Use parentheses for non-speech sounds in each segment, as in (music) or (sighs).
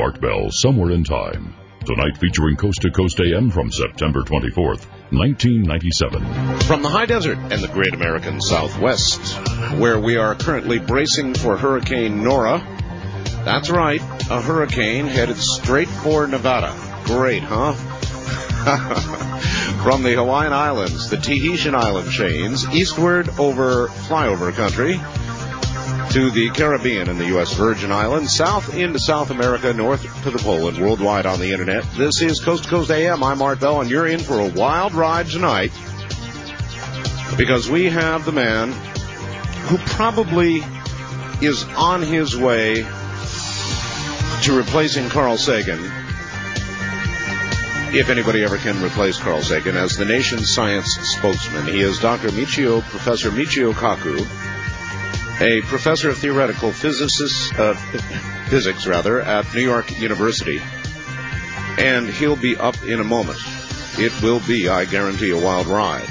Art Bell Somewhere in Time. Tonight featuring Coast to Coast AM from September 24th, 1997. From the high desert and the great American Southwest, where we are currently bracing for Hurricane Nora. That's right, a hurricane headed straight for Nevada. Great, huh? (laughs) From the Hawaiian Islands, the Tahitian island chains, eastward over flyover country, to the Caribbean and the U.S. Virgin Islands, south into South America, north to the pole, and worldwide on the internet. This is Coast to Coast AM. I'm Art Bell, and you're in for a wild ride tonight because we have the man who probably is on his way to replacing Carl Sagan. If anybody ever can replace Carl Sagan as the nation's science spokesman, he is Dr. Michio, Professor Michio Kaku, a professor of theoretical physicists, uh, physics rather, at New York University. And he'll be up in a moment. It will be, I guarantee, a wild ride.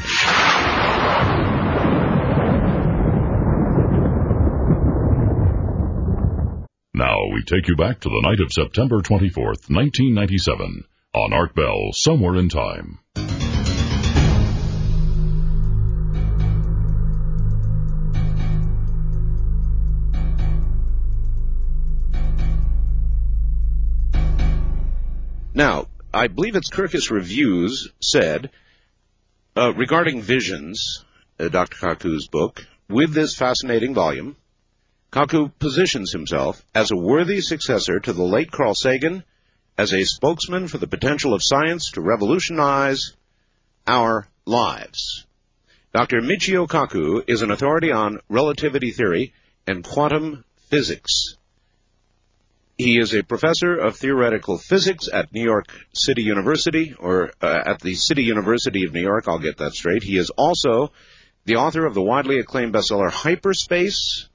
Now we take you back to the night of September 24th, 1997, on Art Bell, Somewhere in Time. Now, I believe it's Kirkus Reviews said uh, regarding visions, uh, Dr. Kaku's book, with this fascinating volume, Kaku positions himself as a worthy successor to the late Carl Sagan as a spokesman for the potential of science to revolutionize our lives. Dr. Michio Kaku is an authority on relativity theory and quantum physics. He is a professor of theoretical physics at New York City University, or uh, at the City University of New York. I'll get that straight. He is also the author of the widely acclaimed bestseller Hyperspace,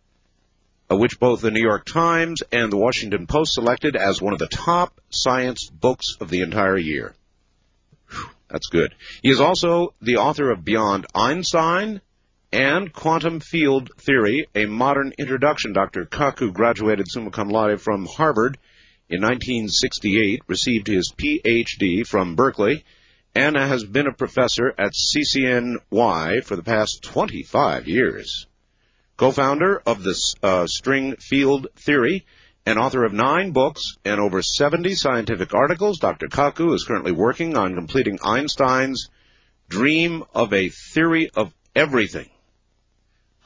uh, which both the New York Times and the Washington Post selected as one of the top science books of the entire year. Whew, that's good. He is also the author of Beyond Einstein, and Quantum Field Theory, a modern introduction. Dr. Kaku graduated summa cum laude from Harvard in 1968, received his PhD from Berkeley, and has been a professor at CCNY for the past 25 years. Co-founder of the uh, String Field Theory and author of nine books and over 70 scientific articles, Dr. Kaku is currently working on completing Einstein's dream of a theory of everything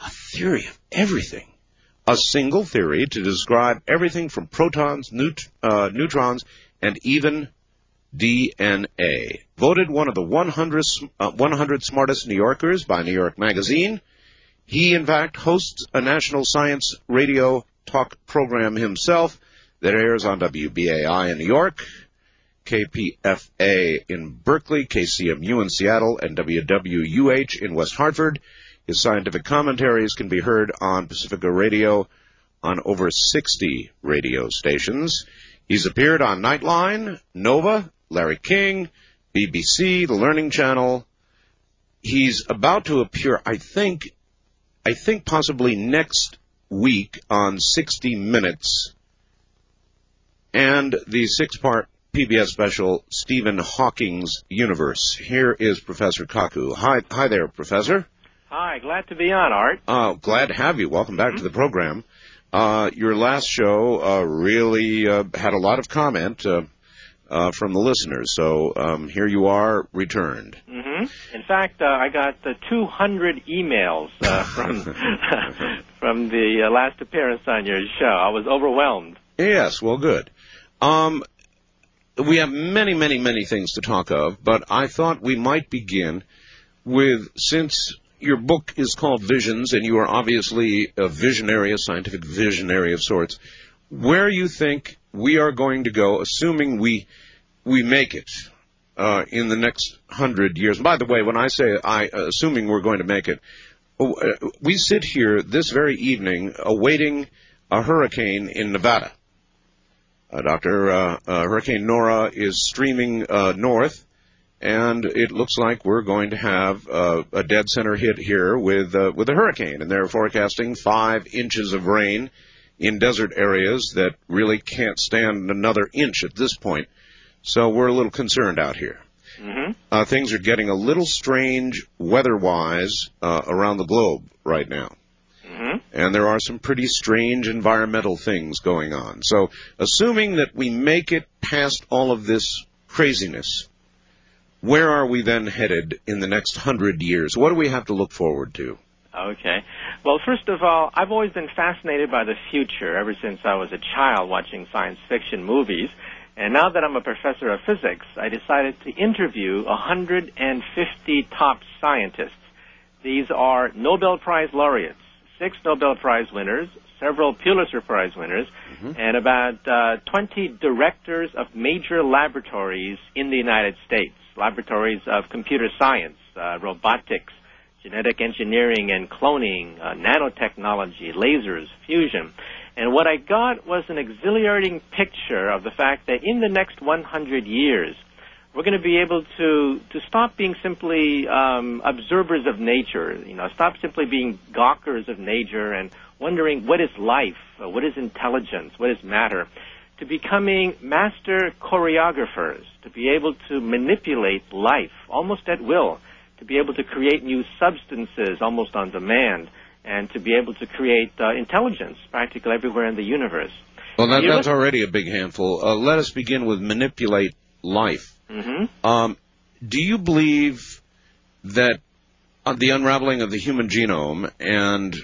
a theory of everything. A single theory to describe everything from protons, neut- uh, neutrons, and even DNA. Voted one of the 100, uh, 100 smartest New Yorkers by New York Magazine. He, in fact, hosts a national science radio talk program himself that airs on WBAI in New York, KPFA in Berkeley, KCMU in Seattle, and WWUH in West Hartford. His scientific commentaries can be heard on Pacifica Radio on over 60 radio stations. He's appeared on Nightline, Nova, Larry King, BBC, The Learning Channel. He's about to appear, I think, I think possibly next week on 60 Minutes and the six-part PBS special Stephen Hawking's Universe. Here is Professor Kaku. Hi, hi there, Professor. Hi, glad to be on, Art. Oh, glad to have you. Welcome back mm-hmm. to the program. Uh, your last show uh, really uh, had a lot of comment uh, uh, from the listeners, so um, here you are, returned. Mm-hmm. In fact, uh, I got 200 emails (laughs) from (laughs) from the last appearance on your show. I was overwhelmed. Yes, well, good. Um, we have many, many, many things to talk of, but I thought we might begin with since your book is called Visions, and you are obviously a visionary, a scientific visionary of sorts. Where you think we are going to go, assuming we we make it uh, in the next hundred years. by the way, when I say I, uh, assuming we're going to make it, uh, we sit here this very evening awaiting a hurricane in Nevada. Uh, Doctor, uh, uh, Hurricane Nora is streaming north and it looks like we're going to have uh, a dead center hit here with uh, with a hurricane, and they're forecasting five inches of rain in desert areas that really can't stand another inch at this point. So we're a little concerned out here. hmm Uh, things are getting a little strange weather-wise uh, around the globe right now. hmm and there are some pretty strange environmental things going on. So, assuming that we make it past all of this craziness, where are we then headed in the next hundred years? What do we have to look forward to? Okay. Well, first of all, I've always been fascinated by the future ever since I was a child watching science fiction movies. And now that I'm a professor of physics, I decided to interview 150 top scientists. These are Nobel Prize laureates, six Nobel Prize winners, several Pulitzer Prize winners, and about uh, 20 directors of major laboratories in the United States, laboratories of computer science, uh, robotics, genetic engineering and cloning, uh, nanotechnology, lasers, fusion. And what I got was an exhilarating picture of the fact that in the next 100 years, we're going to be able to to stop being simply um, observers of nature. You know, stop simply being gawkers of nature and wondering what is life, uh, what is intelligence, what is matter, to becoming master choreographers, to be able to manipulate life almost at will, to be able to create new substances almost on demand, and to be able to create uh, intelligence practically everywhere in the universe. Well, that, that's already a big handful. Uh, let us begin with manipulate life. hmm Um, do you believe that uh, the unraveling of the human genome and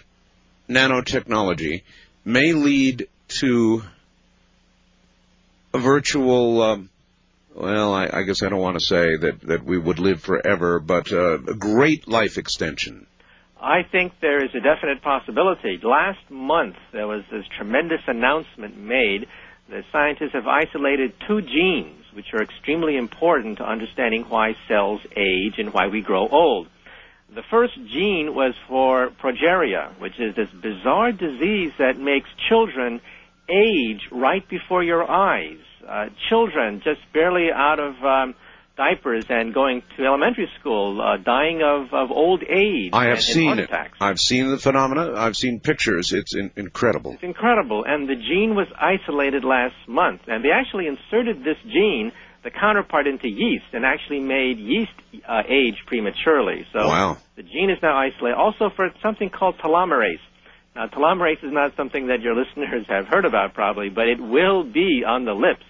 nanotechnology may lead to a virtual, um, well, I, I guess I don't want to say that, that we would live forever, but uh, a great life extension. I think there is a definite possibility. Last month, there was this tremendous announcement made that scientists have isolated two genes, which are extremely important to understanding why cells age and why we grow old. The first gene was for progeria, which is this bizarre disease that makes children age right before your eyes. Uh, children just barely out of um, diapers and going to elementary school, uh, dying of, of old age. I have seen it. I've seen the phenomena. I've seen pictures. It's in, incredible. It's incredible. And the gene was isolated last month. And they actually inserted this gene, the counterpart, into yeast and actually made yeast uh, age prematurely. So Wow. the gene is now isolated. Also for something called telomerase. Now, telomerase is not something that your (laughs) listeners have heard about probably, but it will be on the lips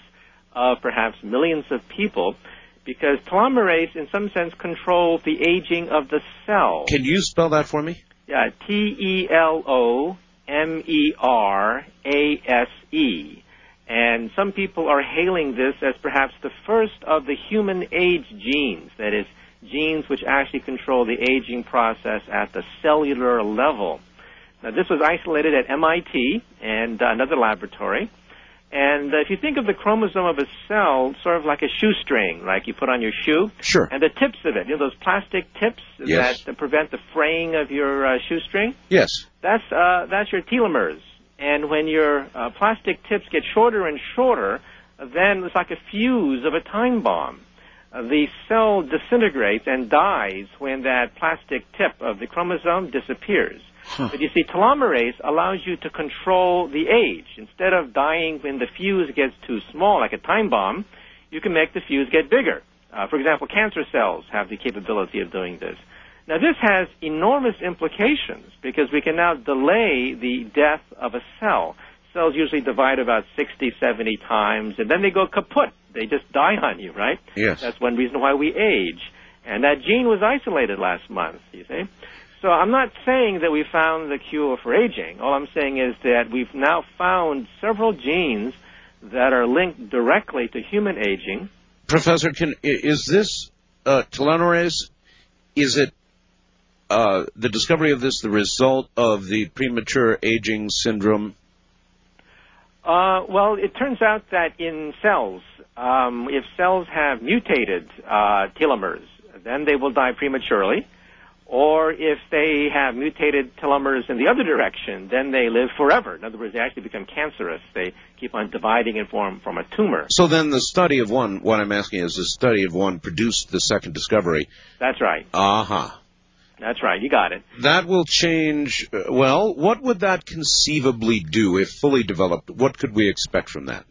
of perhaps millions of people because telomerase, in some sense, controls the aging of the cell. Can you spell that for me? Yeah, T E L O M E R A S E. And some people are hailing this as perhaps the first of the human age genes, that is, genes which actually control the aging process at the cellular level. Now, this was isolated at MIT and uh, another laboratory. And uh, if you think of the chromosome of a cell sort of like a shoestring, like you put on your shoe, Sure. and the tips of it, you know, those plastic tips Yes. that prevent the fraying of your uh, shoestring, Yes. that's uh, that's your telomeres. And when your uh, plastic tips get shorter and shorter, then it's like a fuse of a time bomb. The cell disintegrates and dies when that plastic tip of the chromosome disappears. But you see, telomerase allows you to control the age. Instead of dying when the fuse gets too small, like a time bomb, you can make the fuse get bigger. Uh, for example, cancer cells have the capability of doing this. Now, this has enormous implications because we can now delay the death of a cell. Cells usually divide about 60, 70 times, and then they go kaput. They just die on you, right? Yes. That's one reason why we age. And that gene was isolated last month, you see. So I'm not saying that we found the cure for aging. All I'm saying is that we've now found several genes that are linked directly to human aging. Professor, can is this uh, telomerase? Is it uh, the discovery of this the result of the premature aging syndrome? Uh, well, it turns out that in cells, um, if cells have mutated uh, telomeres, then they will die prematurely. Or if they have mutated telomeres in the other direction, then they live forever. In other words, they actually become cancerous. They keep on dividing and form from a tumor. So then, the study of one. What I'm asking is, the study of one produced the second discovery. That's right. Aha. That's right. You got it. That will change. Uh, well, what would that conceivably do if fully developed? What could we expect from that?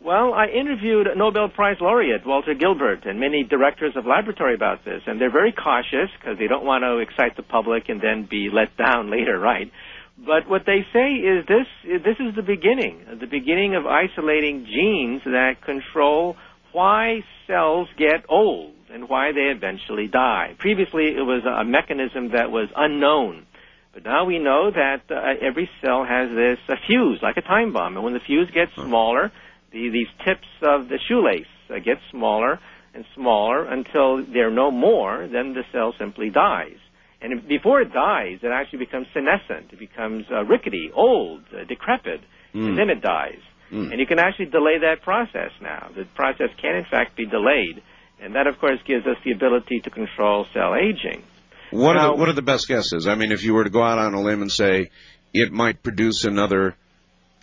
Well, I interviewed Nobel Prize laureate Walter Gilbert and many directors of laboratory about this, and they're very cautious because they don't want to excite the public and then be let down (laughs) later, right? But what they say is this: this is the beginning, the beginning of isolating genes that control why cells get old and why they eventually die. Previously, it was a mechanism that was unknown. But now we know that uh, every cell has this a fuse, like a time bomb. And when the fuse gets smaller, the, these tips of the shoelace uh, get smaller and smaller until they're no more, then the cell simply dies. And before it dies, it actually becomes senescent. It becomes uh, rickety, old, uh, decrepit, mm. and then it dies. Mm. And you can actually delay that process now. The process can, in fact, be delayed. And that, of course, gives us the ability to control cell aging. What, now, are the, what are the best guesses? I mean, if you were to go out on a limb and say it might produce another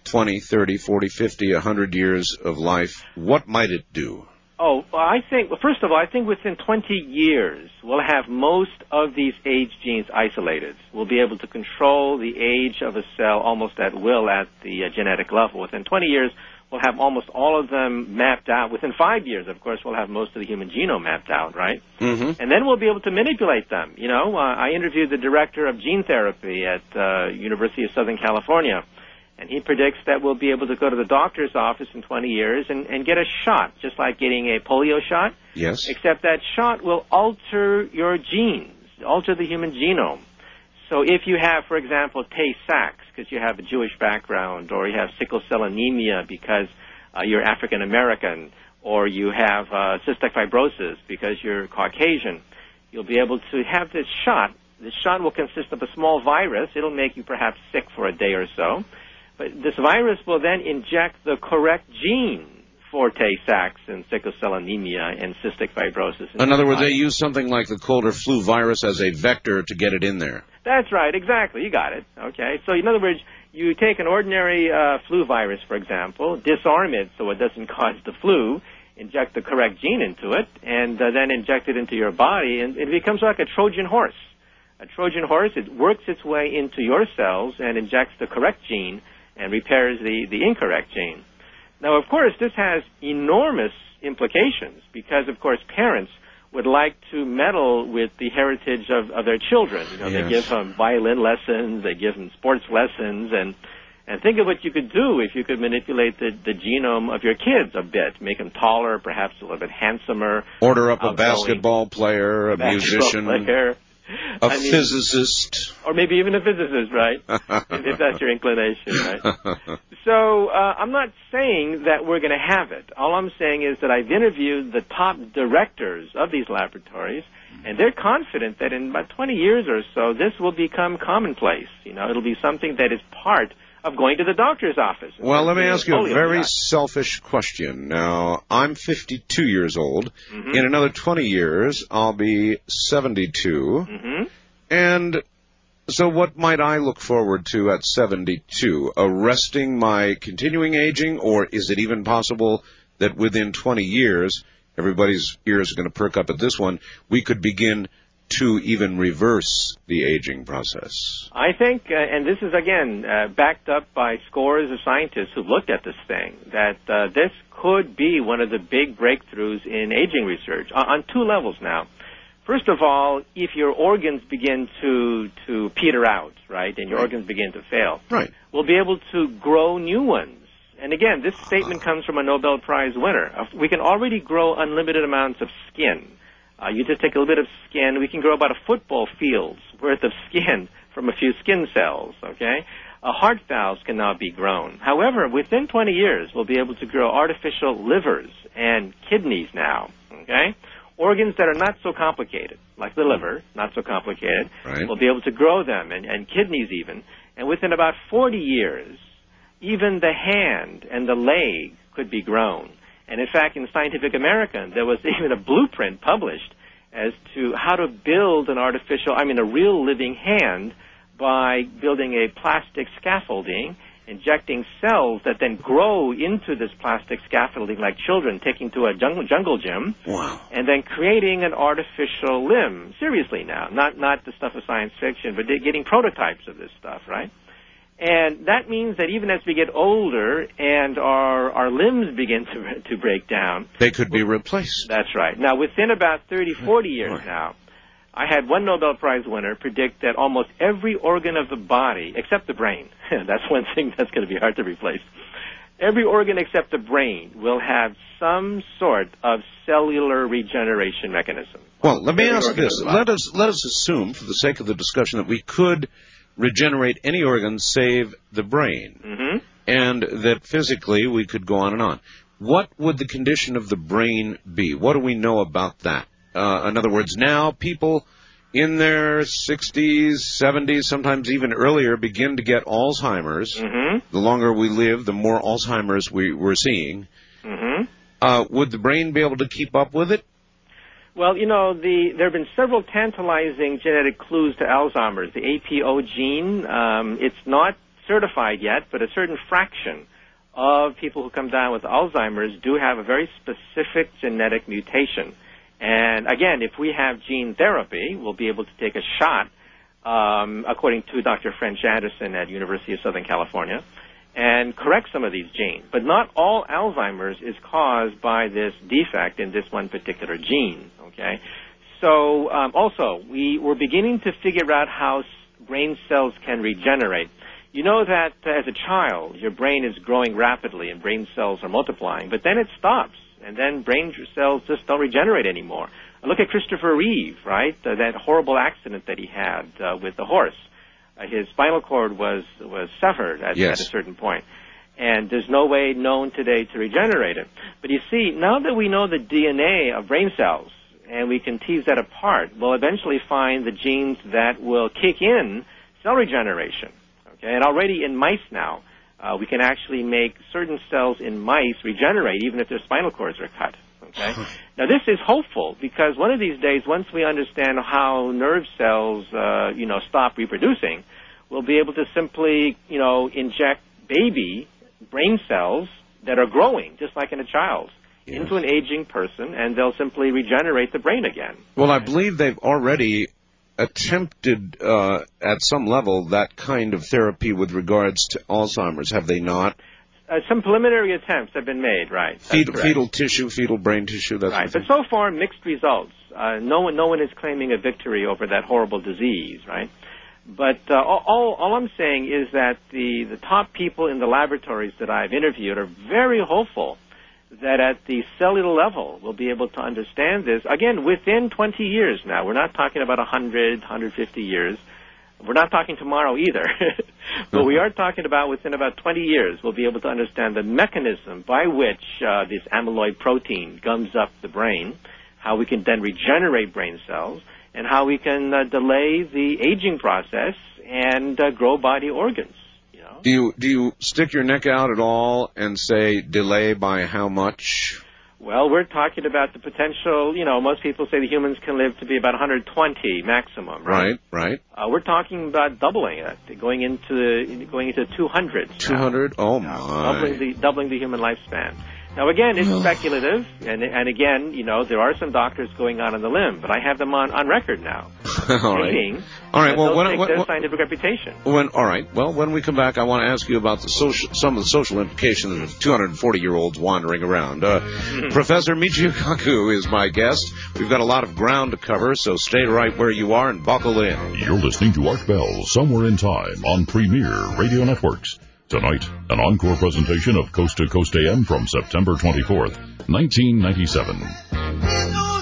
20, 30, 40, 50, 100 years of life, what might it do? Oh, well, I think, well, first of all, I think within 20 years, we'll have most of these age genes isolated. We'll be able to control the age of a cell almost at will at the uh, genetic level. Within 20 years, we'll have almost all of them mapped out. Within five years, of course, we'll have most of the human genome mapped out, right? Mm-hmm. And then we'll be able to manipulate them. You know, uh, I interviewed the director of gene therapy at uh, University of Southern California and he predicts that we'll be able to go to the doctor's office in 20 years and, and get a shot, just like getting a polio shot. Yes. Except that shot will alter your genes, alter the human genome. So if you have, for example, Tay-Sachs because you have a Jewish background, or you have sickle cell anemia because uh, you're African American, or you have uh, cystic fibrosis because you're Caucasian, you'll be able to have this shot. This shot will consist of a small virus. It'll make you perhaps sick for a day or so but this virus will then inject the correct gene for Tay-Sachs and sickle cell anemia and cystic fibrosis. In other words, they use something like the cold or flu virus as a vector to get it in there. That's right, exactly. You got it. Okay. So in other words, you take an ordinary uh, flu virus, for example, disarm it so it doesn't (laughs) cause the flu, inject the correct gene into it, and uh, then inject it into your body, and it becomes like a Trojan horse. A Trojan horse, it works its way into your cells and injects the correct gene and repairs the, the incorrect gene. Now, of course, this has enormous implications because, of course, parents would like to meddle with the heritage of, of their children. You know, yes. they give them violin lessons, they give them sports lessons, and and think of what you could do if you could manipulate the, the genome of your kids a bit, make them taller, perhaps a little bit handsomer. Order up a basketball player, a basketball musician. Player, a I physicist. Or maybe even a physicist, right? (laughs) if that's your inclination, right? so uh, I'm not saying that we're going to have it. All I'm saying is that I've interviewed the top directors of these laboratories, and they're confident that in about 20 years or so, this will become commonplace. You know, it'll be something that is part of going to the doctor's office. Well, let me ask you a very selfish question. Now, I'm 52 years old. Mm-hmm. In another 20 years, I'll be 72. Mm-hmm. And so what might I look forward to at 72? Arresting my continuing aging, or is it even possible that within 20 years, everybody's ears are going to perk up at this one, we could begin to even reverse the aging process? I think, uh, and this is again uh, backed up by scores of scientists who've looked at this thing, that uh, this could be one of the big breakthroughs in aging research on, on two levels now. First of all, if your organs begin to to peter out, right, and your right. organs begin to fail, right, we'll be able to grow new ones. And again, this statement comes from a Nobel Prize winner. We can already grow unlimited amounts of skin uh, you just take a little bit of skin. We can grow about a football field's worth of skin (laughs) from a few skin cells. Okay, uh, heart valves can now be grown. However, within 20 years, we'll be able to grow artificial livers and kidneys now. Okay, organs that are not so complicated, like the liver, not so complicated. Right. We'll be able to grow them, and, and kidneys even. And within about 40 years, even the hand and the leg could be grown. And in fact, in Scientific American, there was (laughs) even a blueprint published as to how to build an artificial, I mean, a real living hand by building a plastic scaffolding injecting cells that then grow into this plastic scaffolding like children taking to a jungle, jungle gym. Wow. And then creating an artificial limb. Seriously now, not not the stuff of science fiction, but getting prototypes of this stuff, right? And that means that even as we get older and our our limbs begin to to break down, they could be replaced. That's right. Now, within about 30, 40 years now, I had one Nobel Prize winner predict that almost every organ of the body, except the brain, (laughs) that's one thing that's going to be hard to replace. Every organ except the brain will have some sort of cellular regeneration mechanism. Well, let me ask this. Let us let us assume, for the sake of the discussion, that we could regenerate any organ save the brain, mm-hmm. and that physically we could go on and on. What would the condition of the brain be? What do we know about that? Uh, in other words, now people in their 60s, 70s, sometimes even earlier, begin to get Alzheimer's. Mm-hmm. The longer we live, the more Alzheimer's we, we're seeing. Mm-hmm. Uh, would the brain be able to keep up with it? Well, you know, the, there have been several tantalizing genetic clues to Alzheimer's. The APO gene, um, it's not certified yet, but a certain fraction of people who come down with Alzheimer's do have a very specific genetic mutation. And again, if we have gene therapy, we'll be able to take a shot, um, according to Dr. French Anderson at University of Southern California, and correct some of these genes. But not all Alzheimer's is caused by this defect in this one particular gene. Okay, so um, also we we're beginning to figure out how brain cells can regenerate. You know that uh, as a child, your brain is growing rapidly and brain cells are multiplying, but then it stops and then brain cells just don't regenerate anymore. Look at Christopher Reeve, right? Uh, that horrible accident that he had uh, with the horse. Uh, his spinal cord was was severed at, yes. at a certain point, and there's no way known today to regenerate it. But you see, now that we know the DNA of brain cells and we can tease that apart, we'll eventually find the genes that will kick in cell regeneration. Okay, and already in mice now uh, we can actually make certain cells in mice regenerate even if their spinal cords are cut. Okay. now this is hopeful because one of these days, once we understand how nerve cells, uh, you know, stop reproducing, we'll be able to simply, you know, inject baby brain cells that are growing just like in a child. Yes. Into an aging person, and they'll simply regenerate the brain again. Well, I believe they've already attempted uh, at some level that kind of therapy with regards to Alzheimer's, have they not? Uh, some preliminary attempts have been made, right? Fetal, fetal tissue, fetal brain tissue. That's right, but so far mixed results. Uh, no one, no one is claiming a victory over that horrible disease, right? But uh, all, all I'm saying is that the the top people in the laboratories that I've interviewed are very hopeful that at the cellular level we'll be able to understand this again within 20 years now. We're not talking about 100, 150 years. We're not talking tomorrow either. (laughs) but we are talking about within about 20 years we'll be able to understand the mechanism by which uh, this amyloid protein gums up the brain, how we can then regenerate brain cells, and how we can uh, delay the aging process and uh, grow body organs. You know? Do you do you stick your neck out at all and say delay by how much? Well, we're talking about the potential. You know, most people say the humans can live to be about 120 maximum. Right, right. right. Uh, we're talking about doubling it, going into going into 200. 200. Oh my! Doubling the doubling the human lifespan. Now again, it's (sighs) speculative, and and again, you know, there are some doctors going on on the limb, but I have them on on record now, (laughs) all right. All right. Well, when, when, their scientific reputation. When all right. Well, when we come back, I want to ask you about the social, some of the social implications of 240 year olds wandering around. Uh, mm-hmm. Professor Michio Kaku is my guest. We've got a lot of ground to cover, so stay right where you are and buckle in. You're listening to Art Bell somewhere in time on Premier Radio Networks. Tonight, an encore presentation of Coast to Coast AM from September 24th, 1997.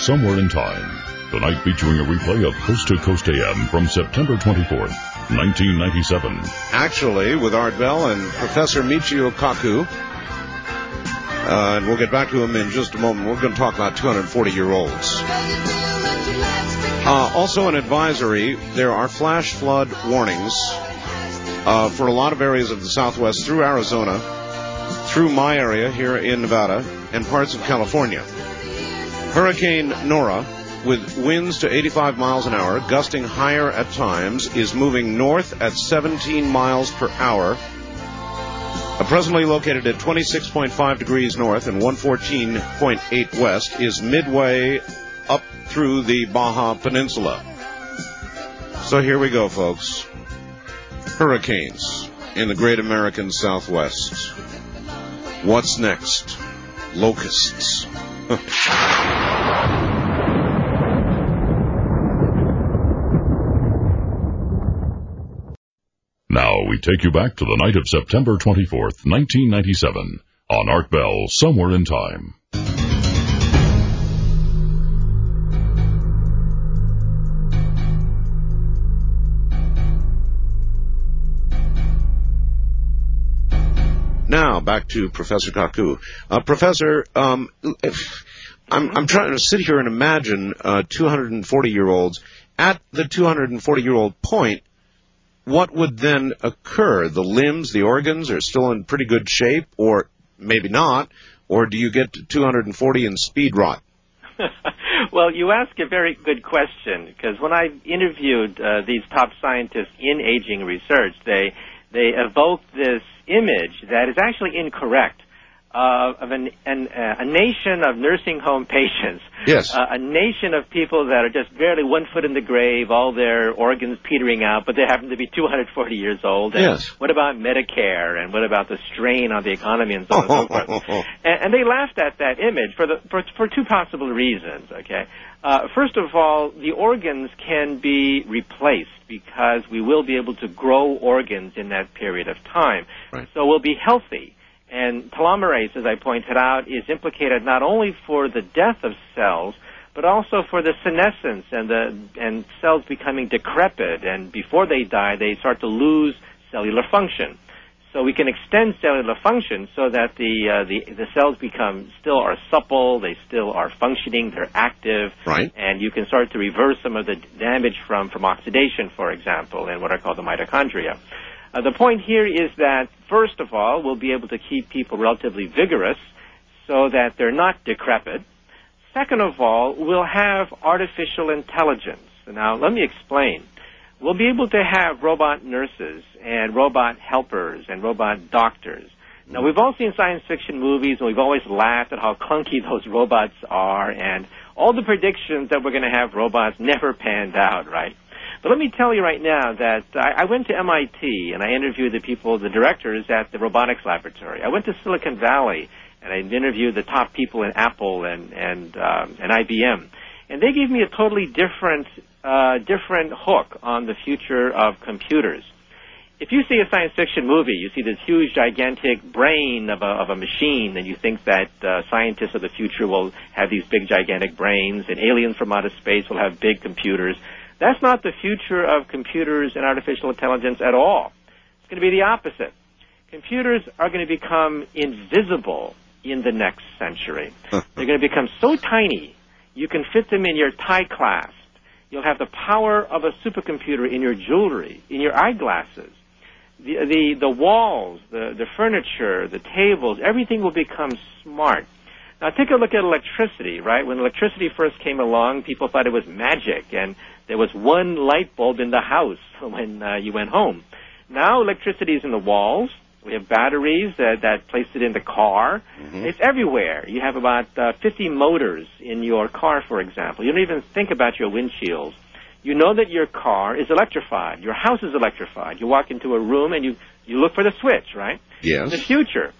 Somewhere in Time. Tonight featuring a replay of Coast to Coast AM from September 24th, 1997. Actually, with Art Bell and Professor Michio Kaku. Uh, and we'll get back to him in just a moment. We're going to talk about 240 year olds. Uh, also, an advisory there are flash flood warnings uh, for a lot of areas of the southwest through Arizona, through my area here in Nevada, and parts of California. Hurricane Nora, with winds to 85 miles an hour, gusting higher at times, is moving north at 17 miles per hour. Presently located at 26.5 degrees north and 114.8 west, is midway up through the Baja Peninsula. So here we go, folks. Hurricanes in the great American Southwest. What's next? Locusts. (laughs) Now we take you back to the night of September 24th, 1997, on Art Bell, Somewhere in Time. Now back to Professor Kaku. Uh, Professor, um, I'm, I'm trying to sit here and imagine uh, 240 year olds at the 240 year old point. What would then occur? The limbs, the organs are still in pretty good shape, or maybe not, or do you get to 240 and speed rot? (laughs) well, you ask a very good question because when I interviewed uh, these top scientists in aging research, they they evoke this image that is actually incorrect uh, of an, an, uh, a nation of nursing home patients. Yes. Uh, a nation of people that are just barely one foot in the grave, all their organs petering out, but they happen to be 240 years old. And Yes. What about Medicare? And what about the strain on the economy and so on and so forth? (laughs) And, and they laughed at that image for, the, for, for two possible reasons, okay? Uh, first of all, the organs can be replaced because we will be able to grow organs in that period of time. Right. So we'll be healthy. And telomerase, as I pointed out, is implicated not only for the death of cells, but also for the senescence and the and cells becoming decrepit. And before they die, they start to lose cellular function. So we can extend cellular function so that the uh, the the cells become still are supple, they still are functioning, they're active, Right. and you can start to reverse some of the damage from from oxidation, for example, in what are called the mitochondria. Uh, the point here is that first of all, we'll be able to keep people relatively vigorous so that they're not decrepit. Second of all, we'll have artificial intelligence. Now, let me explain. We'll be able to have robot nurses and robot helpers and robot doctors. Now, we've all seen science fiction movies, and we've always laughed at how clunky (laughs) those robots are, and all the predictions that we're going to have robots never panned out, right? But let me tell you right now that I, I went to MIT and I interviewed the people, the directors at the robotics laboratory. I went to Silicon Valley and I interviewed the top people in Apple and and um, and IBM, and they gave me a totally different uh, different hook on the future of computers. If you see a science fiction movie, you see this huge, gigantic brain of a, of a machine, and you think that uh, scientists of the future will have these big, gigantic brains, and aliens from outer space will have big computers. That's not the future of computers and artificial intelligence at all. It's going to be the opposite. Computers are going to become invisible in the next century. (laughs) They're going to become so tiny, you can fit them in your tie clasp. You'll have the power of a supercomputer in your jewelry, in your eyeglasses. The, the, the walls, the, the furniture, the tables, everything will become smart. Now take a look at electricity, right? When electricity first came along, people thought it was magic, and there was one light bulb in the house (laughs) when uh, you went home. Now electricity is in the walls. We have batteries that, that place it in the car. It's everywhere. You have about uh, 50 motors in your car, for example. You don't even think about your windshields. You know that your car is electrified. Your house is electrified. You walk into a room and you, you look for the switch, right? Yes. In the future,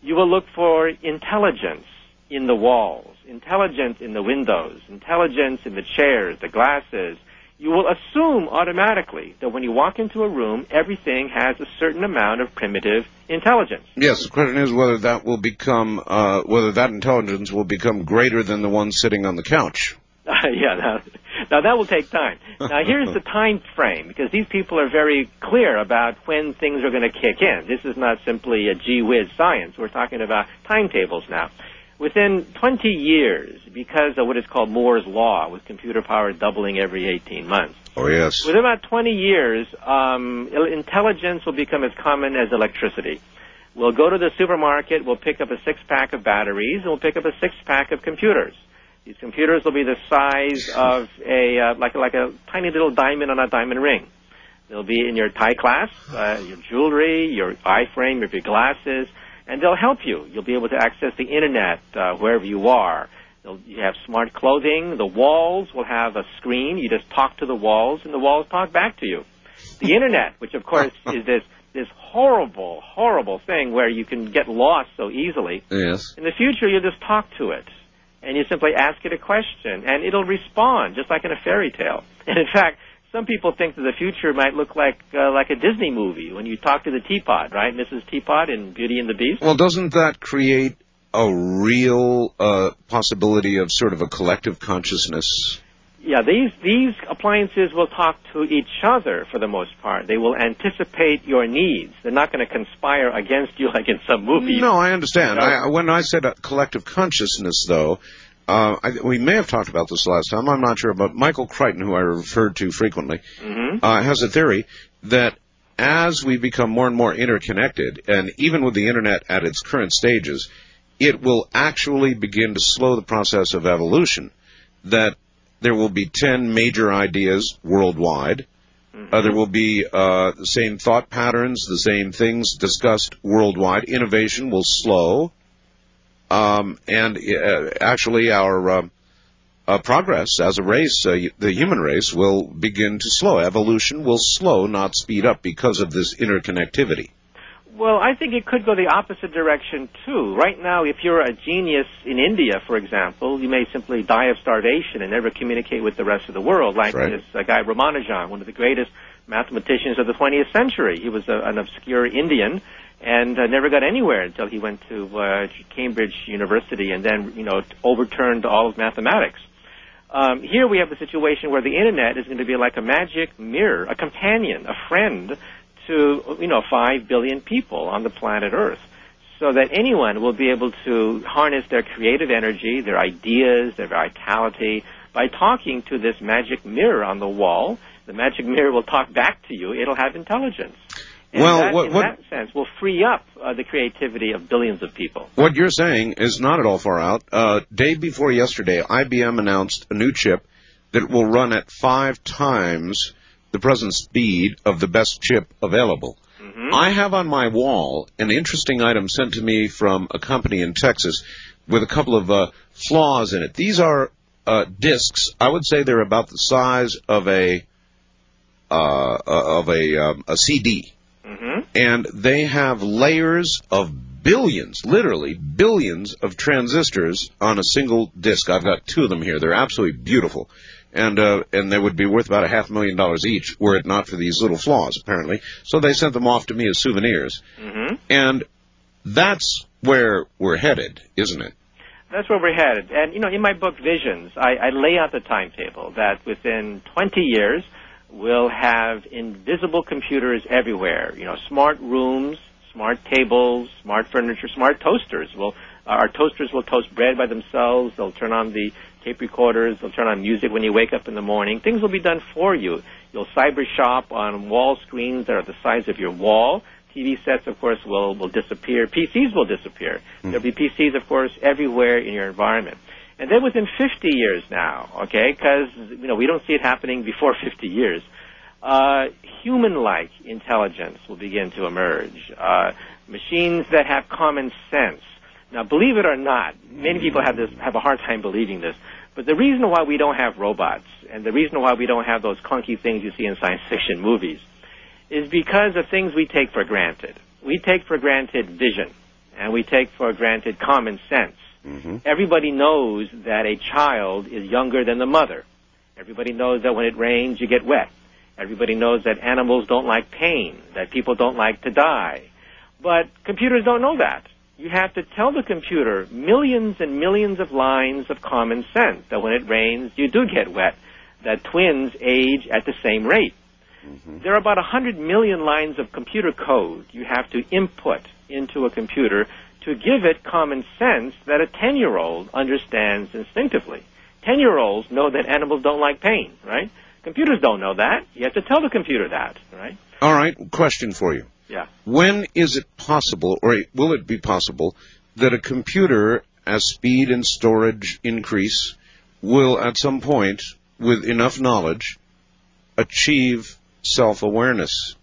you will look for intelligence in the walls, intelligence in the windows, intelligence in the chairs, the glasses, you will assume automatically that when you walk into a room, everything has a certain amount of primitive intelligence. Yes, the question is whether that will become, uh, whether that intelligence will become greater than the one sitting on the couch. (laughs) yeah, now, now that will take time. Now here's the time frame because these people are very clear about when things are going to kick in. This is not simply a gee whiz science. We're talking about timetables now. Within 20 years, because of what is called Moore's law, with computer power doubling every 18 months. Oh yes. Within about 20 years, um, intelligence will become as common as electricity. We'll go to the supermarket, we'll pick up a six pack of batteries, and we'll pick up a six pack of computers. These computers will be the size of a uh, like like a tiny little diamond on a diamond ring. They'll be in your tie clasp, uh, your jewelry, your eye frame, your glasses and they'll help you. You'll be able to access the internet uh, wherever you are. They'll, you have smart clothing. The walls will have a screen. You just talk to the walls, and the walls talk back to you. The internet, which of course (laughs) is this this horrible, horrible thing where you can get lost so easily. Yes. In the future, you'll just talk to it, and you simply ask it a question, and it'll respond just like in a fairy tale. (laughs) And in fact, some people think that the future might look like uh, like a Disney movie when you talk to the teapot, right, Mrs. Teapot in Beauty and the Beast. Well, doesn't that create a real uh, possibility of sort of a collective consciousness? Yeah, these these appliances will talk to each other for the most part. They will anticipate your needs. They're not going to conspire against you (laughs) like in some movies. No, I understand. I, when I said collective consciousness, though, uh, I, we may have talked about this last time. I'm not sure, but Michael Crichton, who I referred to frequently, mm-hmm. uh, has a theory that as we become more and more interconnected, and even with the internet at its current stages, it will actually begin to slow the process of evolution. That there will be 10 major ideas worldwide. Mm-hmm. Uh, there will be uh, the same thought patterns, the same things discussed worldwide. Innovation will slow um, and uh, actually our uh, uh, progress as a race, uh, the human race, will begin to slow. Evolution will slow, not speed up, because of this interconnectivity. Well, I think it could go the opposite direction too. Right now, if you're a genius in India, for example, you may simply die of starvation and never communicate with the rest of the world, like right. this uh, guy Ramanujan, one of the greatest mathematicians of the 20th century. He was a, an obscure Indian and uh, never got anywhere until he went to uh, Cambridge University and then, you know, overturned all of mathematics. Um, here we have the situation where the internet is going to be like a magic mirror, a companion, a friend to, you know, five billion people on the planet Earth. So that anyone will be able to harness their creative energy, their ideas, their vitality by talking to this magic mirror on the wall. The magic (laughs) mirror will talk back to you. It'll have intelligence. And well, that, what, in what, that sense, will free up uh, the creativity of billions of people. What you're saying is not at all far out. Uh, day before yesterday, IBM announced a new chip that will run at five times the present speed of the best chip available. Mm-hmm. I have on my wall an interesting item sent to me from a company in Texas with a couple of uh, flaws in it. These are uh, discs. I would say they're about the size of a uh, of a, um, a CD Mm-hmm. and they have layers of billions, literally billions of transistors on a single disk. I've got two of them here. They're absolutely beautiful. And, uh, and they would be worth about a half million dollars each were it not for these little flaws, apparently. So they sent them off to me as souvenirs. Mm-hmm. And that's where we're headed, isn't it? That's where we're headed. And, you know, in my book, Visions, I, I lay out the timetable that within 20 years, we'll have invisible computers everywhere. You know, smart rooms, smart tables, smart furniture, smart toasters. Well, our toasters will toast bread by themselves. They'll turn on the tape recorders. They'll turn on music when you wake up in the morning. Things will be done for you. You'll cyber shop on wall screens that are the size of your wall. TV sets, of course, will will disappear. PCs will disappear. Mm. There'll be PCs, of course, everywhere in your environment. And then within 50 years now, okay, because you know we don't see it happening before 50 years, uh, human-like intelligence will begin to emerge. Uh, machines that have common sense. Now, believe it or not, many people have this have a hard time believing this. But the reason why we don't have robots and the reason why we don't have those clunky things you see in science fiction movies is because of things we take for granted. We take for granted vision and we take for granted common sense. Mm-hmm. Everybody knows that a child is younger than the mother. Everybody knows that when it rains, you get wet. Everybody knows that animals don't like pain, that people don't like to die. But computers don't know that. You have to tell the computer millions and millions of lines of common sense that when it rains, you do get wet, that twins age at the same rate. Mm-hmm. There are about 100 million lines of computer code you have to input into a computer to give it common sense that a 10 year old understands instinctively. 10 year olds know that animals don't like pain, right? Computers don't know that. You have to tell the computer that, right? All right, question for you. Yeah. When is it possible, or will it be possible, that a computer, as speed and storage increase, will at some point, with enough knowledge, achieve self awareness?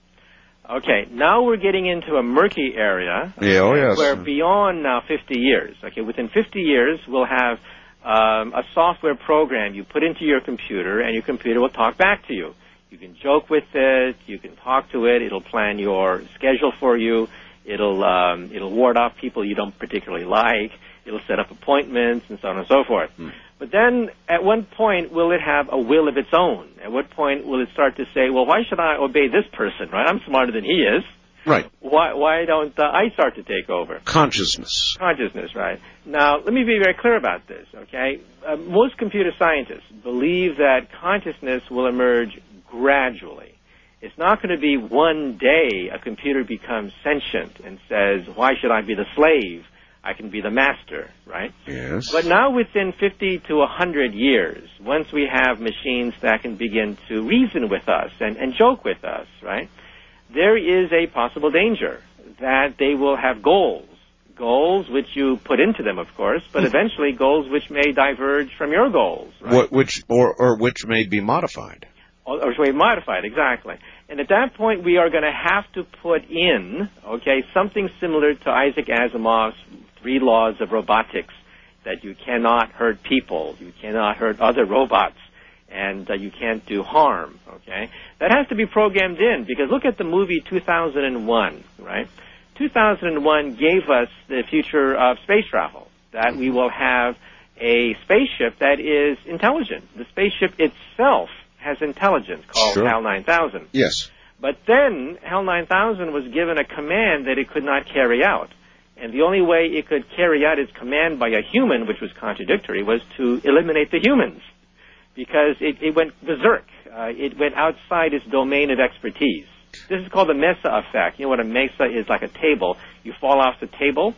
Okay, now we're getting into a murky area. Yeah, oh yes. Where beyond now 50 years, okay, within 50 years we'll have um, a software program you put into your computer, and your computer will talk back to you. You can joke with it. You can talk to it. It'll plan your schedule for you. It'll um, it'll ward off people you don't particularly like. It'll set up appointments and so on and so forth. Hmm. But then, at one point, will it have a will of its own? At what point will it start to say, "Well, why should I obey this person? Right? I'm smarter than he is." Right. Why, why don't uh, I start to take over? Consciousness. Consciousness, right. Now, let me be very clear about this, okay? Uh, most computer scientists believe that consciousness will emerge gradually. It's not going to be one day a computer becomes sentient and says, why should I be the slave? I can be the master, right? Yes. But now within 50 to 100 years, once we have machines that can begin to reason with us and, and joke with us, right? there is a possible danger that they will have goals. Goals which you put into them, of course, but hmm. eventually goals which may diverge from your goals. Right? What, which or, or which may be modified. Or, or may be modified, exactly. And at that point, we are going to have to put in, okay, something similar to Isaac Asimov's three laws of robotics: that you cannot hurt people, you cannot hurt other robots, and uh, you can't do harm. Okay, that has to be programmed in because look at the movie 2001, right? 2001 gave us the future of space travel that we will have a spaceship that is intelligent. The spaceship itself has intelligence called sure. HAL 9000. Yes. But then HAL 9000 was given a command that it could not carry out. And the only way it could carry out its command by a human, which was contradictory, was to eliminate the humans because it, it went berserk. Uh, it went outside its domain of expertise. This is called the mesa effect. You know what a mesa is like a table. You fall off the table.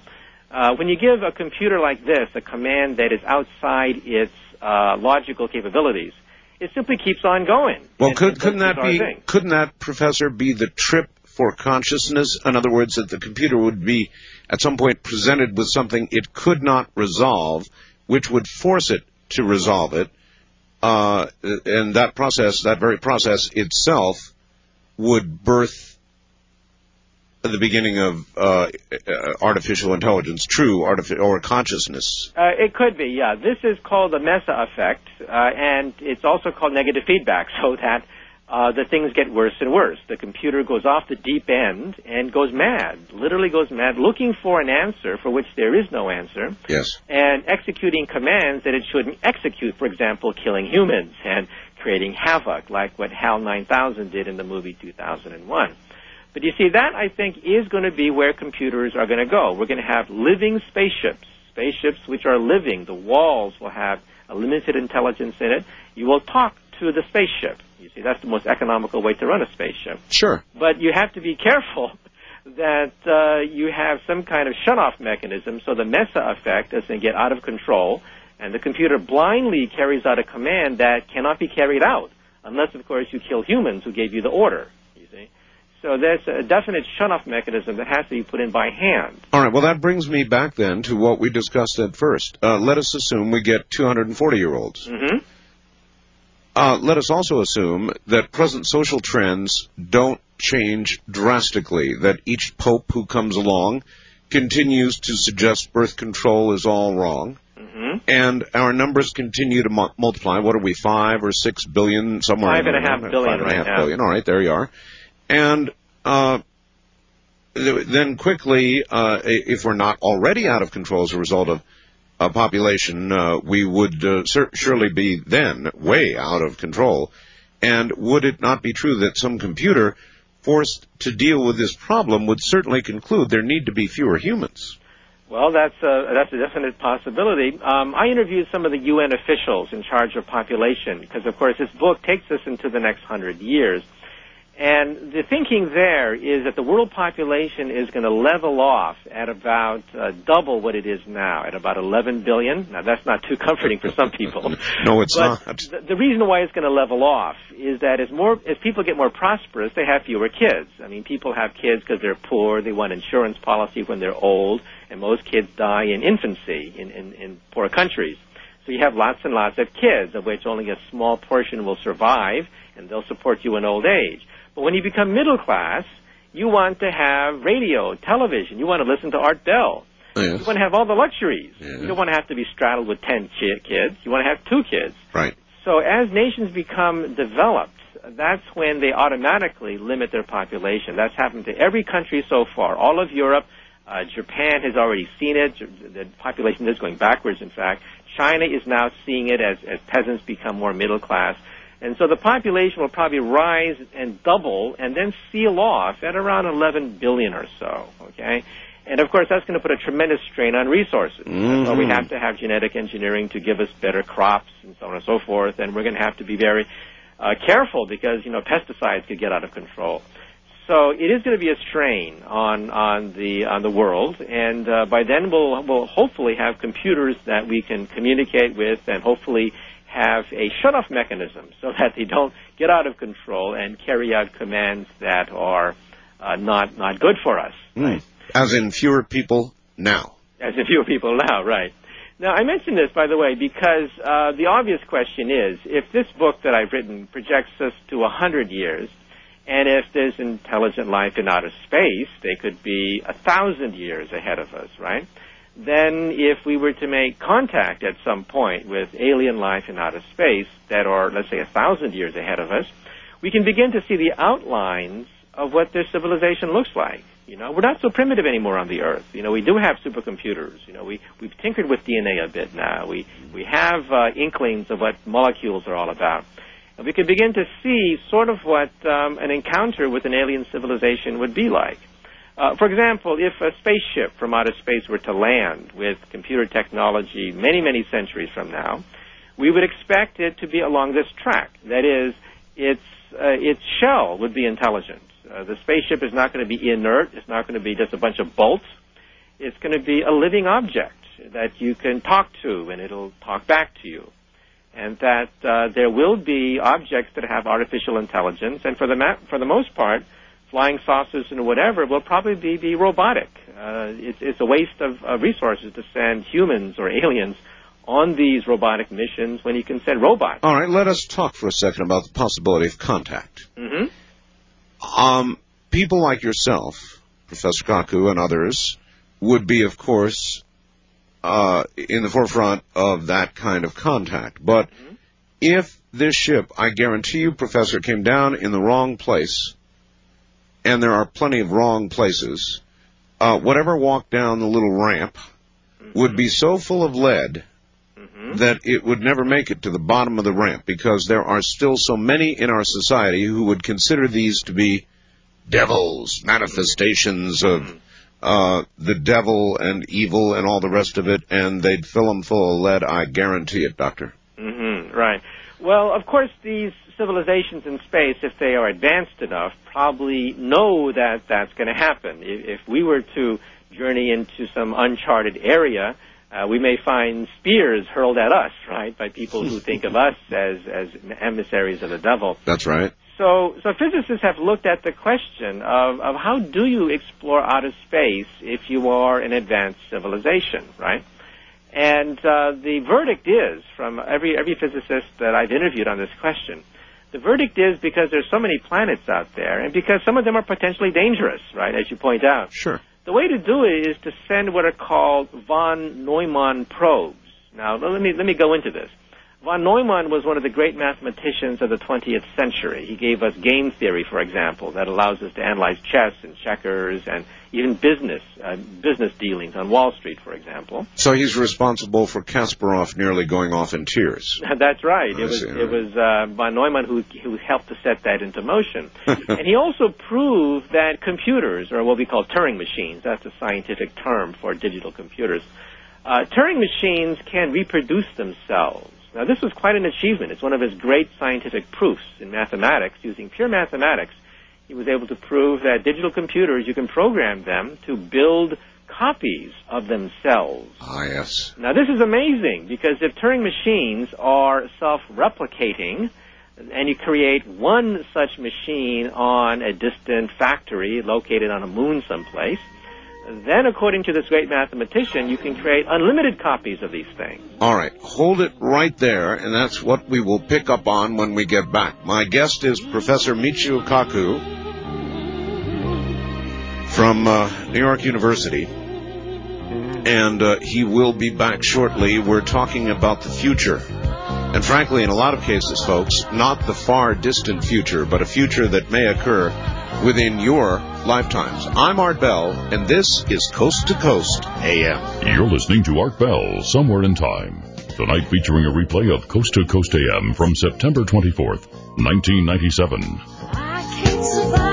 Uh, when you give a computer like this a command that is outside its uh, logical capabilities, it simply keeps on going. Well, could, couldn't that be? Thing. Couldn't that, Professor, be the trip for consciousness? In other words, that the computer would be at some point presented with something it could not resolve, which would force it to resolve it, uh, and that process, that very process itself, would birth the beginning of uh, artificial intelligence, true artificial or consciousness. Uh, it could be, yeah. This is called the Mesa effect, uh, and it's also called negative feedback, (laughs) so that uh, the things get worse and worse. The computer goes off the deep end and goes mad, literally goes mad, looking for an answer for which there is no answer. Yes. And executing commands that it shouldn't execute, for example, killing humans and creating havoc, like what HAL 9000 did in the movie 2001. But you see, that I think is going to be where computers are going to go. We're going to have living spaceships, spaceships which are living. The walls will have a limited intelligence in it. You will talk to the spaceship. You see, that's the most economical way to run a spaceship. Sure. But you have to be (laughs) careful that uh, you have some kind of shut-off mechanism so the Mesa effect doesn't get out of control, and the computer blindly carries out a command that cannot be carried out, unless, of course, you kill humans who gave you the order. You see. So there's a definite shut-off mechanism that has to be put in by hand. All right. Well, that brings me back then to what we discussed at first. Uh, let us assume we get 240-year-olds. Mm-hmm. Uh, let us also assume that present social trends don't change drastically, that each pope who comes along continues to suggest birth control is all wrong, mm-hmm. and our numbers continue to mu- multiply. What are we, five or six billion, somewhere? Five and a half billion. Five and a half right billion. All right, there you are. And uh, then quickly, uh, if we're not already out of control as a result of uh, population, uh, we would uh, sur- surely be then way out of control. And would it not be true that some computer forced to deal with this problem would certainly conclude there need to be fewer humans? Well, that's a, that's a definite possibility. Um, I interviewed some of the UN officials in charge of population because, of course, this book takes us into the next hundred years. And the thinking there is that the world population is going to level off at about uh, double what it is now, at about 11 billion. Now, that's not too comforting for some people. (laughs) no, it's but not. The, the reason why it's going to level off is that as more as people get more prosperous, they have fewer kids. I mean, people have kids because they're poor. They want insurance policy when they're old, and most kids die in infancy in, in, in poor countries. So you have lots and lots of kids, of which only a small portion will survive, and they'll support you in old age. But when you become middle class, you want to have radio, television. You want to listen to Art Bell. Yes. You want to have all the luxuries. Yes. You don't want to have to be straddled with 10 chi- kids. You want to have two kids. Right. So as nations become developed, that's when they automatically limit their population. That's happened to every country so far. All of Europe, uh, Japan has already seen it. The population is going backwards, in fact. China is now seeing it as, as peasants become more middle class. And so the population will probably rise and double and then seal off at around 11 billion or so, okay? And of course, that's going to put a tremendous strain on resources. Mhm. So we have to have genetic engineering to give us better crops and so on and so forth. And we're going to have to be very uh, careful because, you know, pesticides could get out of control. So it is going to be a strain on on the on the world, and uh, by then we'll we'll hopefully have computers that we can communicate with, and hopefully have a shut-off mechanism so that they don't get out of control and carry out commands that are uh, not not good for us. Mm. As in fewer people now. As in fewer people now, right. Now, I mention this, by the way, because uh, the obvious question is, if this book that I've written projects us to a 100 years, and if there's intelligent life in outer space, they could be a thousand years ahead of us, right? Then if we were to make contact at some point with alien life in outer space that are, let's say, a thousand years ahead of us, we can begin to see the outlines of what their civilization looks like. You know, we're not so primitive anymore on the Earth. You know, we do have supercomputers. You know, we we've tinkered with DNA a bit now. We we have uh, inklings of what molecules are all about, and we can begin to see sort of what um, an encounter with an alien civilization would be like. Uh, for example, if a spaceship from outer space were to land with computer technology many many centuries from now, we would expect it to be along this track. That is, its uh, its shell would be intelligent. Uh, the spaceship is not going to be inert. It's not going to be just a bunch of bolts. It's going to be a living object that you can talk to, and it'll talk back to you. And that uh, there will be objects that have artificial intelligence, and for the ma- for the most part, flying saucers and whatever will probably be, be robotic. Uh, it's, it's a waste of, of resources to send humans or aliens on these robotic missions when you can send robots. All right, let us talk for a second about the possibility of contact. Mm-hmm. Um, people like yourself, Professor Kaku, and others would be, of course, uh, in the forefront of that kind of contact. But if this ship, I guarantee you, Professor, came down in the wrong place, and there are plenty of wrong places, uh, whatever walked down the little ramp would be so full of lead that it would never make it to the bottom of the ramp because there are still so many in our society who would consider these to be devils, manifestations of uh, the devil and evil and all the rest of it, and they'd fill them full of lead. I guarantee it, Doctor. Mm-hmm, right. Well, of course, these civilizations in space, if they are advanced enough, probably know that that's going to happen. If, if we were to journey into some uncharted area, uh, we may find spears hurled at us, right, by people who think of us as, as emissaries of the devil. That's right. So, so physicists have looked at the question of, of how do you explore outer space if you are an advanced civilization, right? And uh, the verdict is from every every physicist that I've interviewed on this question. The verdict is because there's so many planets out there, and because some of them are potentially dangerous, right? As you point out. Sure. The way to do it is to send what are called von Neumann probes. Now, let me let me go into this. Von Neumann was one of the great mathematicians of the 20th century. He gave us game theory, for example, that allows us to analyze chess and checkers and even business, uh, business dealings on Wall Street, for example. So he's responsible for Kasparov nearly going off in tears. (laughs) That's right. It was it was uh, von Neumann who who helped to set that into motion, (laughs) and he also proved that computers, or what we call Turing machines, that's a scientific term for digital computers. Uh, Turing machines can reproduce themselves. Now, this was quite an achievement. It's one of his great scientific proofs in mathematics. Using pure mathematics, he was able to prove that digital computers, you can program them to build copies of themselves. Ah, yes. Now, this is amazing because if Turing machines are self-replicating, and you create one such machine on a distant factory located on a moon someplace, then, according to this great mathematician, you can create unlimited copies of these things. All right, hold it right there, and that's what we will pick up on when we get back. My guest is Professor Michio Kaku from uh, New York University, and uh, he will be back shortly. We're talking about the future. And frankly, in a lot of cases, folks, not the far distant future, but a future that may occur within your lifetimes. I'm Art Bell, and this is Coast to Coast AM. You're listening to Art Bell, Somewhere in Time. Tonight featuring a replay of Coast to Coast AM from September 24th, 1997.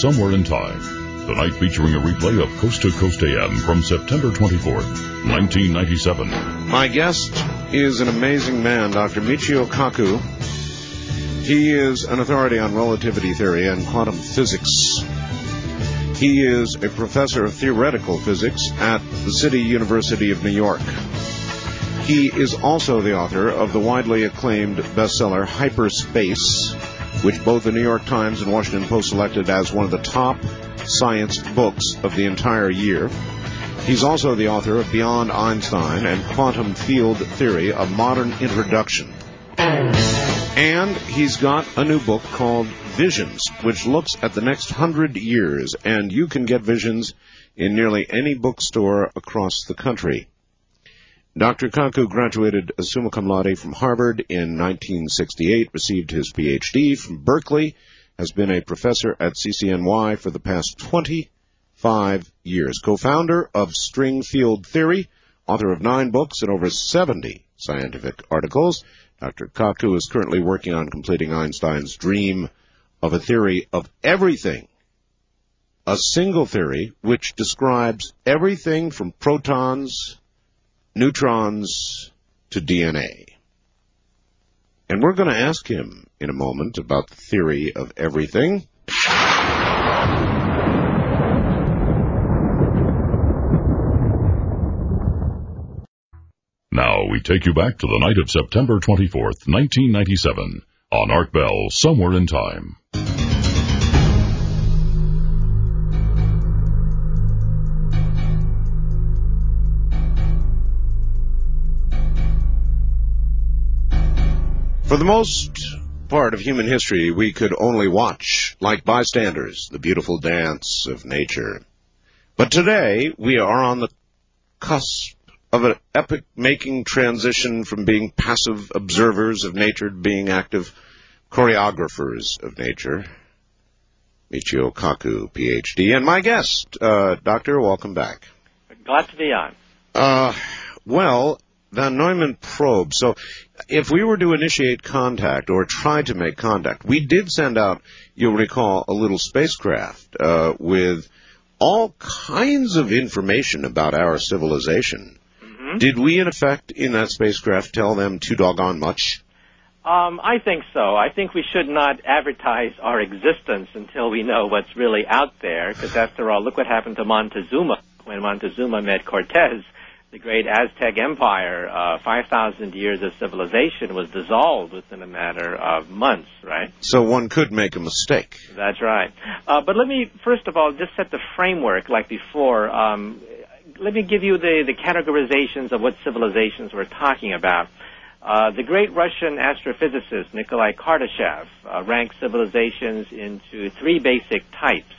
Somewhere in Time. Tonight featuring a replay of Coast to Coast AM from September 24th, 1997. My guest is an amazing man, Dr. Michio Kaku. He is an authority on relativity theory and quantum physics. He is a professor of theoretical physics at the City University of New York. He is also the author of the widely acclaimed bestseller Hyperspace, which both the New York Times and Washington Post selected as one of the top science books of the entire year. He's also the author of Beyond Einstein and Quantum Field Theory, a modern introduction. And he's got a new book called Visions, which looks at the next hundred years, and you can get Visions in nearly any bookstore across the country. Dr. Kaku graduated summa cum laude from Harvard in 1968, received his PhD from Berkeley, has been a professor at CCNY for the past 25 years, co-founder of string field theory, author of nine books and over 70 scientific articles. Dr. Kaku is currently working on completing Einstein's dream of a theory of everything. A single theory which describes everything from protons neutrons to DNA. And we're going to ask him in a moment about the theory of everything. Now we take you back to the night of September 24th, 1997, on Art Bell, Somewhere in Time. For the most part of human history, we could only watch, like bystanders, the beautiful dance of nature. But today, we are on the cusp of an epic-making transition from being passive observers of nature to being active choreographers of nature. Michio Kaku, PhD, and my guest, uh, Doctor, welcome back. Glad to be on. Uh, well, Von Neumann probe. So if we were to initiate contact or try to make contact, we did send out, you'll recall, a little spacecraft uh, with all kinds of information about our civilization. Mm-hmm. Did we, in effect, in that spacecraft, tell them too doggone much? Um, I think so. I think we should not advertise our existence until we know what's really out there, because after all, look what happened to Montezuma when Montezuma met Cortez the great Aztec Empire, uh, 5,000 years of civilization was dissolved within a matter of months, right? So one could make a mistake. That's right. Uh, but let me, first of all, just set the framework like before. Um, let me give you the, the categorizations of what civilizations we're talking about. Uh, the great Russian astrophysicist Nikolai Kardashev uh, ranked civilizations into three basic types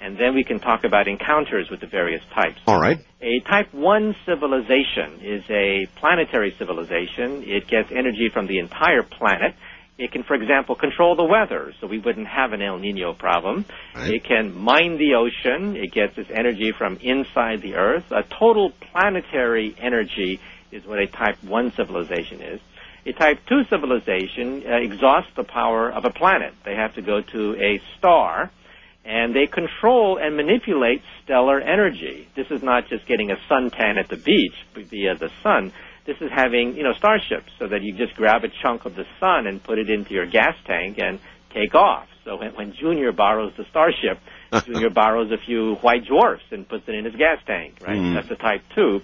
and then we can talk about encounters with the various types. All right. A type 1 civilization is a planetary civilization. It gets energy from the entire planet. It can, for example, control the weather, so we wouldn't have an El Nino problem. Right. It can mine the ocean. It gets its energy from inside the Earth. A total planetary energy is what a type 1 civilization is. A type 2 civilization uh, exhausts the power of a planet. They have to go to a star and they control and manipulate stellar energy. This is not just getting a suntan at the beach via the sun. This is having, you know, starships so that you just grab a chunk of the sun and put it into your gas tank and take off. So when, when Junior borrows the starship, (laughs) Junior borrows a few white dwarfs and puts it in his gas tank, right? Mm. That's a type 2.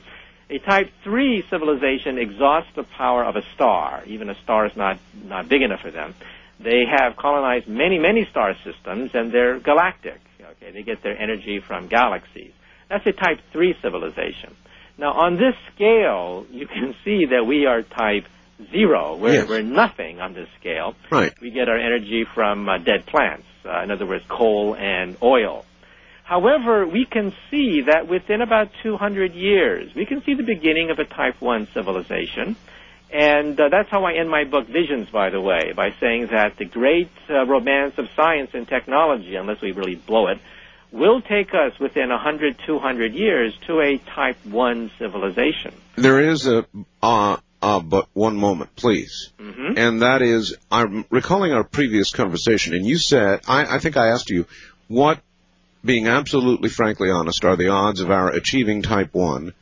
A type 3 civilization exhausts the power of a star. Even a star is not, not big enough for them. They have colonized many, many star systems, and they're galactic. Okay, they get their energy from galaxies. That's a Type 3 civilization. Now, on this scale, you can (laughs) see that we are Type 0. We're, yes. we're nothing on this scale. Right. We get our energy from uh, dead plants. Uh, in other words, coal and oil. However, we can see that within about 200 years, we can see the beginning of a Type 1 civilization. And uh, that's how I end my book, Visions, by the way, by saying that the great uh, romance of science and technology, unless we really blow it, will take us within 100, 200 years to a type 1 civilization. There is a, uh, uh, but one moment, please. Mm-hmm. And that is, I'm recalling our previous conversation, and you said, I, I think I asked you, what, being absolutely frankly honest, are the odds of our achieving type 1?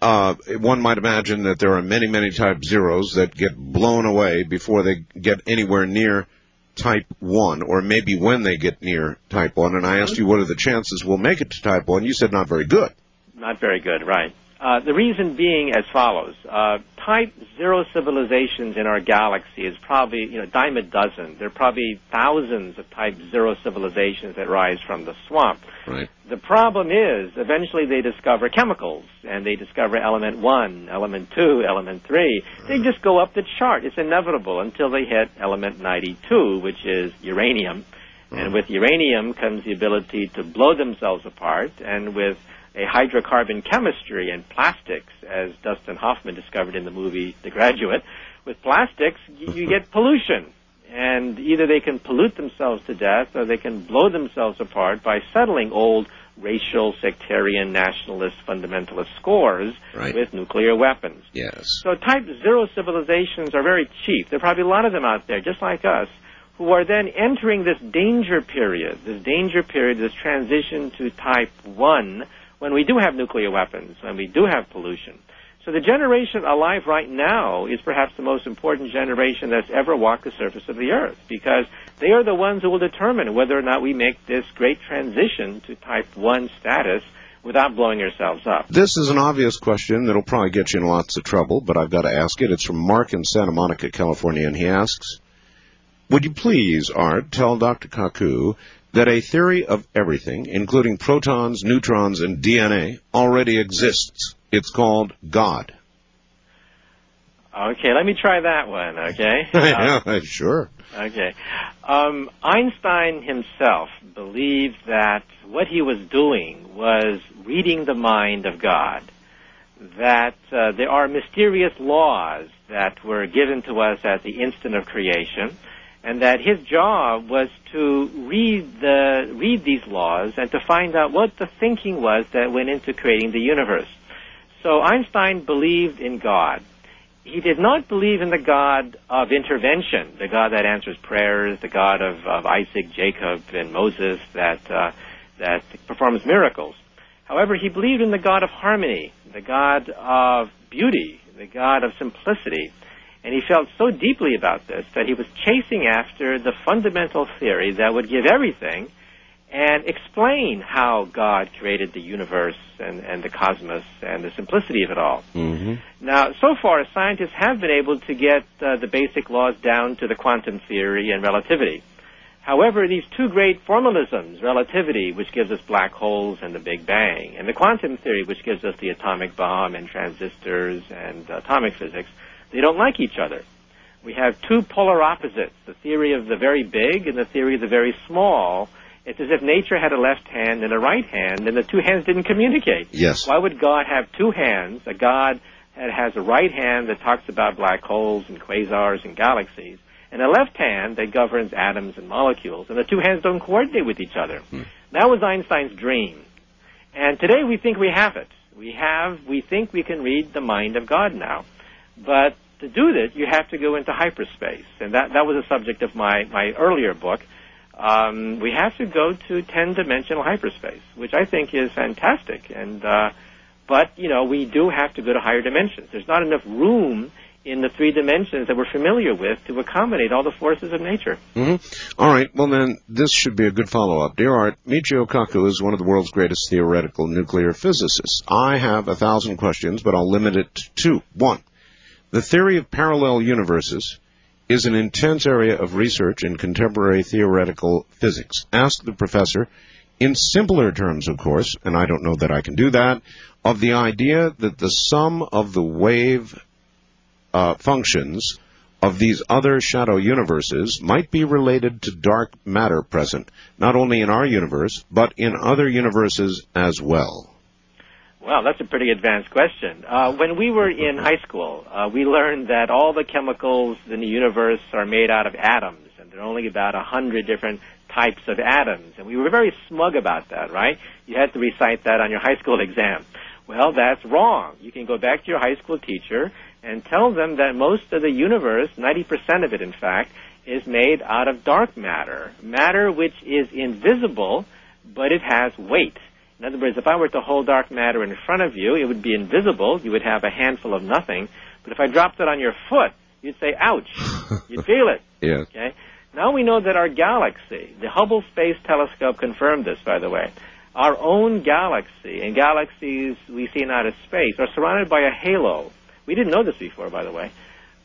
Uh, one might imagine that there are many, many type zeros that get blown away before they get anywhere near type 1, or maybe when they get near type 1. And I asked you what are the chances we'll make it to type 1. You said not very good. Not very good, right. Uh, the reason being as follows. Uh, type zero civilizations in our galaxy is probably, you know, dime a dozen. There are probably thousands of type zero civilizations that rise from the swamp. Right. The problem is, eventually they discover chemicals, and they discover element one, element two, element three. They just go up the chart. It's inevitable until they hit element 92, which is uranium. And with uranium comes the ability to blow themselves apart, and with a hydrocarbon chemistry and plastics, as Dustin Hoffman discovered in the movie The Graduate. With plastics, you get (laughs) pollution. And either they can pollute themselves to death or they can blow themselves apart by settling old racial, sectarian, nationalist, fundamentalist scores right. with nuclear weapons. Yes. So type zero civilizations are very cheap. There are probably a lot of them out there, just like us, who are then entering this danger period, this danger period, this transition to type one, when we do have nuclear weapons, when we do have pollution. So the generation alive right now is perhaps the most important generation that's ever walked the surface of the earth because they are the ones who will determine whether or not we make this great transition to type 1 status without blowing ourselves up. This is an obvious question that'll probably get you in lots of trouble, but I've got to ask it. It's from Mark in Santa Monica, California, and he asks, Would you please, Art, tell Dr. Kaku that a theory of everything, including protons, neutrons, and DNA, already exists. It's called God. Okay, let me try that one, okay? (laughs) uh, sure. Okay. Um, Einstein himself believed that what he was doing was reading the mind of God, that uh, there are mysterious laws that were given to us at the instant of creation, and that his job was to read the read these laws and to find out what the thinking was that went into creating the universe. So Einstein believed in God, he did not believe in the God of intervention, the God that answers prayers, the God of, of Isaac, Jacob, and Moses that uh, that performs miracles. However, he believed in the God of harmony, the God of beauty, the God of simplicity, and he felt so deeply about this that he was chasing after the fundamental theory that would give everything and explain how God created the universe and, and the cosmos and the simplicity of it all. Mm-hmm. Now, so far, scientists have been able to get uh, the basic laws down to the quantum theory and relativity. However, these two great formalisms, relativity, which gives us black holes and the Big Bang, and the quantum theory, which gives us the atomic bomb and transistors and atomic physics, they don't like each other. We have two polar opposites, the theory of the very big and the theory of the very small. It's as if nature had a left hand and a right hand, and the two hands didn't communicate. Yes. Why would God have two hands? A God that has a right hand that talks about black holes and quasars and galaxies, and a left hand that governs atoms and molecules, and the two hands don't coordinate with each other. Hmm. That was Einstein's dream. And today we think we have it. We have, we think we can read the mind of God now. But to do that, you have to go into hyperspace. And that, that was the subject of my, my earlier book. Um, we have to go to 10 dimensional hyperspace, which I think is fantastic. And, uh, but, you know, we do have to go to higher dimensions. There's not enough room in the three dimensions that we're familiar with to accommodate all the forces of nature. Mm-hmm. All right. Well, then this should be a good follow-up. Dear Art, Michio Kaku is one of the world's greatest theoretical nuclear physicists. I have a thousand questions, but I'll limit it to two. One, the theory of parallel universes is an intense area of research in contemporary theoretical physics. Ask the professor, in simpler terms, of course, and I don't know that I can do that, of the idea that the sum of the wave uh, functions of these other shadow universes might be related to dark matter present, not only in our universe, but in other universes as well. Well, that's a pretty advanced question. Uh, when we were in (laughs) high school, uh, we learned that all the chemicals in the universe are made out of atoms, and there are only about a hundred different types of atoms. And we were very smug about that, right? You had to recite that on your high school (laughs) exam. Well, that's wrong. You can go back to your high school teacher and tell them that most of the universe, 90% of it in fact, is made out of dark matter. Matter which is invisible, but it has weight. In other words, if I were to hold dark matter in front of you, it would be invisible. You would have a handful of nothing. But if I dropped it on your foot, you'd say, ouch. You'd (laughs) feel it. Yeah. Okay? Now we know that our galaxy, the Hubble Space Telescope confirmed this, by the way, our own galaxy and galaxies we see in outer space are surrounded by a halo. We didn't know this before, by the way.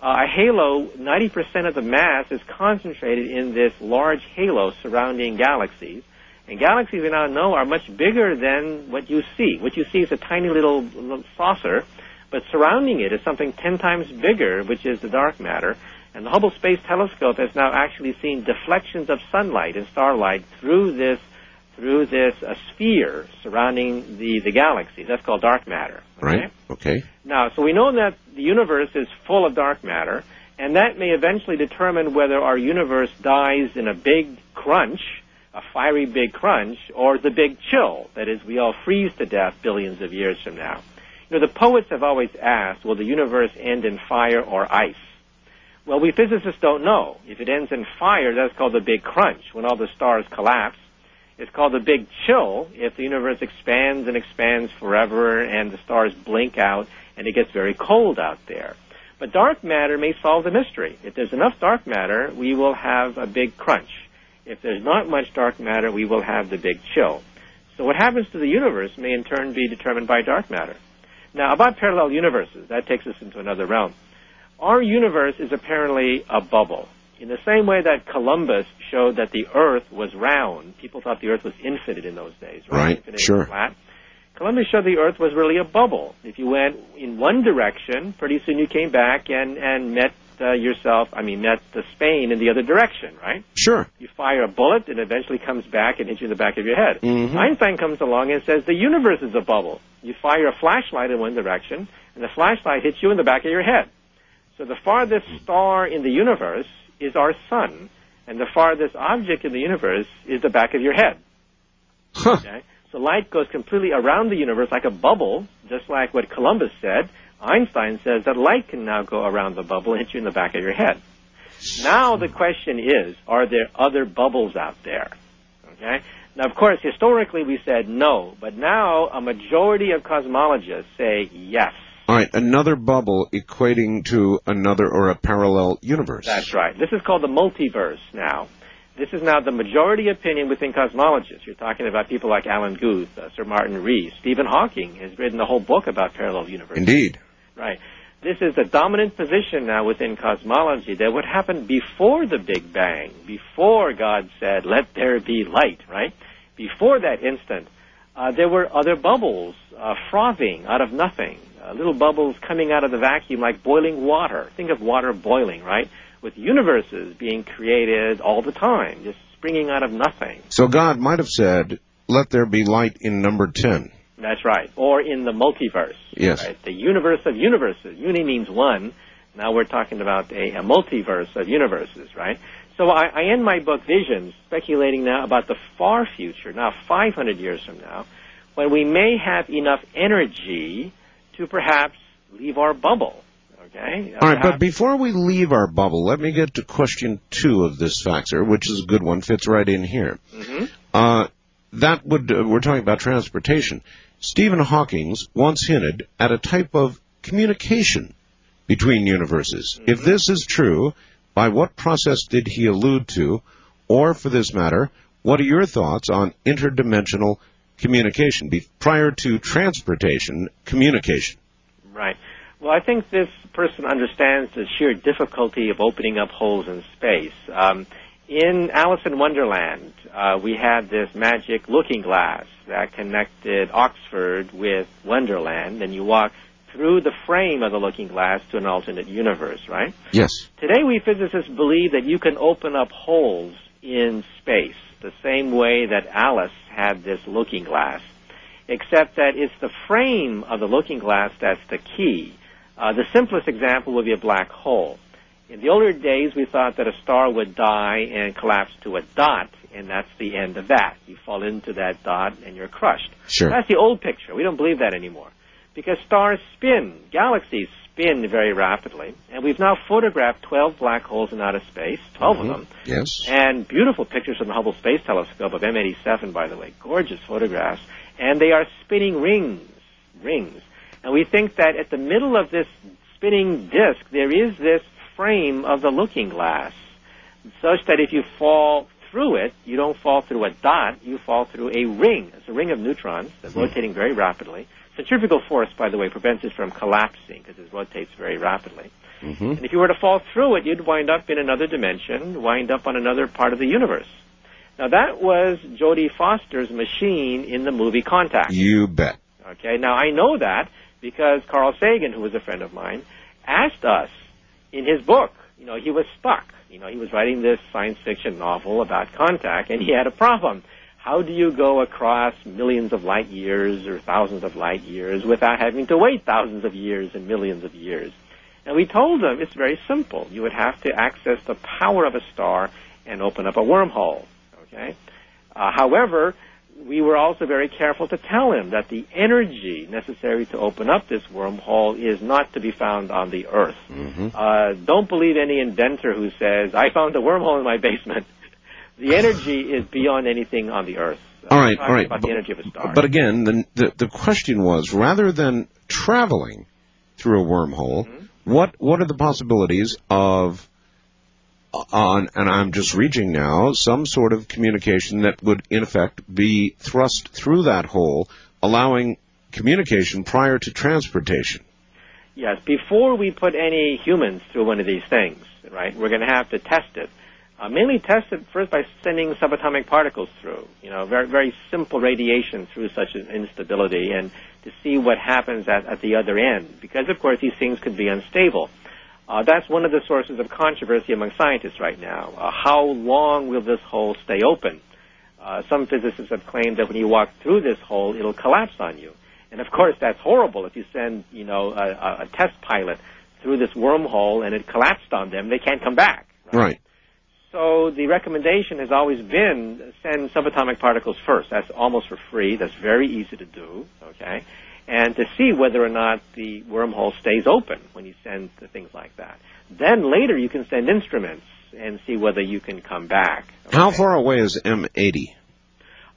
Uh, a halo, 90% of the mass is concentrated in this large halo surrounding galaxies. And galaxies we now know are much bigger than what you see. What you see is a tiny little, little saucer, but surrounding it is something 10 times bigger, which is the dark matter. And the Hubble Space Telescope has now actually seen deflections of sunlight and starlight through this through this uh, sphere surrounding the, the galaxy. That's called dark matter. Okay? Right. Okay. Now, so we know that the universe is full of dark matter, and that may eventually determine whether our universe dies in a big crunch, a fiery big crunch, or the big chill. That is, we all freeze to death billions of years from now. You know, the poets have always asked, will the universe end in fire or ice? Well, we physicists don't know. If it ends in fire, that's called the big crunch, when all the stars collapse. It's called the big chill if the universe expands and expands forever and the stars blink out and it gets very cold out there. But dark matter may solve the mystery. If there's enough dark matter, we will have a big crunch. If there's not much dark matter, we will have the big chill. So what happens to the universe may in turn be determined by dark matter. Now, about parallel universes, that takes us into another realm. Our universe is apparently a bubble. In the same way that Columbus showed that the Earth was round, people thought the Earth was infinite in those days, right? Right, Infinite sure. and Flat. Columbus showed the Earth was really a bubble. If you went in one direction, pretty soon you came back and and met uh, yourself. I mean, met the Spain in the other direction, right? Sure. You fire a bullet, and it eventually comes back and hits you in the back of your head. Mhm. Einstein comes along and says the universe is a bubble. You fire a flashlight in one direction, and the flashlight hits you in the back of your head. So the farthest star in the universe is our sun, and the farthest object in the universe is the back of your head. Huh. Okay? So light goes completely around the universe like a bubble, just like what Columbus said. Einstein says that light can now go around the bubble and hit you in the back of your head. Now the question is, are there other bubbles out there? Okay? Now, of course, historically we said no, but now a majority of cosmologists say yes. All right, another bubble equating to another or a parallel universe. That's right. This is called the multiverse now. This is now the majority opinion within cosmologists. You're talking about people like Alan Guth, uh, Sir Martin Rees. Stephen Hawking has written a whole book about parallel universes. Indeed. Right. This is the dominant position now within cosmology that what happened before the Big Bang, before God said, let there be light, right? Before that instant, uh, there were other bubbles uh, frothing out of nothing, uh, little bubbles coming out of the vacuum like boiling water. Think of water boiling, right? with universes being created all the time, just springing out of nothing. So God might have said, let there be light in number 10. That's right. Or in the multiverse. Yes. Right? The universe of universes. Uni means one. Now we're talking about a, a multiverse of universes, right? So I, I end my book Visions speculating now about the far future, now 500 years from now, when we may have enough energy to perhaps leave our bubble Okay. All right, but before we leave our bubble, let me get to question two of this faxer, which is a good one, fits right in here. Mm-hmm. Uh, that would uh, we're talking about transportation. Stephen Hawking's once hinted at a type of communication between universes. Mm-hmm. If this is true, by what process did he allude to, or for this matter, what are your thoughts on interdimensional communication be- prior to transportation communication? Right. Well, I think this person understands the sheer difficulty of opening up holes in space. Um, in Alice in Wonderland, uh, we had this magic looking glass that connected Oxford with Wonderland, and you walk through the frame of the looking glass to an alternate universe, right? Yes. Today, we physicists believe that you can open up holes in space the same way that Alice had this looking glass, except that it's the frame of the looking glass that's the key. Uh, the simplest example would be a black hole. In the older days, we thought that a star would die and collapse to a dot, and that's the end of that. You fall into that dot and you're crushed. Sure. That's the old picture. We don't believe that anymore. Because stars spin, galaxies spin very rapidly, and we've now photographed 12 black holes in outer space, 12 mm-hmm. of them. Yes. And beautiful pictures from the Hubble Space Telescope of M87, by the way. Gorgeous photographs. And they are spinning rings, rings. And we think that at the middle of this spinning disk, there is this frame of the looking glass, such that if you fall through it, you don't fall through a dot, you fall through a ring. It's a ring of neutrons that's mm-hmm. rotating very rapidly. Centrifugal force, by the way, prevents it from collapsing because it rotates very rapidly. Mm-hmm. And if you were to fall through it, you'd wind up in another dimension, wind up on another part of the universe. Now that was Jodie Foster's machine in the movie Contact. You bet. Okay, now I know that because Carl Sagan, who was a friend of mine, asked us in his book, you know, he was stuck. You know, he was writing this science fiction novel about contact, and he had a problem. How do you go across millions of light years or thousands of light years without having to wait thousands of years and millions of years? And we told him it's very simple. You would have to access the power of a star and open up a wormhole. Okay. Uh, however, we were also very careful to tell him that the energy necessary to open up this wormhole is not to be found on the Earth. Mm-hmm. Uh, don't believe any inventor who says, I found a wormhole in my basement. (laughs) the energy is beyond anything on the Earth. All right, all right. About but, the energy of a star. But again, the, the, the question was, rather than traveling through a wormhole, mm-hmm. what what are the possibilities of on, and I'm just reaching now, some sort of communication that would, in effect, be thrust through that hole, allowing communication prior to transportation. Yes, before we put any humans through one of these things, right, we're going to have to test it. Uh, mainly test it first by sending subatomic particles through, you know, very, very simple radiation through such an instability and to see what happens at, at the other end. Because, of course, these things could be unstable. Uh, that's one of the sources of controversy among scientists right now. Uh, how long will this hole stay open? Uh, some physicists have claimed that when you walk through this hole, it'll collapse on you. And of course, that's horrible. If you send, you know, a, a test pilot through this wormhole and it collapsed on them, they can't come back. Right. right. So the recommendation has always been send subatomic particles first. That's almost for free. That's very easy to do. Okay. And to see whether or not the wormhole stays open when you send things like that. Then later you can send instruments and see whether you can come back. Okay? How far away is M80?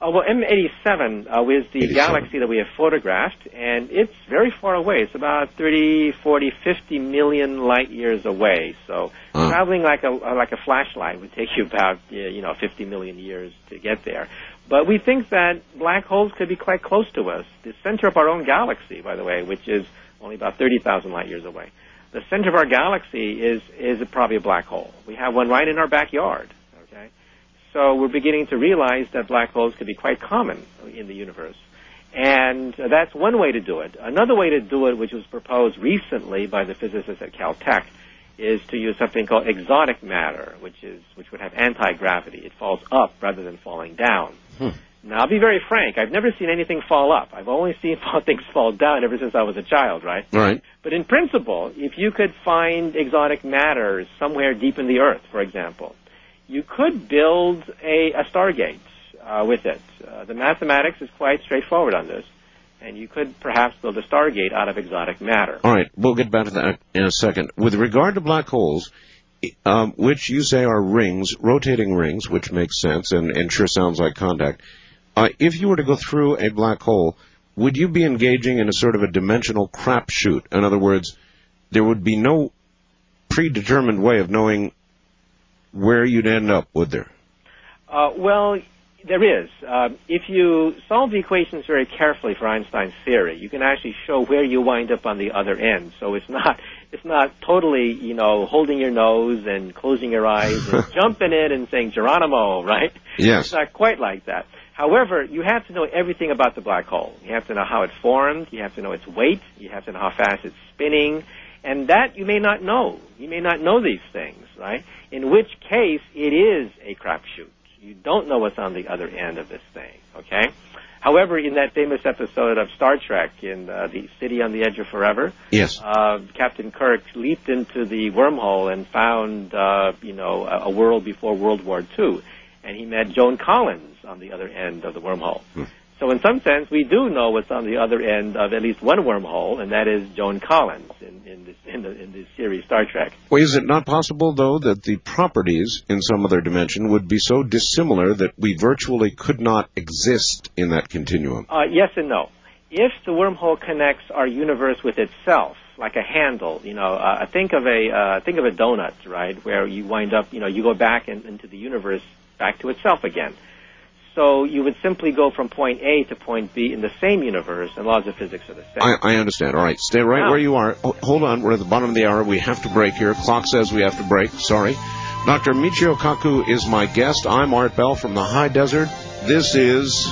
Uh, well, M87 uh, is the 87. galaxy that we have photographed, and it's very far away. It's about 30, 40, 50 million light years away. So uh. traveling like a like a flashlight would take you about you know 50 million years to get there. But we think that black holes could be quite close to us. The center of our own galaxy, by the way, which is only about 30,000 light years away, the center of our galaxy is is probably a black hole. We have one right in our backyard. Okay? So we're beginning to realize that black holes could be quite common in the universe. And that's one way to do it. Another way to do it, which was proposed recently by the physicists at Caltech, is to use something called exotic matter, which is which would have anti-gravity. It falls up rather than falling down. Hmm. Now, I'll be very frank. I've never seen anything fall up. I've only seen (laughs) things fall down ever since I was a child, right? Right. But in principle, if you could find exotic matter somewhere deep in the earth, for example, you could build a, a Stargate uh, with it. Uh, the mathematics is quite straightforward on this, and you could perhaps build a Stargate out of exotic matter. All right, we'll get back to that in a second. With regard to black holes, um, which you say are rings, rotating rings, which makes sense and, and sure sounds like contact. Uh, if you were to go through a black hole, would you be engaging in a sort of a dimensional crapshoot? In other words, there would be no predetermined way of knowing where you'd end up, would there? Uh, well, there is. Uh, if you solve the equations very carefully for Einstein's theory, you can actually show where you wind up on the other end. So it's not it's not totally you know holding your nose and closing your eyes and (laughs) jumping in and saying Geronimo, right? Yes. It's not quite like that. However, you have to know everything about the black hole. You have to know how it formed. You have to know its weight. You have to know how fast it's spinning. And that you may not know. You may not know these things, right? In which case, it is a crapshoot. You don't know what's on the other end of this thing, okay? However, in that famous episode of Star Trek, in uh, the City on the Edge of Forever, yes, uh, Captain Kirk leaped into the wormhole and found, uh, you know, a, a world before World War II, and he met Joan Collins on the other end of the wormhole. Hmm. So in some sense, we do know what's on the other end of at least one wormhole, and that is Joan Collins in, in, the, series Star Trek. Well, is it not possible, though, that the properties in some other dimension would be so dissimilar that we virtually could not exist in that continuum? Uh, yes and no. If the wormhole connects our universe with itself, like a handle, you know, uh, think of a uh, think of a donut, right, where you wind up, you know, you go back in, into the universe back to itself again. So you would simply go from point A to point B in the same universe, and laws of physics are the same. I, I understand. All right, stay right where you are. Oh, hold on, we're at the bottom of the hour. We have to break here. Clock says we have to break. Sorry. Dr. Michio Kaku is my guest. I'm Art Bell from the high desert. This is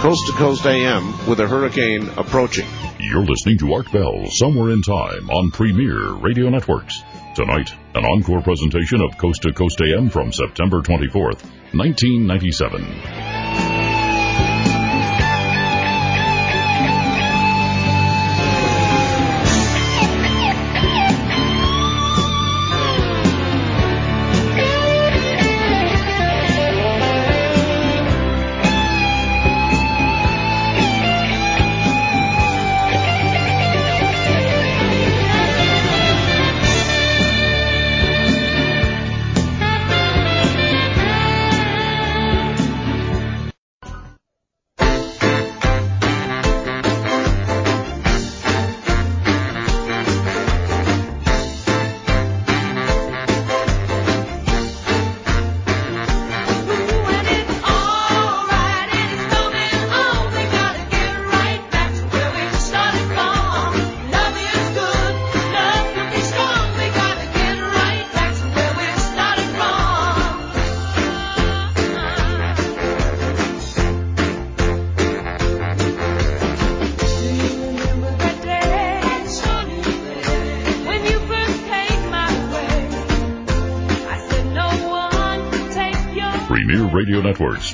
Coast to Coast AM with a hurricane approaching. You're listening to Art Bell, Somewhere in Time on Premier Radio Networks. Tonight, an encore presentation of Coast to Coast AM from September 24th, 1997.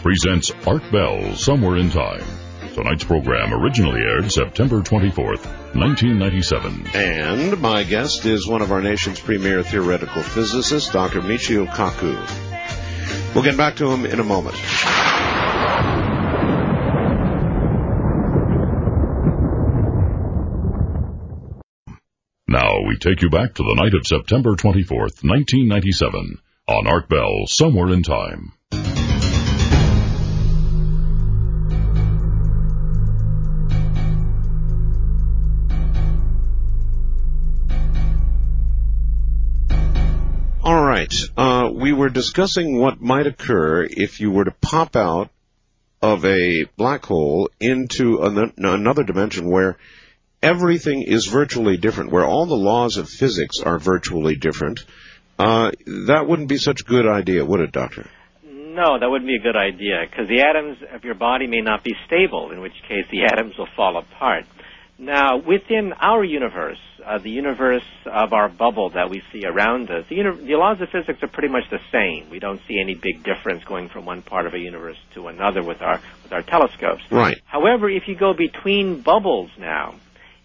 Presents Art Bell Somewhere in Time. Tonight's program originally aired September 24th, 1997. And my guest is one of our nation's premier theoretical physicists, Dr. Michio Kaku. We'll get back to him in a moment. Now we take you back to the night of September 24th, 1997, on Art Bell, Somewhere in Time. Right. Uh, we were discussing what might occur if you were to pop out of a black hole into an- another dimension where everything is virtually different, where all the laws of physics are virtually different. Uh, that wouldn't be such a good idea, would it, Doctor? No, that wouldn't be a good idea because the atoms of your body may not be stable, in which case the atoms will fall apart. Now, within our universe, uh, the universe of our bubble that we see around us, the, uni- the laws of physics are pretty much the same. We don't see any big difference going from one part of a universe to another with our with our telescopes. Right. However, if you go between bubbles now,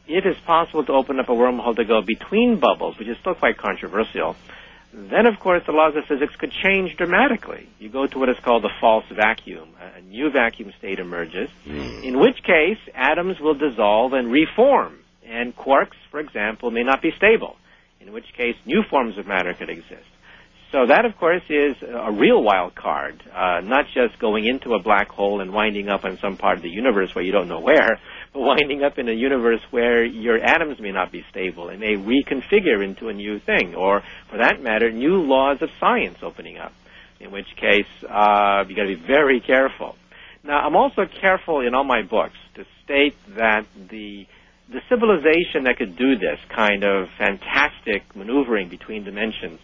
it is possible to open up a wormhole to go between bubbles, which is still quite controversial. Then, of course, the laws of physics could change dramatically. You go to what is called the false vacuum. A new vacuum state emerges, in which case atoms will dissolve and reform, and quarks, for example, may not be stable, in which case new forms of matter could exist. So that, of course, is a real wild card, uh, not just going into a black hole and winding up in some part of the universe where you don't know where, (laughs) but winding up in a universe where your atoms may not be stable and may reconfigure into a new thing, or, for that matter, new laws of science opening up. In which case, uh, you got to be very careful. Now, I'm also careful in all my books to state that the the civilization that could do this kind of fantastic maneuvering between dimensions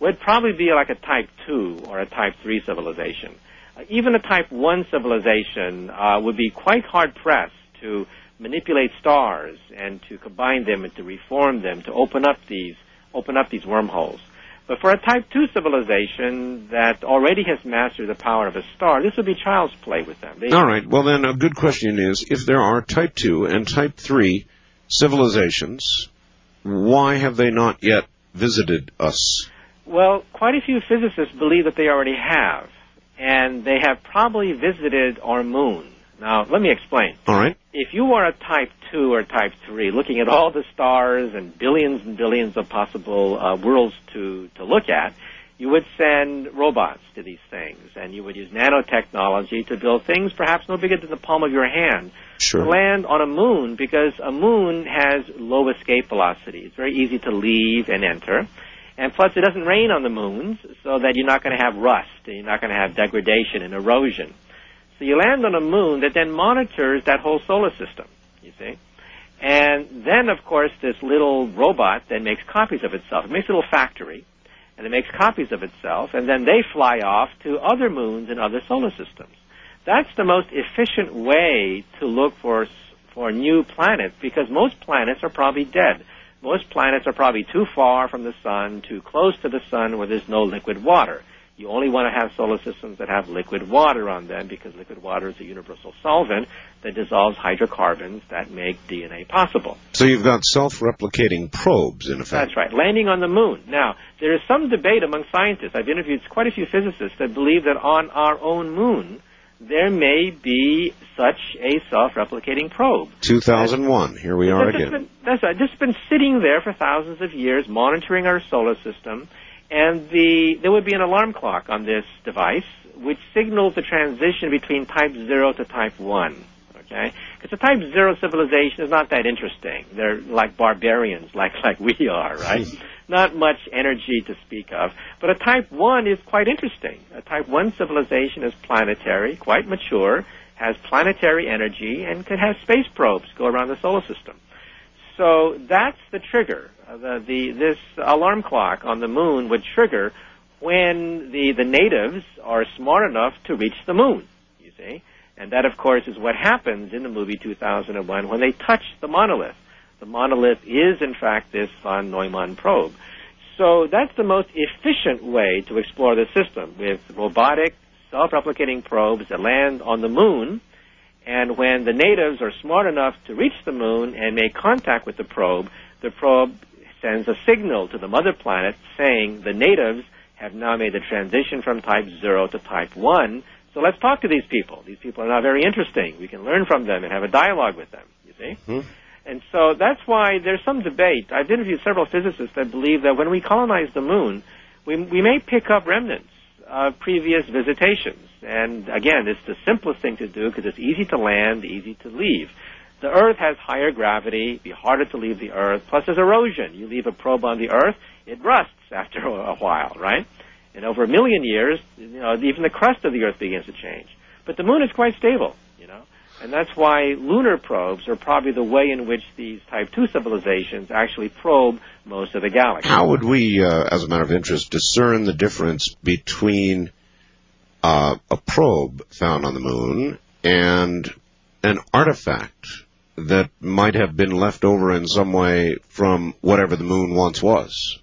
would probably be like a type 2 or a type 3 civilization. Uh, even a type 1 civilization uh, would be quite hard pressed to manipulate stars and to combine them and to reform them to open up these open up these wormholes. But for a type 2 civilization that already has mastered the power of a star, this would be child's play with them. They, All right. Well, then a good question is, if there are Type 2 and Type 3 civilizations, why have they not yet visited us? Well, quite a few physicists believe that they already have, and they have probably visited our moon. Now, let me explain. All right. If you are a type 2 or type 3, looking at all the stars and billions and billions of possible uh, worlds to, to look at, you would send robots to these things, and you would use nanotechnology to build things perhaps no bigger than the palm of your hand Sure. to land on a moon because a moon has low escape velocity. It's very easy to leave and enter. And plus, it doesn't rain on the moons, so that you're not going to have rust, and you're not going to have degradation and erosion. So you land on a moon that then monitors that whole solar system, you see. And then, of course, this little robot then makes copies of itself. It makes a little factory, and it makes copies of itself, and then they fly off to other moons and other solar systems. That's the most efficient way to look for for new planets because most planets are probably dead. Most planets are probably too far from the sun, too close to the sun where there's no liquid water. You only want to have solar systems that have liquid water on them because liquid water is a universal solvent that dissolves hydrocarbons that make DNA possible. So you've got self-replicating probes, in effect. That's right. Landing on the moon. Now, there is some debate among scientists. I've interviewed quite a few physicists that believe that on our own moon, there may be such a self-replicating probe. 2001. Here we are That's again. been, that's right. Just been sitting there for thousands of years, monitoring our solar system, and the there would be an alarm clock on this device which signals the transition between Type Zero to Type One. Okay, because the Type Zero civilization is not that interesting. They're like barbarians, (laughs) like like we are, right? (laughs) not much energy to speak of. But a Type 1 is quite interesting. A Type 1 civilization is planetary, quite mature, has planetary energy, and could have space probes go around the solar system. So that's the trigger. Uh, the, the, this alarm clock on the moon would trigger when the, the natives are smart enough to reach the moon, you see. And that, of course, is what happens in the movie 2001 when they touch the monolith. The monolith is, in fact, this von Neumann probe. So that's the most efficient way to explore the system with robotic, self-replicating probes that land on the moon. And when the natives are smart enough to reach the moon and make contact with the probe, the probe sends a signal to the mother planet saying the natives have now made the transition from type 0 to type 1. So let's talk to these people. These people are now very interesting. We can learn from them and have a dialogue with them, you see? Hmm. And so that's why there's some debate. I've interviewed several physicists that believe that when we colonize the moon, we, we may pick up remnants of previous visitations. And again, it's the simplest thing to do because it's easy to land, easy to leave. The Earth has higher gravity, it'd be harder to leave the Earth, plus there's erosion. You leave a probe on the Earth, it rusts after a while, right? And over a million years, you know, even the crust of the Earth begins to change. But the moon is quite stable, you know. And that's why lunar probes are probably the way in which these Type 2 civilizations actually probe most of the galaxy. How would we, uh, as a matter of interest, discern the difference between uh, a probe found on the moon and an artifact that might have been left over in some way from whatever the moon once was?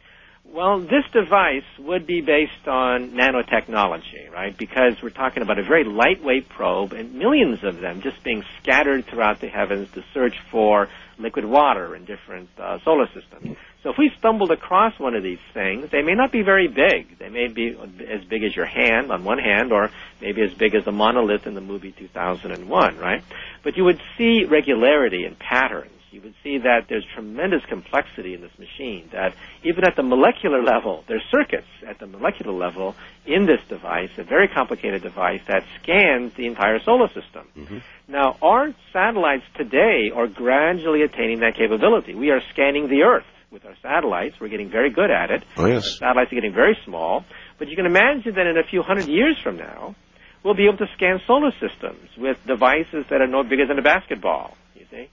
Well, this device would be based on nanotechnology, right? Because we're talking about a very lightweight probe and millions of them just being scattered throughout the heavens to search for liquid water in different uh, solar systems. So if we stumbled across one of these things, they may not be very big. They may be as big as your hand on one hand, or maybe as big as a monolith in the movie 2001, right? But you would see regularity and patterns you would see that there's tremendous complexity in this machine, that even at the molecular level, there's circuits at the molecular level in this device, a very complicated device that scans the entire solar system. Mm-hmm. Now, our satellites today are gradually attaining that capability. We are scanning the Earth with our satellites. We're getting very good at it. Oh, yes. Our satellites are getting very small. But you can imagine that in a few hundred years from now, we'll be able to scan solar systems with devices that are no bigger than a basketball, you see.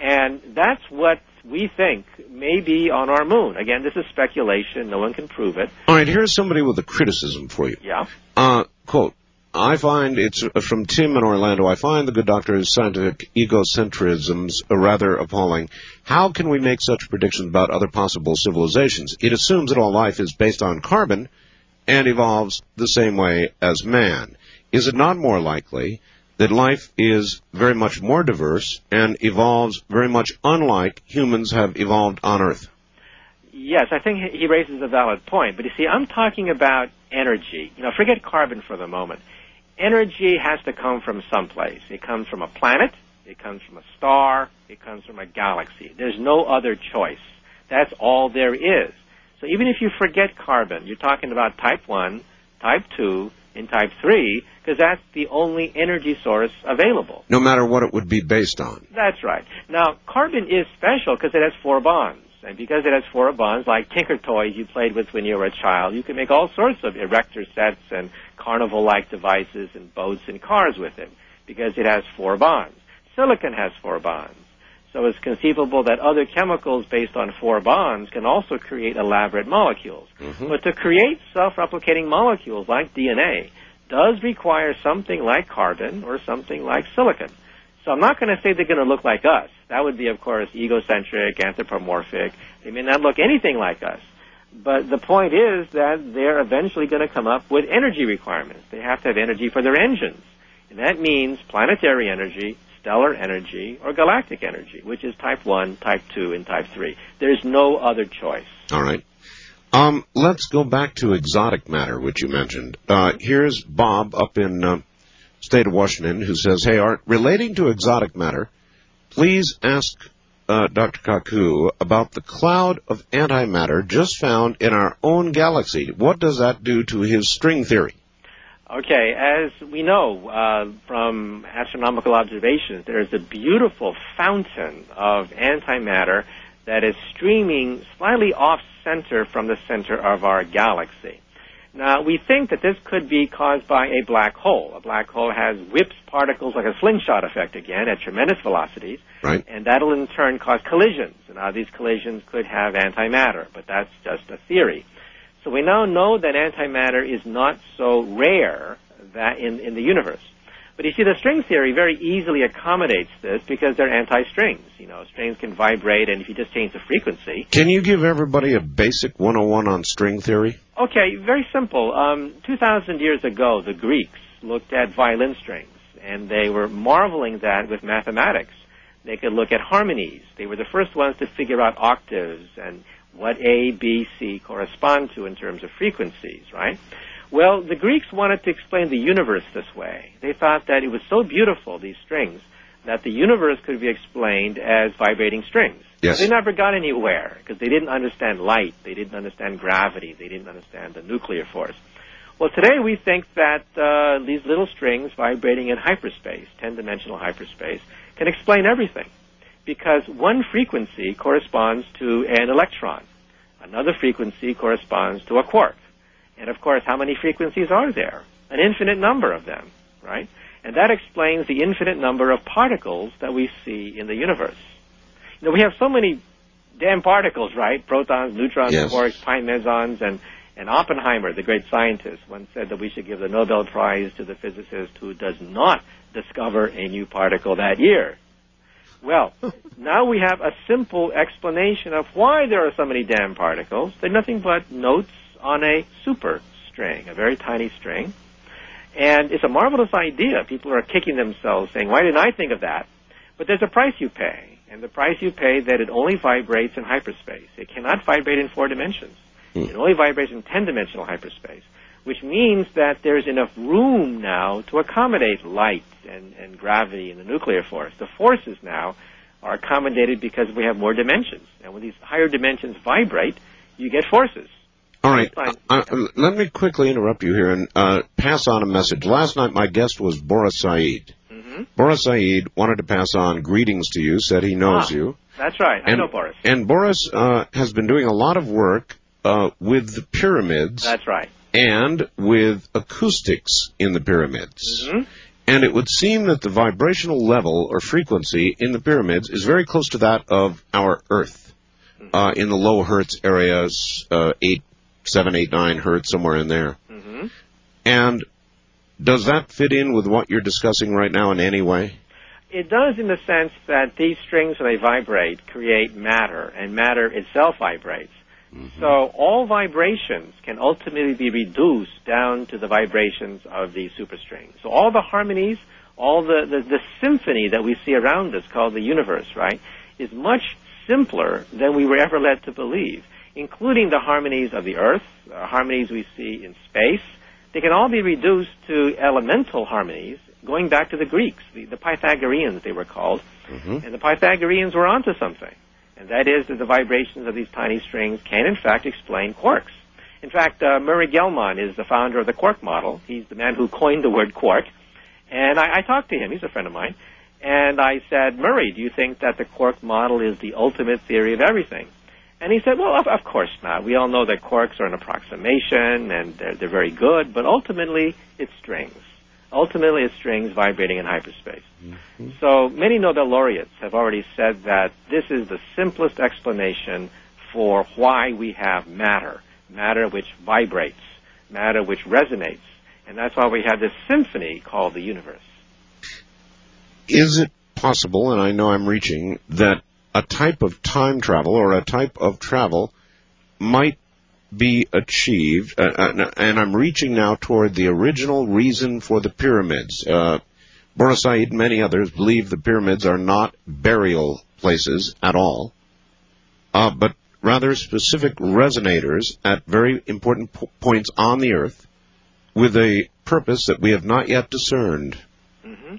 And that's what we think may be on our moon. Again, this is speculation. No one can prove it. All right, here's somebody with a criticism for you. Yeah. Uh, quote, I find it's uh, from Tim in Orlando. I find the good doctor's scientific egocentrisms rather appalling. How can we make such predictions about other possible civilizations? It assumes that all life is based on carbon and evolves the same way as man. Is it not more likely that life is very much more diverse and evolves very much unlike humans have evolved on Earth. Yes, I think he raises a valid point. But you see, I'm talking about energy. You know, forget carbon for the moment. Energy has to come from someplace. It comes from a planet, it comes from a star, it comes from a galaxy. There's no other choice. That's all there is. So even if you forget carbon, you're talking about type 1, type 2, and type 3, because that's the only energy source available. No matter what it would be based on. That's right. Now, carbon is special because it has four bonds. And because it has four bonds, like Tinker Toys you played with when you were a child, you can make all sorts of erector sets and carnival-like devices and boats and cars with it because it has four bonds. Silicon has four bonds. So it's conceivable that other chemicals based on four bonds can also create elaborate molecules. Mm-hmm. But to create self-replicating molecules like DNA, does require something like carbon or something like silicon. So I'm not going to say they're going to look like us. That would be, of course, egocentric, anthropomorphic. They may not look anything like us. But the point is that they're eventually going to come up with energy requirements. They have to have energy for their engines. And that means planetary energy, stellar energy, or galactic energy, which is type 1, type 2, and type 3. There's no other choice. All right. Um, let's go back to exotic matter, which you mentioned. Uh, here's Bob up in uh, state of Washington who says, "Hey Art, relating to exotic matter, please ask uh, Dr. Kaku about the cloud of antimatter just found in our own galaxy. What does that do to his string theory?" Okay, as we know uh, from astronomical observations, there is a beautiful fountain of antimatter that is streaming slightly off center from the center of our galaxy. Now, we think that this could be caused by a black hole. A black hole has whips particles like a slingshot effect again at tremendous velocities. Right. And that'll in turn cause collisions. And now these collisions could have antimatter, but that's just a theory. So we now know that antimatter is not so rare that in, in the universe. But you see, the string theory very easily accommodates this because they're anti-strings. You know, strings can vibrate, and if you just change the frequency. Can you give everybody a basic 101 on string theory? Okay, very simple. Um, 2,000 years ago, the Greeks looked at violin strings, and they were marveling that with mathematics. They could look at harmonies. They were the first ones to figure out octaves and what A, B, C correspond to in terms of frequencies, right? Well, the Greeks wanted to explain the universe this way. They thought that it was so beautiful, these strings, that the universe could be explained as vibrating strings. Yes. They never got anywhere because they didn't understand light, they didn't understand gravity, they didn't understand the nuclear force. Well, today we think that uh, these little strings vibrating in hyperspace, 10-dimensional hyperspace, can explain everything because one frequency corresponds to an electron. Another frequency corresponds to a quark. And of course, how many frequencies are there? An infinite number of them, right? And that explains the infinite number of particles that we see in the universe. You know, we have so many damn particles, right? Protons, neutrons, Yes. quarks, pi mesons, and, and Oppenheimer, the great scientist, once said that we should give the Nobel Prize to the physicist who does not discover a new particle that year. Well, (laughs) now we have a simple explanation of why there are so many damn particles. They're nothing but notes on a super string, a very tiny string. And it's a marvelous idea. People are kicking themselves saying, why didn't I think of that? But there's a price you pay. And the price you pay that it only vibrates in hyperspace. It cannot vibrate in four dimensions. Hmm. It only vibrates in 10 dimensional hyperspace, which means that there's enough room now to accommodate light and, and gravity and the nuclear force. The forces now are accommodated because we have more dimensions. And when these higher dimensions vibrate, you get forces. All right. Uh, uh, let me quickly interrupt you here and uh, pass on a message. Last night, my guest was Boris Said. hmm Boris Said wanted to pass on greetings to you, said he knows Ah. you. That's right. I know Boris. and Boris uh, has been doing a lot of work uh, with the pyramids That's right. And with acoustics in the pyramids. hmm And it would seem that the vibrational level or frequency in the pyramids is very close to that of our Earth. Uh, in the low hertz areas, uh, eight, seven, eight, nine hertz, somewhere in there. hmm And does that fit in with what you're discussing right now in any way? It does in the sense that these strings, when they vibrate, create matter, and matter itself vibrates. So all vibrations can ultimately be reduced down to the vibrations of the superstrings. So all the harmonies, all the, the, the symphony that we see around us called the universe, right, is much simpler than we were ever led to believe, including the harmonies of the earth, uh, harmonies we see in space. They can all be reduced to elemental harmonies, going back to the Greeks, the, the Pythagoreans they were called. Mm-hmm. And the Pythagoreans were onto something. And that is that the vibrations of these tiny strings can in fact explain quarks. In fact, uh, Murray Gell-Mann is the founder of the quark model. He's the man who coined the word quark. And I, I talked to him. He's a friend of mine. And I said, Murray, do you think that the quark model is the ultimate theory of everything? And he said, well, of, of course not. We all know that quarks are an approximation and they're, they're very good, but ultimately it's strings. Ultimately it's strings vibrating in hyperspace. Mm-hmm. So many Nobel laureates have already said that this is the simplest explanation for why we have matter, matter which vibrates, matter which resonates, and that's why we have this symphony called the universe. Is it possible, and I know I'm reaching, that a type of time travel or a type of travel might be achieved, uh, uh, and I'm reaching now toward the original reason for the pyramids. Uh, Said and many others believe the pyramids are not burial places at all, uh, but rather specific resonators at very important po- points on the earth with a purpose that we have not yet discerned. hmm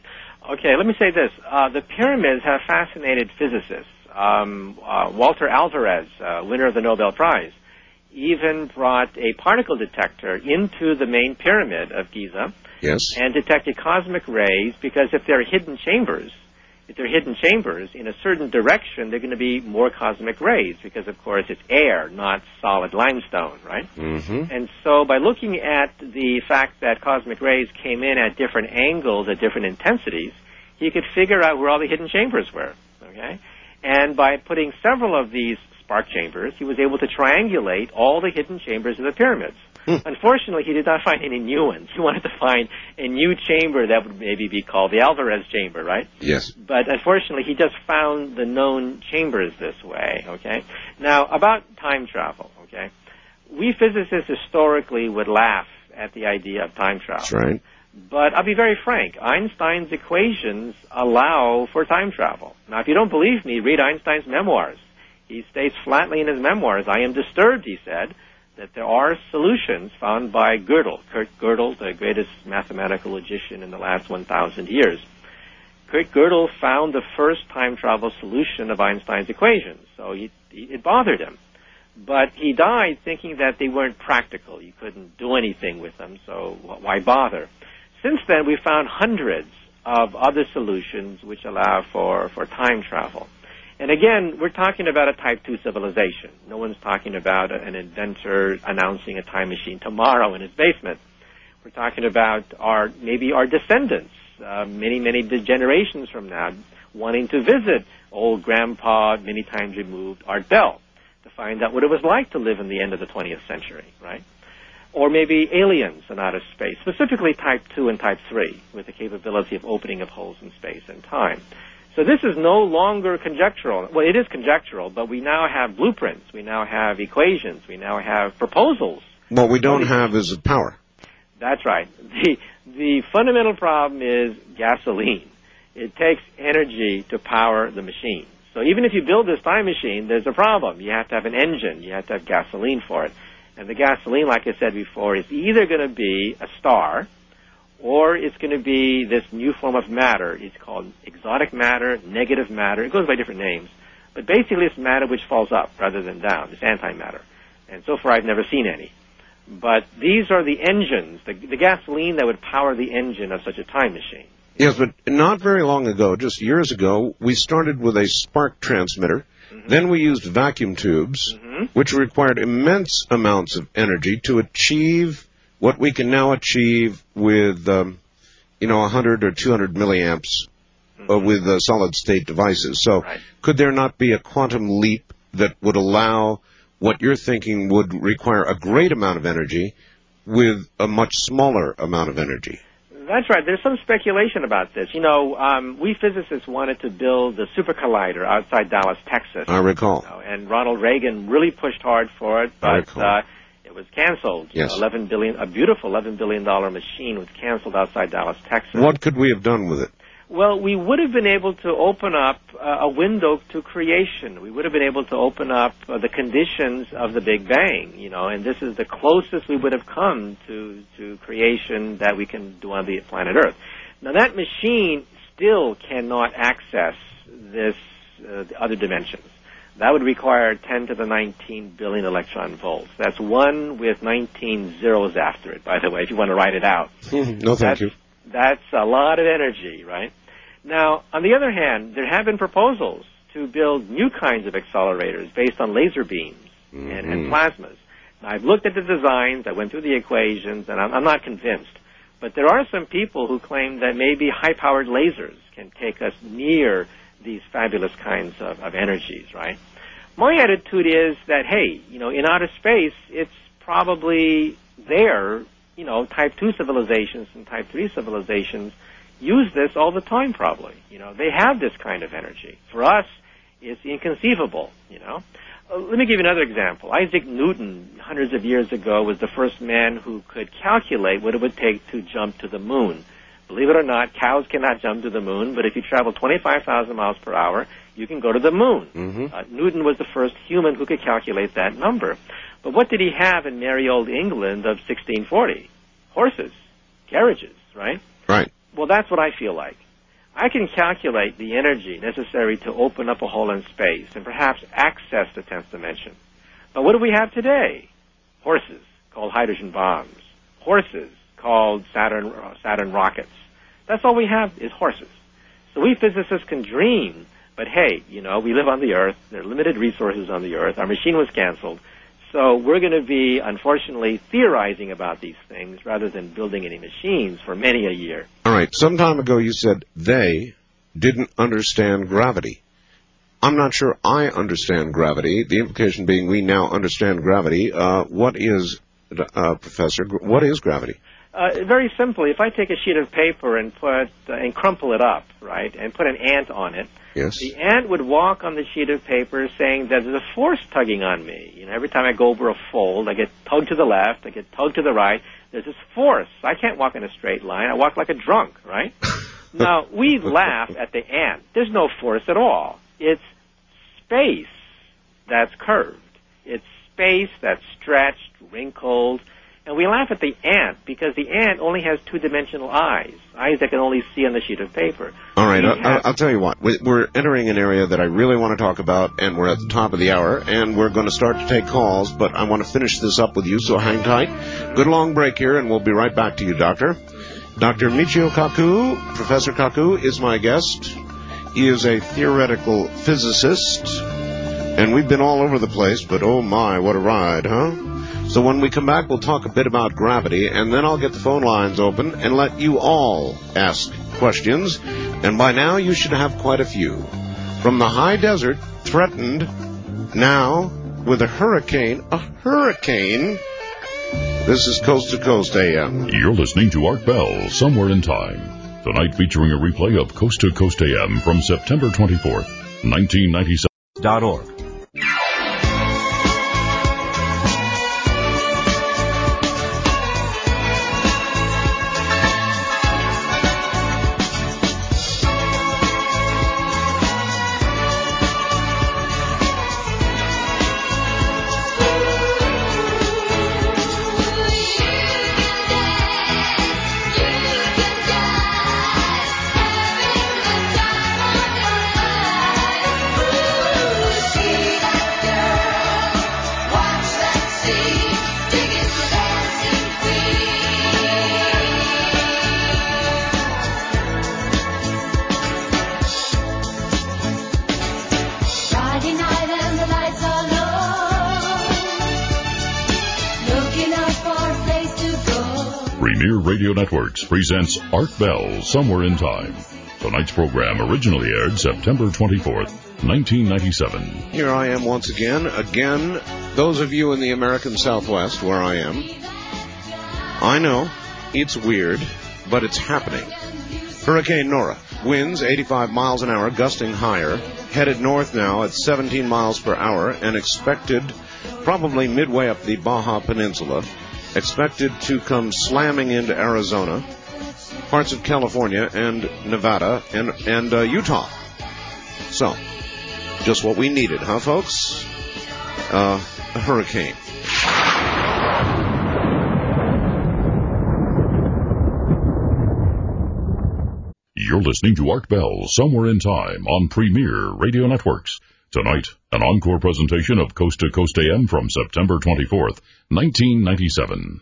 Okay, let me say this. Uh, the pyramids have fascinated physicists. Um, uh, Walter Alvarez, uh, winner of the Nobel Prize, even brought a particle detector into the main pyramid of Giza Yes? and detected cosmic rays because if they're hidden chambers, if they're hidden chambers in a certain direction, they're going to be more cosmic rays because, of course, it's air, not solid limestone, right? Mm-hmm. And so by looking at the fact that cosmic rays came in at different angles, at different intensities, he could figure out where all the hidden chambers were. Okay? And by putting several of these spark chambers, he was able to triangulate all the hidden chambers of the pyramids. Hmm. Unfortunately, he did not find any new ones. He wanted to find a new chamber that would maybe be called the Alvarez chamber, right? Yes. But unfortunately, he just found the known chambers this way, okay? Now, about time travel, okay? We physicists historically would laugh at the idea of time travel. That's right. But I'll be very frank. Einstein's equations allow for time travel. Now, if you don't believe me, read Einstein's memoirs. He states flatly in his memoirs, I am disturbed, he said, that there are solutions found by Gödel, Kurt Gödel, the greatest mathematical logician in the last 1,000 years. Kurt Gödel found the first time travel solution of Einstein's equations, so he, it bothered him. But he died thinking that they weren't practical. You couldn't do anything with them, so why bother? Since then, we found hundreds of other solutions which allow for, for time travel. And again, we're talking about a type 2 civilization. No one's talking about an inventor announcing a time machine tomorrow in his basement. We're talking about our, maybe our descendants, uh, many, many generations from now, wanting to visit old grandpa, many times removed, Art Bell, to find out what it was like to live in the end of the 20th century, right? Or maybe aliens in outer space, specifically type 2 and type 3, with the capability of opening of holes in space and time. So this is no longer conjectural. Well, it is conjectural, but we now have blueprints. We now have equations. We now have proposals. What we don't have is power. That's right. The, the fundamental problem is gasoline. It takes energy to power the machine. So even if you build this time machine, there's a problem. You have to have an engine. You have to have gasoline for it. And the gasoline, like I said before, is either going to be a star, or it's going to be this new form of matter. It's called exotic matter, negative matter. It goes by different names. But basically it's matter which falls up rather than down. It's antimatter. And so far I've never seen any. But these are the engines, the, the gasoline that would power the engine of such a time machine. Yes, but not very long ago, just years ago, we started with a spark transmitter. Mm-hmm. Then we used vacuum tubes, mm-hmm. which required immense amounts of energy to achieve what we can now achieve with, um, you know, 100 or 200 milliamps uh, mm-hmm. with uh, solid state devices. So, right. could there not be a quantum leap that would allow what you're thinking would require a great amount of energy with a much smaller amount of energy? That's right. There's some speculation about this. You know, um, we physicists wanted to build the super collider outside Dallas, Texas. I recall. You know, and Ronald Reagan really pushed hard for it, but uh, it was canceled. Yes. Eleven billion, a beautiful eleven billion dollar machine was canceled outside Dallas, Texas. What could we have done with it? Well, we would have been able to open up uh, a window to creation. We would have been able to open up uh, the conditions of the Big Bang, you know, and this is the closest we would have come to, to creation that we can do on the planet Earth. Now that machine still cannot access this, uh, the other dimensions. That would require 10 to the 19 billion electron volts. That's one with 19 zeros after it, by the way, if you want to write it out. (laughs) no, thank that's, you. That's a lot of energy, right? Now, on the other hand, there have been proposals to build new kinds of accelerators based on laser beams mm-hmm. and, and, mm-hmm. plasmas. Now, I've looked at the designs, I went through the equations, and I'm, I'm not convinced. But there are some people who claim that maybe high-powered lasers can take us near these fabulous kinds of, of energies, right? My attitude is that, hey, you know, in outer space, it's probably there, you know, type 2 civilizations and type 3 civilizations use this all the time probably. You know, they have this kind of energy. For us, it's inconceivable, you know. Uh, let me give you another example. Isaac Newton, hundreds of years ago, was the first man who could calculate what it would take to jump to the moon. Believe it or not, cows cannot jump to the moon, but if you travel 25,000 miles per hour, you can go to the moon. Mm-hmm. Uh, Newton was the first human who could calculate that number. But what did he have in merry old England of 1640? Horses, carriages, right? Right. Well, that's what I feel like. I can calculate the energy necessary to open up a hole in space and perhaps access the 10th dimension. But what do we have today? Horses, called hydrogen bombs. Horses, called Saturn, uh, Saturn rockets. That's all we have is horses. So we physicists can dream, but hey, you know, we live on the Earth. There are limited resources on the Earth. Our machine was canceled. So we're going to be, unfortunately, theorizing about these things rather than building any machines for many a year. All right. Some time ago you said they didn't understand gravity. I'm not sure I understand gravity. The implication being we now understand gravity. Uh, what is, uh, Professor, what is gravity? Uh, very simply, if I take a sheet of paper and put uh, and crumple it up, right, and put an ant on it, yes. the ant would walk on the sheet of paper saying that there's a force tugging on me. You know, every time I go over a fold, I get tugged to the left, I get tugged to the right. There's this force. I can't walk in a straight line. I walk like a drunk, right? (laughs) now we laugh at the ant. There's no force at all. It's space that's curved. It's space that's stretched, wrinkled And we laugh at the ant because the ant only has two-dimensional eyes, eyes that can only see on the sheet of paper. All right, I'll, I'll tell you what. We're entering an area that I really want to talk about, and we're at the top of the hour, and we're going to start to take calls, but I want to finish this up with you, so hang tight. Good long break here, and we'll be right back to you, Doctor. Dr. Michio Kaku, Professor Kaku, is my guest. He is a theoretical physicist, and we've been all over the place, but oh my, what a ride, huh? So when we come back, we'll talk a bit about gravity, and then I'll get the phone lines open and let you all ask questions. And by now, you should have quite a few. From the high desert, threatened now with a hurricane, a hurricane. This is Coast to Coast AM. You're listening to Art Bell, Somewhere in Time. Tonight featuring a replay of Coast to Coast AM from September 24th, 1997. Radio Networks presents Art Bell, Somewhere in Time. Tonight's program originally aired September 24th, 1997. Here I am once again. Again, those of you in the American Southwest where I am, I know it's weird, but it's happening. Hurricane Nora, winds 85 miles an hour, gusting higher, headed north now at 17 miles per hour, and expected probably midway up the Baja Peninsula, expected to come slamming into Arizona, parts of California and Nevada and and uh, Utah. So, just what we needed, huh, folks? Uh, a hurricane. You're listening to Art Bell, Somewhere in Time on Premier Radio Networks. Tonight, an encore presentation of Coast to Coast AM from September 24th, 1997.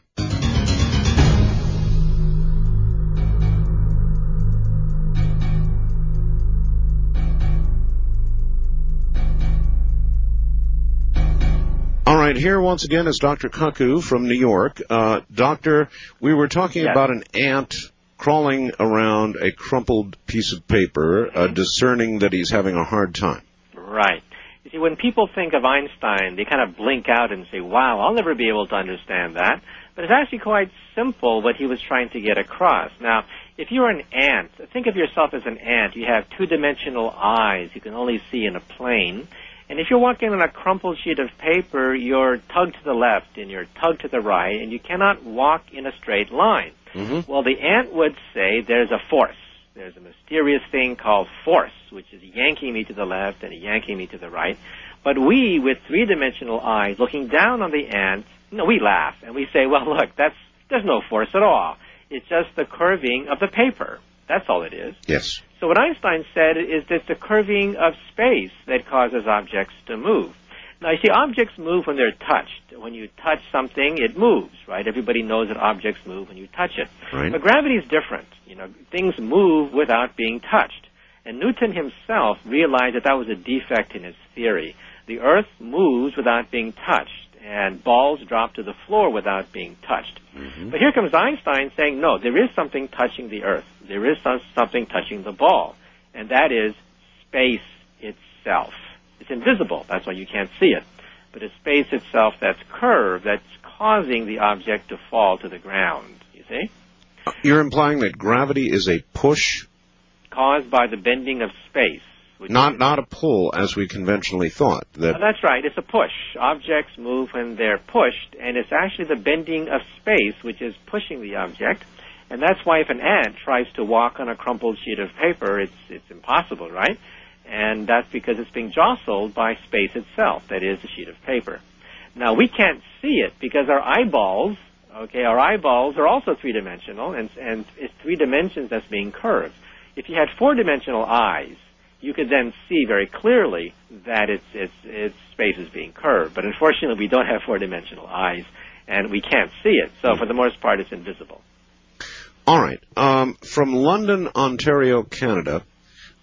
All right, here once again is Dr. Kaku from New York. Uh, doctor, we were talking Yes. about an ant crawling around a crumpled piece of paper, uh, discerning that he's having a hard time. Right. See, when people think of Einstein, they kind of blink out and say, wow, I'll never be able to understand that. But it's actually quite simple what he was trying to get across. Now, if you're an ant, think of yourself as an ant. You have two-dimensional eyes. You can only see in a plane. And if you're walking on a crumpled sheet of paper, you're tugged to the left and you're tugged to the right, and you cannot walk in a straight line. Mm-hmm. Well, the ant would say there's a force. There's a mysterious thing called force, which is yanking me to the left and yanking me to the right. But we, with three-dimensional eyes, looking down on the ant, no, we laugh and we say, well, look, that's there's no force at all. It's just the curving of the paper. That's all it is. Yes. So what Einstein said is that the curving of space that causes objects to move. Now, you see, objects move when they're touched. When you touch something, it moves, right? Everybody knows that objects move when you touch it. Right. But gravity is different. You know, things move without being touched. And Newton himself realized that that was a defect in his theory. The Earth moves without being touched, and balls drop to the floor without being touched. Mm-hmm. But here comes Einstein saying, no, there is something touching the Earth. There is some- something touching the ball, and that is space itself. It's invisible, that's why you can't see it. But it's space itself that's curved, that's causing the object to fall to the ground, you see? You're implying that gravity is a push, Caused by the bending of space. not not a pull, as we conventionally thought. That That's right. It's a push. Objects move when they're pushed, and it's actually the bending of space which is pushing the object. And that's why if an ant tries to walk on a crumpled sheet of paper, it's it's impossible, right? And that's because it's being jostled by space itself, that is the sheet of paper. Now we can't see it because our eyeballs Okay, our eyeballs are also three-dimensional, and, and it's three dimensions that's being curved. If you had four-dimensional eyes, you could then see very clearly that it's, it's, it's space is being curved. But unfortunately, we don't have four-dimensional eyes, and we can't see it. So for the most part, it's invisible. All right. Um, from London, Ontario, Canada,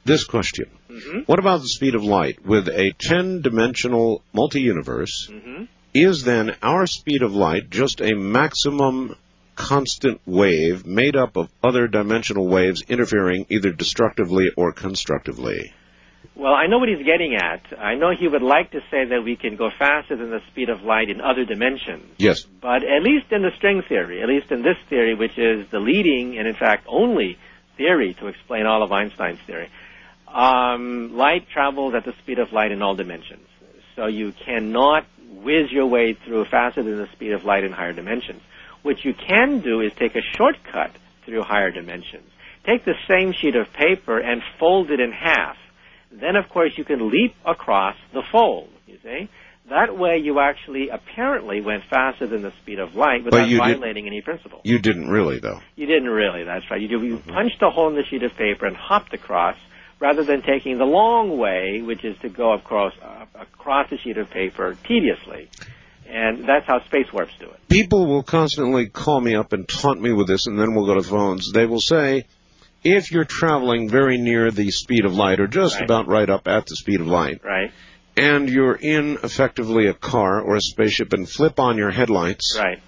this question. hmm What about the speed of light? With a 10 dimensional multi universe, hmm is then our speed of light just a maximum constant wave made up of other dimensional waves interfering either destructively or constructively? Well, I know what he's getting at. I know he would like to say that we can go faster than the speed of light in other dimensions. Yes. But at least in the string theory, at least in this theory, which is the leading and in fact only theory to explain all of Einstein's theory, um, light travels at the speed of light in all dimensions. So you cannot whiz your way through faster than the speed of light in higher dimensions. What you can do is take a shortcut through higher dimensions. Take the same sheet of paper and fold it in half. Then, of course, you can leap across the fold, you see? That way you actually apparently went faster than the speed of light without violating any principle. You didn't really, though. You didn't really, that's right. You, you mm-hmm. punched a hole in the sheet of paper and hopped across rather than taking the long way, which is to go across, uh, across the sheet of paper tediously. And that's how space warps do it. People will constantly call me up and taunt me with this, and then we'll go to phones. They will say, if you're traveling very near the speed of light, or just Right. about right up at the speed of light, Right? and you're in effectively a car or a spaceship and flip on your headlights, Right.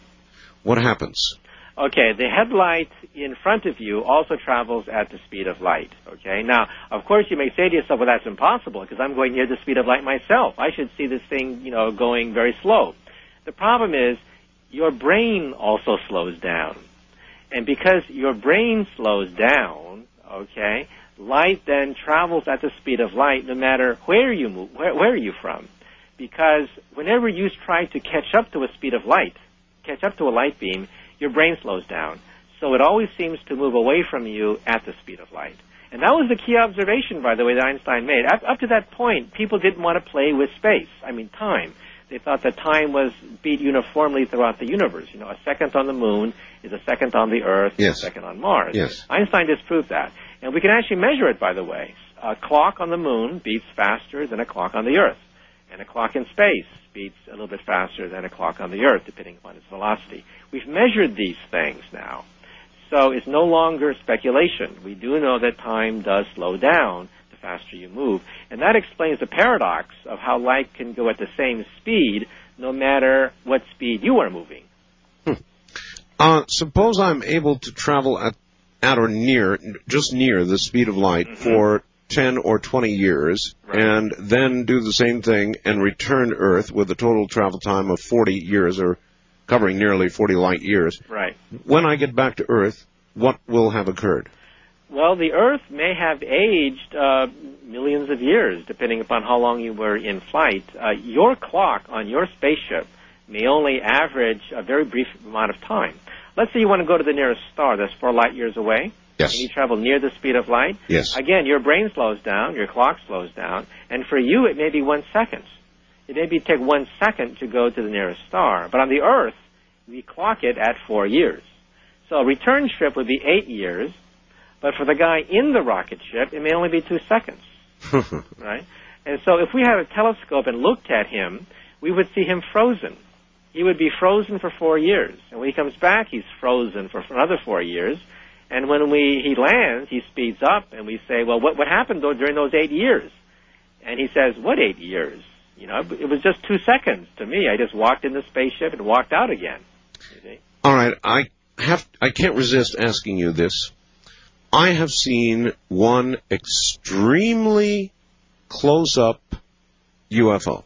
what happens? Okay, the headlight in front of you also travels at the speed of light. Okay, now, of course, you may say to yourself, well, that's impossible because I'm going near the speed of light myself. I should see this thing, you know, going very slow. The problem is your brain also slows down. And because your brain slows down, okay, light then travels at the speed of light no matter where you move, where, where are you from? Because whenever you try to catch up to a speed of light, catch up to a light beam, your brain slows down. So it always seems to move away from you at the speed of light. And that was the key observation, by the way, that Einstein made. Up, up to that point, people didn't want to play with space. I mean, time. They thought that time was beat uniformly throughout the universe. You know, a second on the moon is a second on the Earth, Yes. a second on Mars. Yes. Einstein disproved that. And we can actually measure it, by the way. A clock on the moon beats faster than a clock on the Earth. And a clock in space beats a little bit faster than a clock on the Earth, depending upon its velocity. We've measured these things now. So it's no longer speculation. We do know that time does slow down the faster you move. And that explains the paradox of how light can go at the same speed no matter what speed you are moving. Uh, suppose I'm able to travel at, at or near, just near the speed of light Mhm. for 10 or 20 years, Right. and then do the same thing and return to Earth with a total travel time of 40 years, or covering nearly 40 light years. Right. When I get back to Earth, what will have occurred? Well, the Earth may have aged uh, millions of years, depending upon how long you were in flight. Uh, your clock on your spaceship may only average a very brief amount of time. Let's say you want to go to the nearest star that's four light years away, Yes. and you travel near the speed of light. Yes. Again, your brain slows down, your clock slows down, and for you it may be one second. It may be take one second to go to the nearest star, but on the Earth, we clock it at four years. So a return trip would be eight years, but for the guy in the rocket ship, it may only be two seconds, (laughs) right? And so if we had a telescope and looked at him, we would see him frozen. He would be frozen for four years, and when he comes back, he's frozen for another four years. And when we he lands, he speeds up, and we say, "Well, what what happened though during those eight years?" And he says, "What eight years? You know, it was just two seconds to me. I just walked in the spaceship and walked out again." All right, I have I can't resist asking you this. I have seen one extremely close up UFO.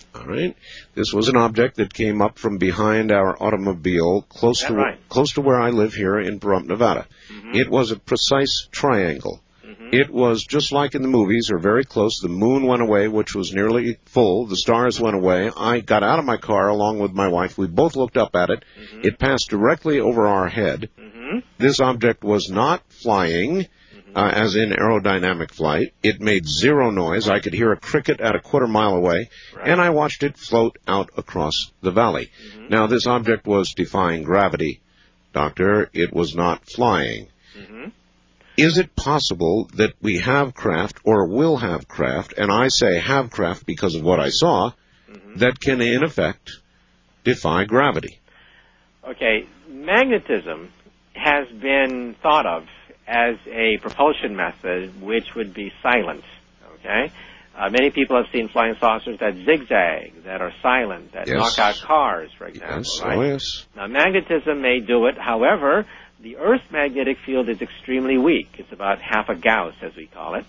Hmm All right. This was an object that came up from behind our automobile close to right. close to where I live here in Pahrump, Nevada. Mhm. It was a precise triangle. hmm It was just like in the movies, or very close. The moon went away, which was nearly full. The stars went away. I got out of my car along with my wife. We both looked up at it. Mhm. It passed directly over our head. hmm This object was not flying. Uh, as in aerodynamic flight. It made zero noise. I could hear a cricket at a quarter mile away, Right. and I watched it float out across the valley. Mm-hmm. Now, this object was defying gravity, Doctor. It was not flying. hmm Is it possible that we have craft or will have craft, and I say have craft because of what I saw, Mm-hmm. that can in effect defy gravity? Okay, magnetism has been thought of as a propulsion method which would be silent. Okay, uh, many people have seen flying saucers that zigzag, that are silent, that Yes. knock out cars, for example. Yes, right? oh yes. Now, magnetism may do it. However, the Earth's magnetic field is extremely weak. It's about half a Gauss, as we call it,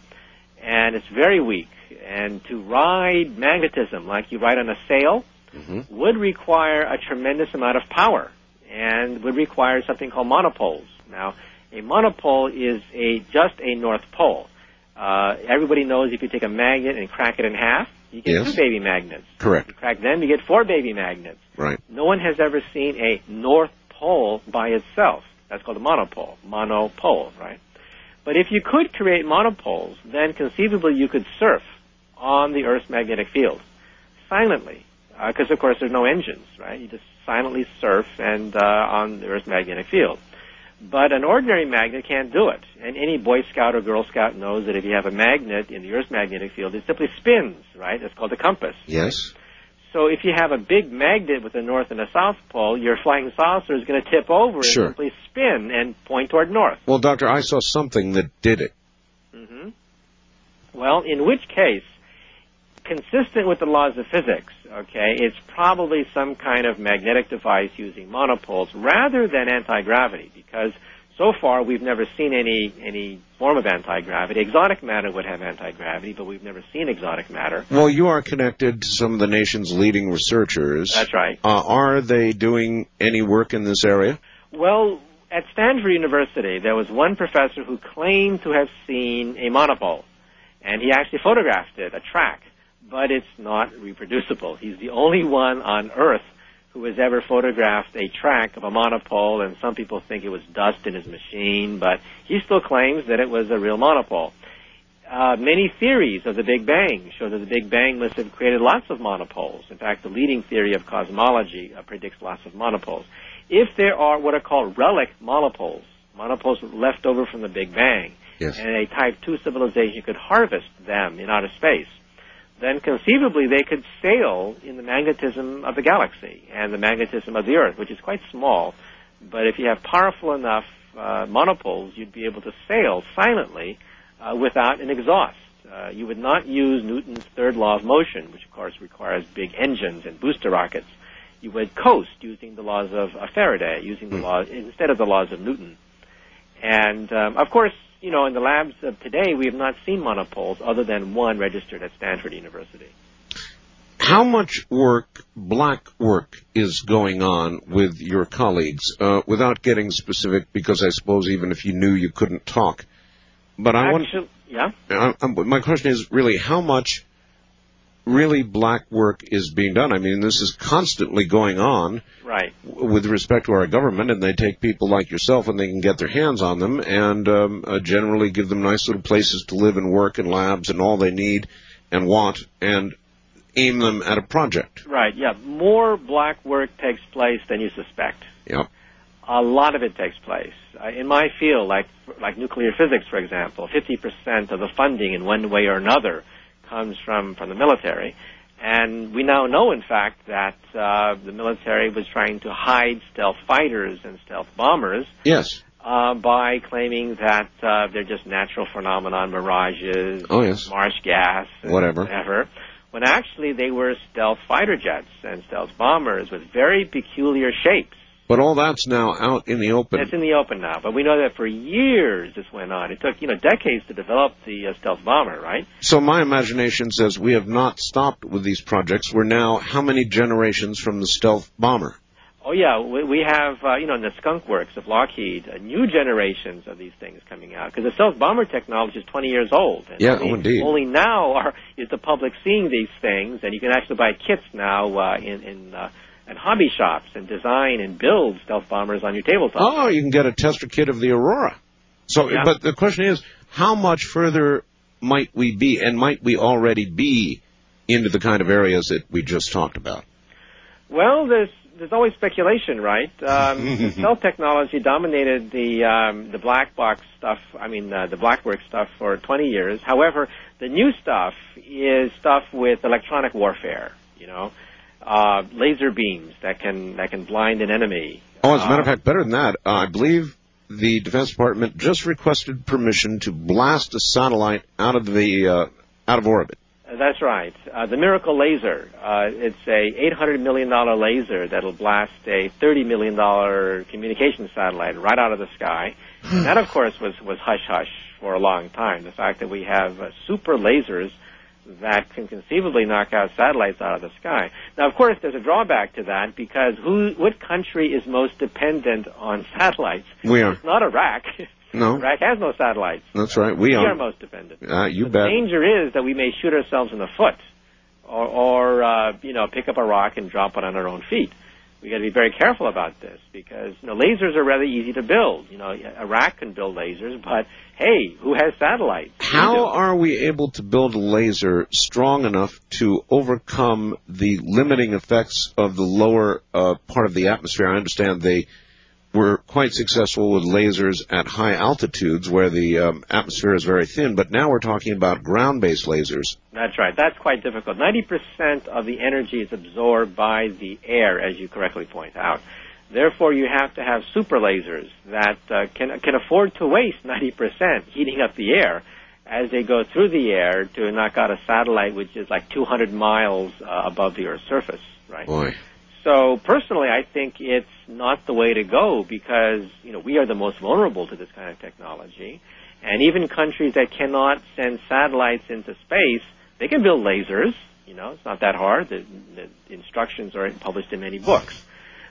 and it's very weak. And to ride magnetism like you ride on a sail Mhm. would require a tremendous amount of power and would require something called monopoles. Now, a monopole is a just a north pole. Uh, everybody knows if you take a magnet and crack it in half, you get Yes. two baby magnets. Correct. You crack them, you get four baby magnets. Right. No one has ever seen a north pole by itself. That's called a monopole. Monopole, right? But if you could create monopoles, then conceivably you could surf on the Earth's magnetic field silently, because of course there's no engines, right? You just silently surf and uh, on the Earth's magnetic field. But an ordinary magnet can't do it. And any Boy Scout or Girl Scout knows that if you have a magnet in the Earth's magnetic field, it simply spins, right? It's called a compass. Yes. So if you have a big magnet with a north and a south pole, your flying saucer is going to tip over and Sure. simply spin and point toward north. Well, Doctor, I saw something that did it. Mm-hmm. Well, in which case, consistent with the laws of physics, okay, it's probably some kind of magnetic device using monopoles rather than anti-gravity because so far we've never seen any any form of anti-gravity. Exotic matter would have anti-gravity, but we've never seen exotic matter. Well, you are connected to some of the nation's leading researchers. That's right. Uh, are they doing any work in this area? Well, at Stanford University, there was one professor who claimed to have seen a monopole, and he actually photographed it, a track, but it's not reproducible. He's the only one on Earth who has ever photographed a track of a monopole, and some people think it was dust in his machine, but he still claims that it was a real monopole. Uh, many theories of the Big Bang show that the Big Bang must have created lots of monopoles. In fact, the leading theory of cosmology uh, predicts lots of monopoles. If there are what are called relic monopoles, monopoles left over from the Big Bang, Yes. and a Type 2 civilization could harvest them in outer space, then conceivably they could sail in the magnetism of the galaxy and the magnetism of the Earth, which is quite small. But if you have powerful enough uh, monopoles, you'd be able to sail silently uh, without an exhaust. Uh, you would not use Newton's third law of motion, which of course requires big engines and booster rockets. You would coast using the laws of uh, Faraday, using the laws instead of the laws of Newton. And um, of course, you know, in the labs of today, we have not seen monopoles other than one registered at Stanford University. How much work, black work, is going on with your colleagues? Uh, without getting specific, because I suppose even if you knew, you couldn't talk. But I want. Actually, yeah. Uh, um, my question is really how much really black work is being done. I mean, this is constantly going on Right. with respect to our government, and they take people like yourself and they can get their hands on them and um, uh, generally give them nice little places to live and work and labs and all they need and want and aim them at a project. Right. Yeah. More black work takes place than you suspect. Yep. A lot of it takes place uh, in my field, like like nuclear physics, for example. Fifty percent of the funding, in one way or another, comes from from the military, and we now know, in fact, that uh, the military was trying to hide stealth fighters and stealth bombers Yes. uh, by claiming that uh, they're just natural phenomenon, mirages, Oh, yes. marsh gas, Whatever. whatever. When actually they were stealth fighter jets and stealth bombers with very peculiar shapes. But all that's now out in the open. It's in the open now, but we know that for years this went on. It took you know decades to develop the uh, stealth bomber, right? So my imagination says we have not stopped with these projects. We're now how many generations from the stealth bomber? Oh yeah, we, we have uh, you know in the skunk works of Lockheed, uh, new generations of these things coming out because the stealth bomber technology is 20 years old. And Yeah, only, oh, indeed. Only now are is the public seeing these things, and you can actually buy kits now uh, in in uh, in hobby shops and design and build stealth bombers on your tabletop. Oh, you can get a Testors kit of the Aurora. So, Yeah. but the question is, how much further might we be, and might we already be into the kind of areas that we just talked about? Well, there's there's always speculation, right? Um, (laughs) stealth technology dominated the um, the black box stuff. I mean, uh, the black work stuff for 20 years. However, the new stuff is stuff with electronic warfare. You know, uh, laser beams that can that can blind an enemy. Oh, as a matter of Uh, fact, better than that, uh, I believe the Defense Department just requested permission to blast a satellite out of the uh, out of orbit. That's right. Uh, the MIRACL Laser. Uh, it's a $800 million laser that'll blast a $30 million communication satellite right out of the sky. And (sighs) that, of course, was, was hush hush for a long time. The fact that we have uh, super lasers that can conceivably knock out satellites out of the sky. Now, of course, there's a drawback to that because who, what country is most dependent on satellites? We are. It's not Iraq. (laughs) No, Iraq has no satellites. that's right. We We are are. most dependent. Uh, you The bet. danger is that we may shoot ourselves in the foot, or, or uh, you know, pick up a rock and drop it on our own feet. We got to be very careful about this because you know lasers are rather easy to build. You know, Iraq can build lasers, but hey, who has satellites? How are we able to build a laser strong enough to overcome the limiting effects of the lower uh, part of the atmosphere? I understand they were quite successful with lasers at high altitudes where the um, atmosphere is very thin, but now we're talking about ground-based lasers. That's right. That's quite difficult. Ninety percent of the energy is absorbed by the air, as you correctly point out. Therefore, you have to have super lasers that uh, can can afford to waste ninety percent heating up the air as they go through the air to knock out a satellite which is like 200 miles uh, above the Earth's surface. Right. Boy. So personally, I think it's not the way to go because you know we are the most vulnerable to this kind of technology, and even countries that cannot send satellites into space, they can build lasers. You know, it's not that hard. The, the instructions are published in many books.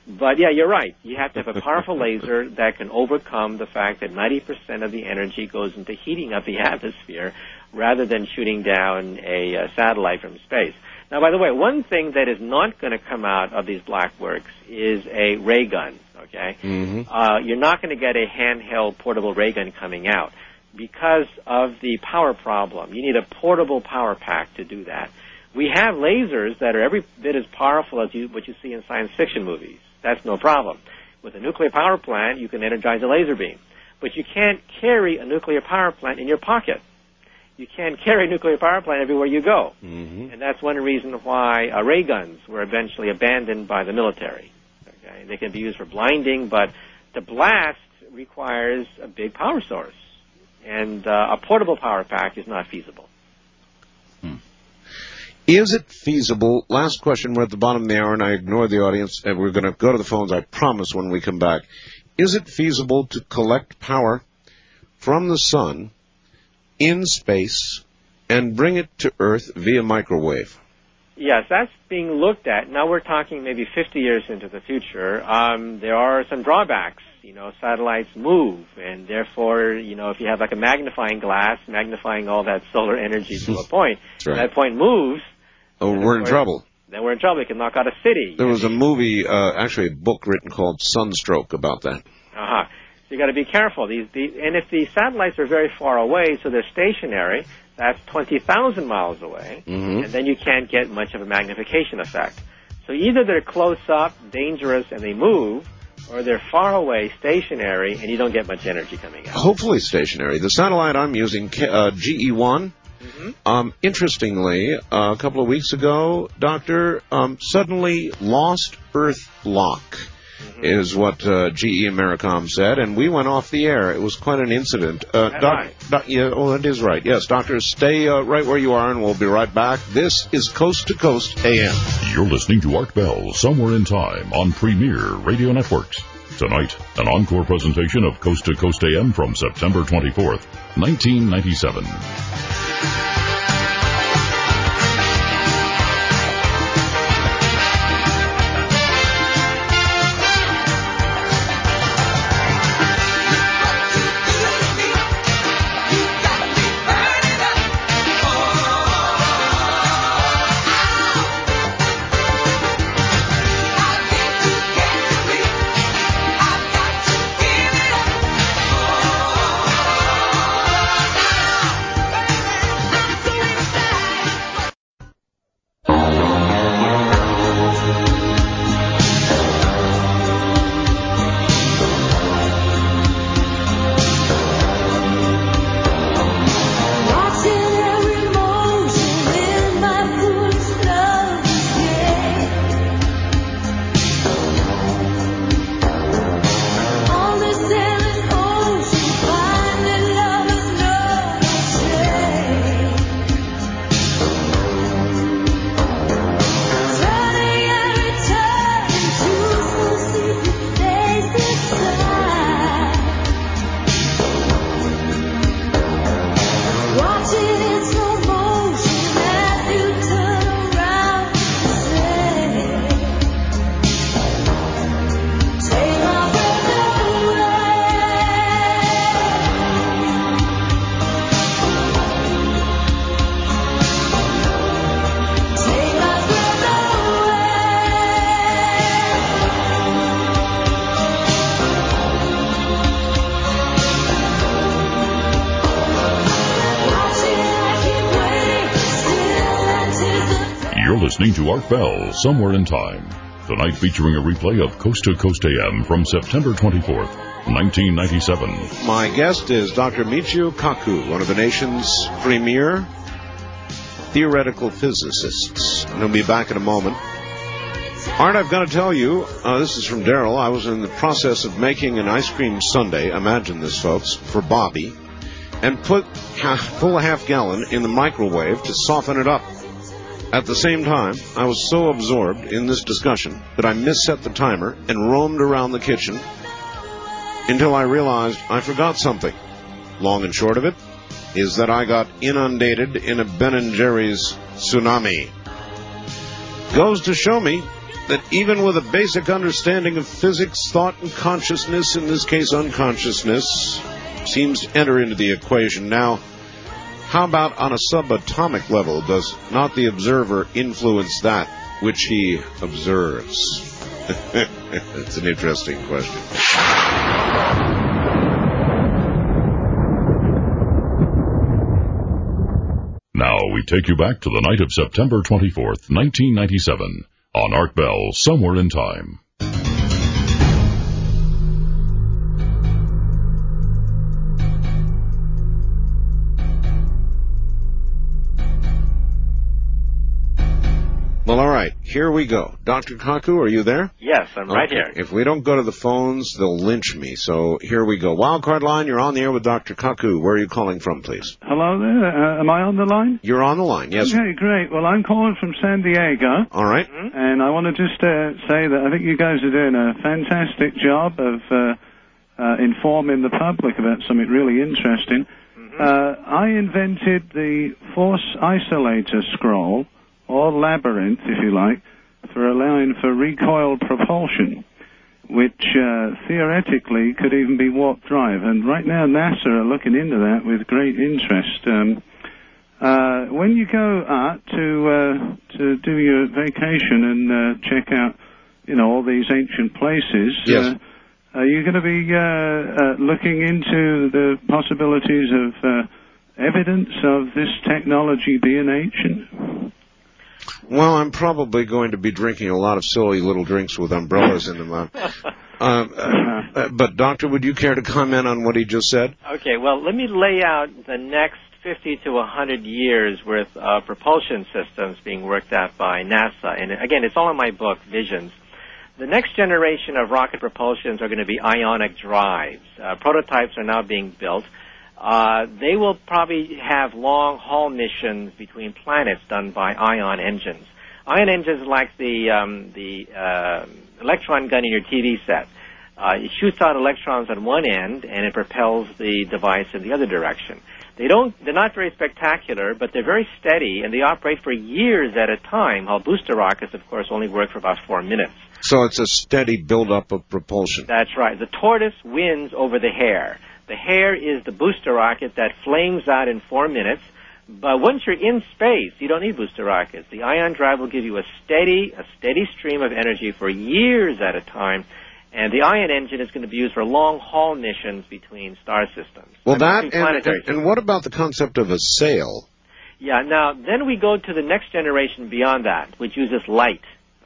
But yeah, you're right. You have to have a powerful (laughs) laser that can overcome the fact that 90% of the energy goes into heating up the (laughs) atmosphere rather than shooting down a, uh satellite from space. Now, by the way, one thing that is not going to come out of these black works is a ray gun. Okay, Mm-hmm. uh, you're not going to get a handheld portable ray gun coming out because of the power problem. You need a portable power pack to do that. We have lasers that are every bit as powerful as you, what you see in science fiction movies. That's no problem. With a nuclear power plant, you can energize a laser beam. But you can't carry a nuclear power plant in your pocket. You can't (laughs) carry a nuclear power plant everywhere you go. Mm-hmm. And that's one reason why uh, ray guns were eventually abandoned by the military. Okay? They can be used for blinding, but the blast requires a big power source. And uh, a portable power pack is not feasible. Is it feasible? Last question. We're at the bottom of the hour, and I ignore the audience, and we're going to go to the phones. I promise when we come back. Is it feasible to collect power from the sun in space and bring it to Earth via microwave? Yes, that's being looked at. Now we're talking maybe 50 years into the future. Um, there are some drawbacks. You know, satellites move, and therefore, you know, if you have like a magnifying glass magnifying all that solar energy to a (laughs) point, right. that point moves, Oh, we're in trouble. then we're in trouble. It can knock out a city. There was a movie, uh, actually a book written called Sunstroke about that. Uh-huh. So you got to be careful. These, these, and if the satellites are very far away, so they're stationary, that's 20,000 miles away, Mhm. and then you can't get much of a magnification effect. So either they're close up, dangerous, and they move, or they're far away, stationary, and you don't get much energy coming out. Hopefully stationary. The satellite I'm using, uh, GE1, um, interestingly, uh, a couple of weeks ago, Doctor, um, suddenly lost Earth lock. Is what uh, GE Americom said, and we went off the air. It was quite an incident. Uh, doc, right? doc, yeah, oh, that is right. Yes, doctors, stay uh, right where you are, and we'll be right back. This is Coast to Coast AM. You're listening to Art Bell Somewhere in Time on Premier Radio Networks. Tonight, an encore presentation of Coast to Coast AM from September 24th, 1997. Bell, Somewhere in Time. Tonight featuring a replay of Coast to Coast AM from September 24th, 1997. My guest is Dr. Michio Kaku, one of the nation's premier theoretical physicists. And he'll be back in a moment. Art, I've got to tell you, uh, this is from Daryl. I was in the process of making an ice cream sundae, imagine this, folks, for Bobby, and put full a half gallon in the microwave to soften it up. At the same time, I was so absorbed in this discussion that I misset the timer and roamed around the kitchen until I realized I forgot something. Long and short of it is that I got inundated in a Ben and Jerry's tsunami. Goes to show me that even with a basic understanding of physics, thought, and consciousness, in this case unconsciousness, seems to enter into the equation. Now, how about on a subatomic level? Does not the observer influence that which he observes? (laughs) it's an interesting question. Now we take you back to the night of September 24th, 1997, on Art Bell, Somewhere in Time. Well, all right, here we go. Dr. Kaku, are you there? Yes, I'm right here. If we don't go to the phones, they'll lynch me. So here we go. Wildcard line, you're on the air with Dr. Kaku. Where are you calling from, please? Hello there. Uh, am I on the line? You're on the line, yes. Okay, great. Well, I'm calling from San Diego, All right. and I want to just uh, say that I think you guys are doing a fantastic job of uh, uh, informing the public about something really interesting. Uh, I invented the force isolator scroll, or labyrinth, if you like, for allowing for recoil propulsion, which uh, theoretically could even be warp drive. And right now, NASA are looking into that with great interest. Um, uh, when you go out to uh, to do your vacation and uh, check out, you know, all these ancient places, Yes. uh, are you going to be uh, uh, looking into the possibilities of uh, evidence of this technology being ancient? Well, I'm probably going to be drinking a lot of silly little drinks with umbrellas in them. Uh, (laughs) um, uh, uh, but, Doctor, would you care to comment on what he just said? Okay, well, let me lay out the next 50 to 100 years worth of propulsion systems being worked out by NASA. And again, it's all in my book, Visions. The next generation of rocket propulsions are going to be ionic drives. Uh, prototypes are now being built. Uh, they will probably have long haul missions between planets done by ion engines. Ion engines like the um, the uh, electron gun in your TV set. Uh, it shoots out electrons on one end and it propels the device in the other direction. They don't, they're not very spectacular, but they're very steady and they operate for years at a time, while booster rockets, of course, only work for about four minutes. So it's a steady buildup of propulsion. That's right. The tortoise wins over the hare. The hare is the booster rocket that flames out in four minutes. But once you're in space, you don't need booster rockets. The ion drive will give you a steady, a steady stream of energy for years at a time. And the ion engine is going to be used for long haul missions between star systems. Well, that and, and, and what about the concept of a sail? yeah, now then we go to the next generation beyond that, which uses light.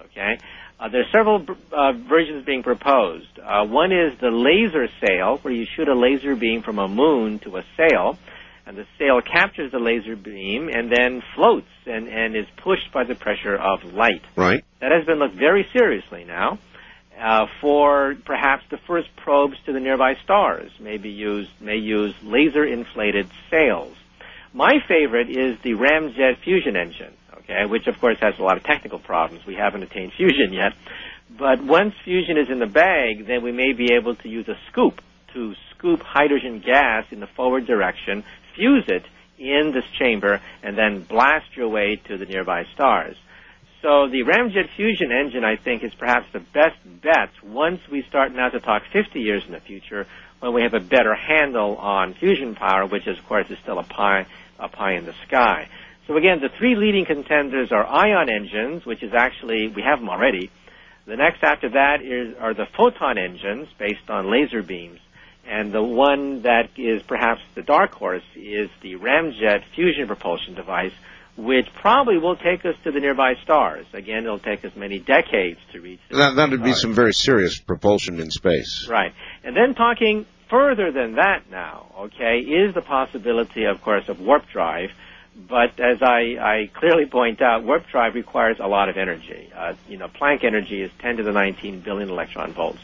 Okay, uh, there are several uh, versions being proposed. Uh, one is the laser sail, where you shoot a laser beam from a moon to a sail, and the sail captures the laser beam and then floats and, and is pushed by the pressure of light. Right? That has been looked very seriously now. Uh, for perhaps the first probes to the nearby stars may be used may use laser inflated sails. My favorite is the ramjet fusion engine, okay, which of course has a lot of technical problems. We haven't attained fusion yet. But once fusion is in the bag, then we may be able to use a scoop to scoop hydrogen gas in the forward direction, fuse it in this chamber, and then blast your way to the nearby stars. So the ramjet fusion engine, I think, is perhaps the best bet once we start now to talk 50 years in the future, when we have a better handle on fusion power, which of course is still a pie, a pie in the sky. So again, the three leading contenders are ion engines, which is actually, we have them already. The next after that is, are the photon engines based on laser beams. And the one that is perhaps the dark horse is the ramjet fusion propulsion device, which probably will take us to the nearby stars. Again, it'll take us many decades to reach. That that'd be some very serious propulsion in space. Right. And then talking further than that now, okay, is the possibility, of course, of warp drive. But as I, I clearly point out, warp drive requires a lot of energy. Uh, you know, Planck energy is 10 to the 19 billion electron volts.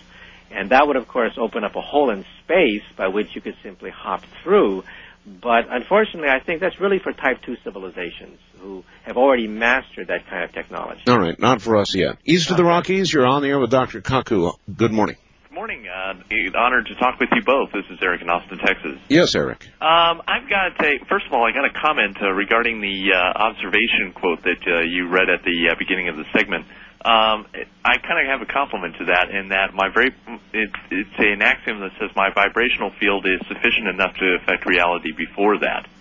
And that would, of course, open up a hole in space by which you could simply hop through. But unfortunately, I think that's really for Type 2 civilizations who have already mastered that kind of technology. All right, not for us yet. East of the Rockies, you're on the air with Dr. Kaku. Good morning. Good morning. Uh, honored to talk with you both. This is Eric in Austin, Texas. Yes, Eric. Um, I've got a, first of all, I got a comment uh, regarding the uh, observation quote that uh, you read at the uh, beginning of the segment. Um, I kind of have a compliment to that in that my very it, it's an axiom that says my vibrational field is sufficient enough to affect reality before that. (laughs)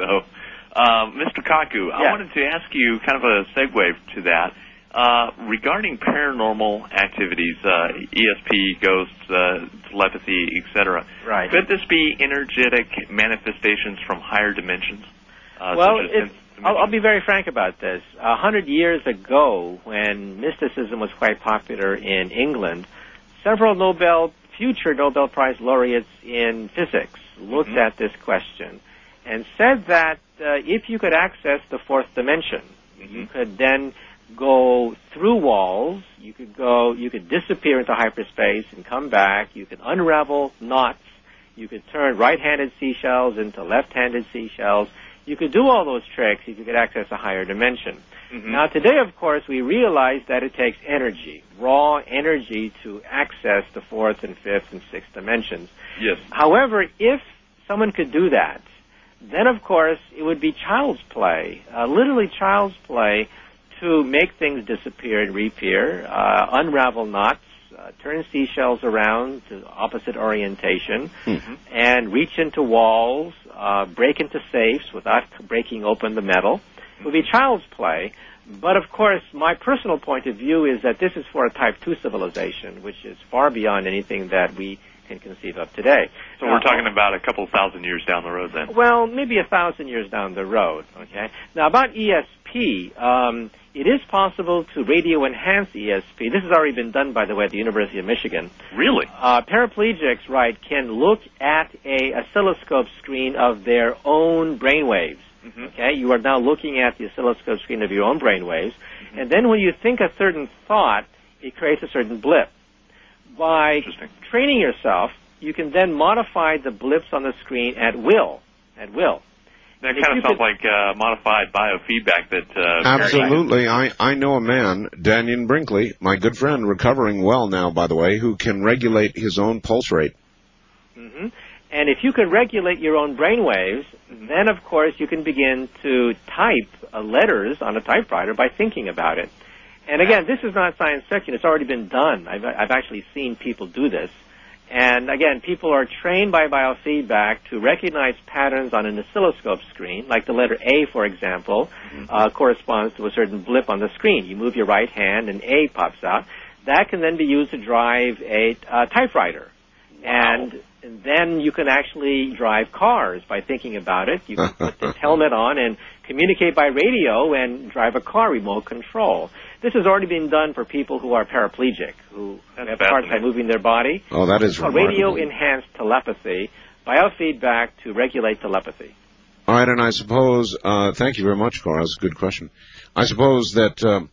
So, um, Mr. Kaku, I wanted to ask you kind of a segue to that. Uh, regarding paranormal activities, uh, ESP, ghosts, uh, telepathy, etc., Right. could this be energetic manifestations from higher dimensions? Uh, well, it's, I'll, I'll be very frank about this. A hundred years ago, when mysticism was quite popular in England, several Nobel, future Nobel Prize laureates in physics looked Mhm. at this question and said that uh, if you could access the fourth dimension, you could then go through walls, you could go, you could disappear into hyperspace and come back, you could unravel knots, you could turn right-handed seashells into left-handed seashells, you could do all those tricks if you could access a higher dimension. Mhm. Now today, of course, we realize that it takes energy, raw energy to access the fourth and fifth and sixth dimensions. yes. However, if someone could do that, then of course it would be child's play, uh, literally child's play, to make things disappear and reappear, uh, unravel knots, uh, turn seashells around to opposite orientation, Mhm. and reach into walls, uh, break into safes without breaking open the metal. It would be child's play. But of course, my personal point of view is that this is for a Type 2 civilization, which is far beyond anything that we can conceive of today. So we're talking about a couple thousand years down the road then. Well, maybe a thousand years down the road. Okay. Now about ESP, um, it is possible to radio enhance ESP. This has already been done, by the way, at the University of Michigan. Really? Uh, paraplegics, right, can look at a oscilloscope screen of their own brainwaves. Mhm. Okay, you are now looking at the oscilloscope screen of your own brainwaves, and then when you think a certain thought, it creates a certain blip. By training yourself, you can then modify the blips on the screen at will. At will. That kind of sounds could- like uh, modified biofeedback that. Uh, Absolutely. I, I know a man, Dannion Brinkley, my good friend, recovering well now, by the way, who can regulate his own pulse rate. hmm And if you can regulate your own brainwaves, then of course you can begin to type uh, letters on a typewriter by thinking about it. And again, this is not science fiction. It's already been done. I've, I've actually seen people do this. And again, people are trained by biofeedback to recognize patterns on an oscilloscope screen, like the letter A, for example, uh, corresponds to a certain blip on the screen. You move your right hand and A pops out. That can then be used to drive a uh, typewriter. And then you can actually drive cars by thinking about it. You can put this (laughs) helmet on and communicate by radio and drive a car remote control. This has already been done for people who are paraplegic, who That's have a hard time moving their body. Oh, that is remarkable. radio enhanced telepathy, biofeedback to regulate telepathy. All right, and I suppose, uh, thank you very much, Cora. That's a good question. I suppose that um,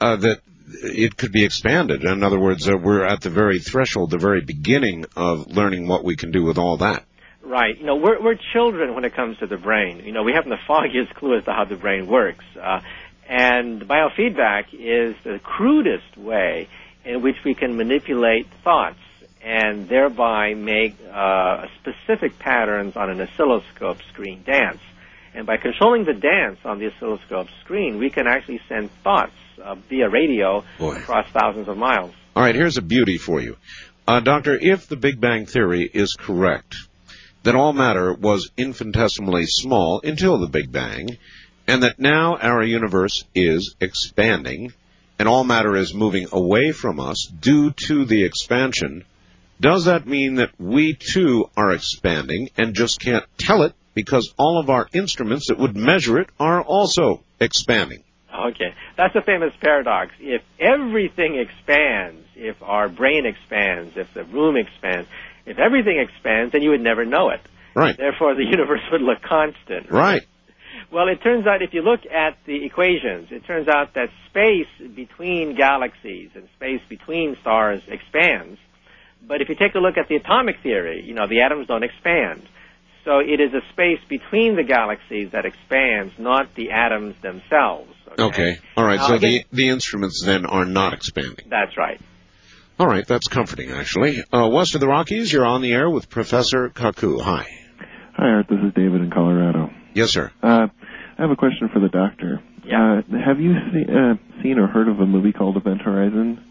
uh, that it could be expanded. In other words, uh, we're at the very threshold, the very beginning of learning what we can do with all that. Right. You know, we're, we're children when it comes to the brain. You know, we haven't the (laughs) foggiest clue as to how the brain works. Uh, and biofeedback is the crudest way in which we can manipulate thoughts and thereby make uh, specific patterns on an oscilloscope screen dance. And by controlling the dance on the oscilloscope screen, we can actually send thoughts uh, via radio Boy. across thousands of miles. All right, here's a beauty for you. Uh, doctor, if the Big Bang Theory is correct, that all matter was infinitesimally small until the Big Bang, and that now our universe is expanding, and all matter is moving away from us due to the expansion, does that mean that we too are expanding and just can't tell it because all of our instruments that would measure it are also expanding? Okay, that's a famous paradox. If everything expands, if our brain expands, if the room expands, if everything expands, then you would never know it. Right. Therefore, the (laughs) universe would look constant. Right. Well, it turns out if you look at the equations, it turns out that space between galaxies and space between stars expands. But if you take a look at the atomic theory, you know, the atoms don't expand. So it is a space between the galaxies that expands, not the atoms themselves. Okay. All right. Now, so again- the the instruments then are not expanding. That's right. All right. That's comforting, actually. Uh, west of the Rockies, you're on the air with Professor Kaku. Hi. Hi, Art. This is David in Colorado. Yes, sir. Uh, I have a question for the doctor. Yeah. Uh, have you see, uh, seen or heard of a movie called Event Horizon?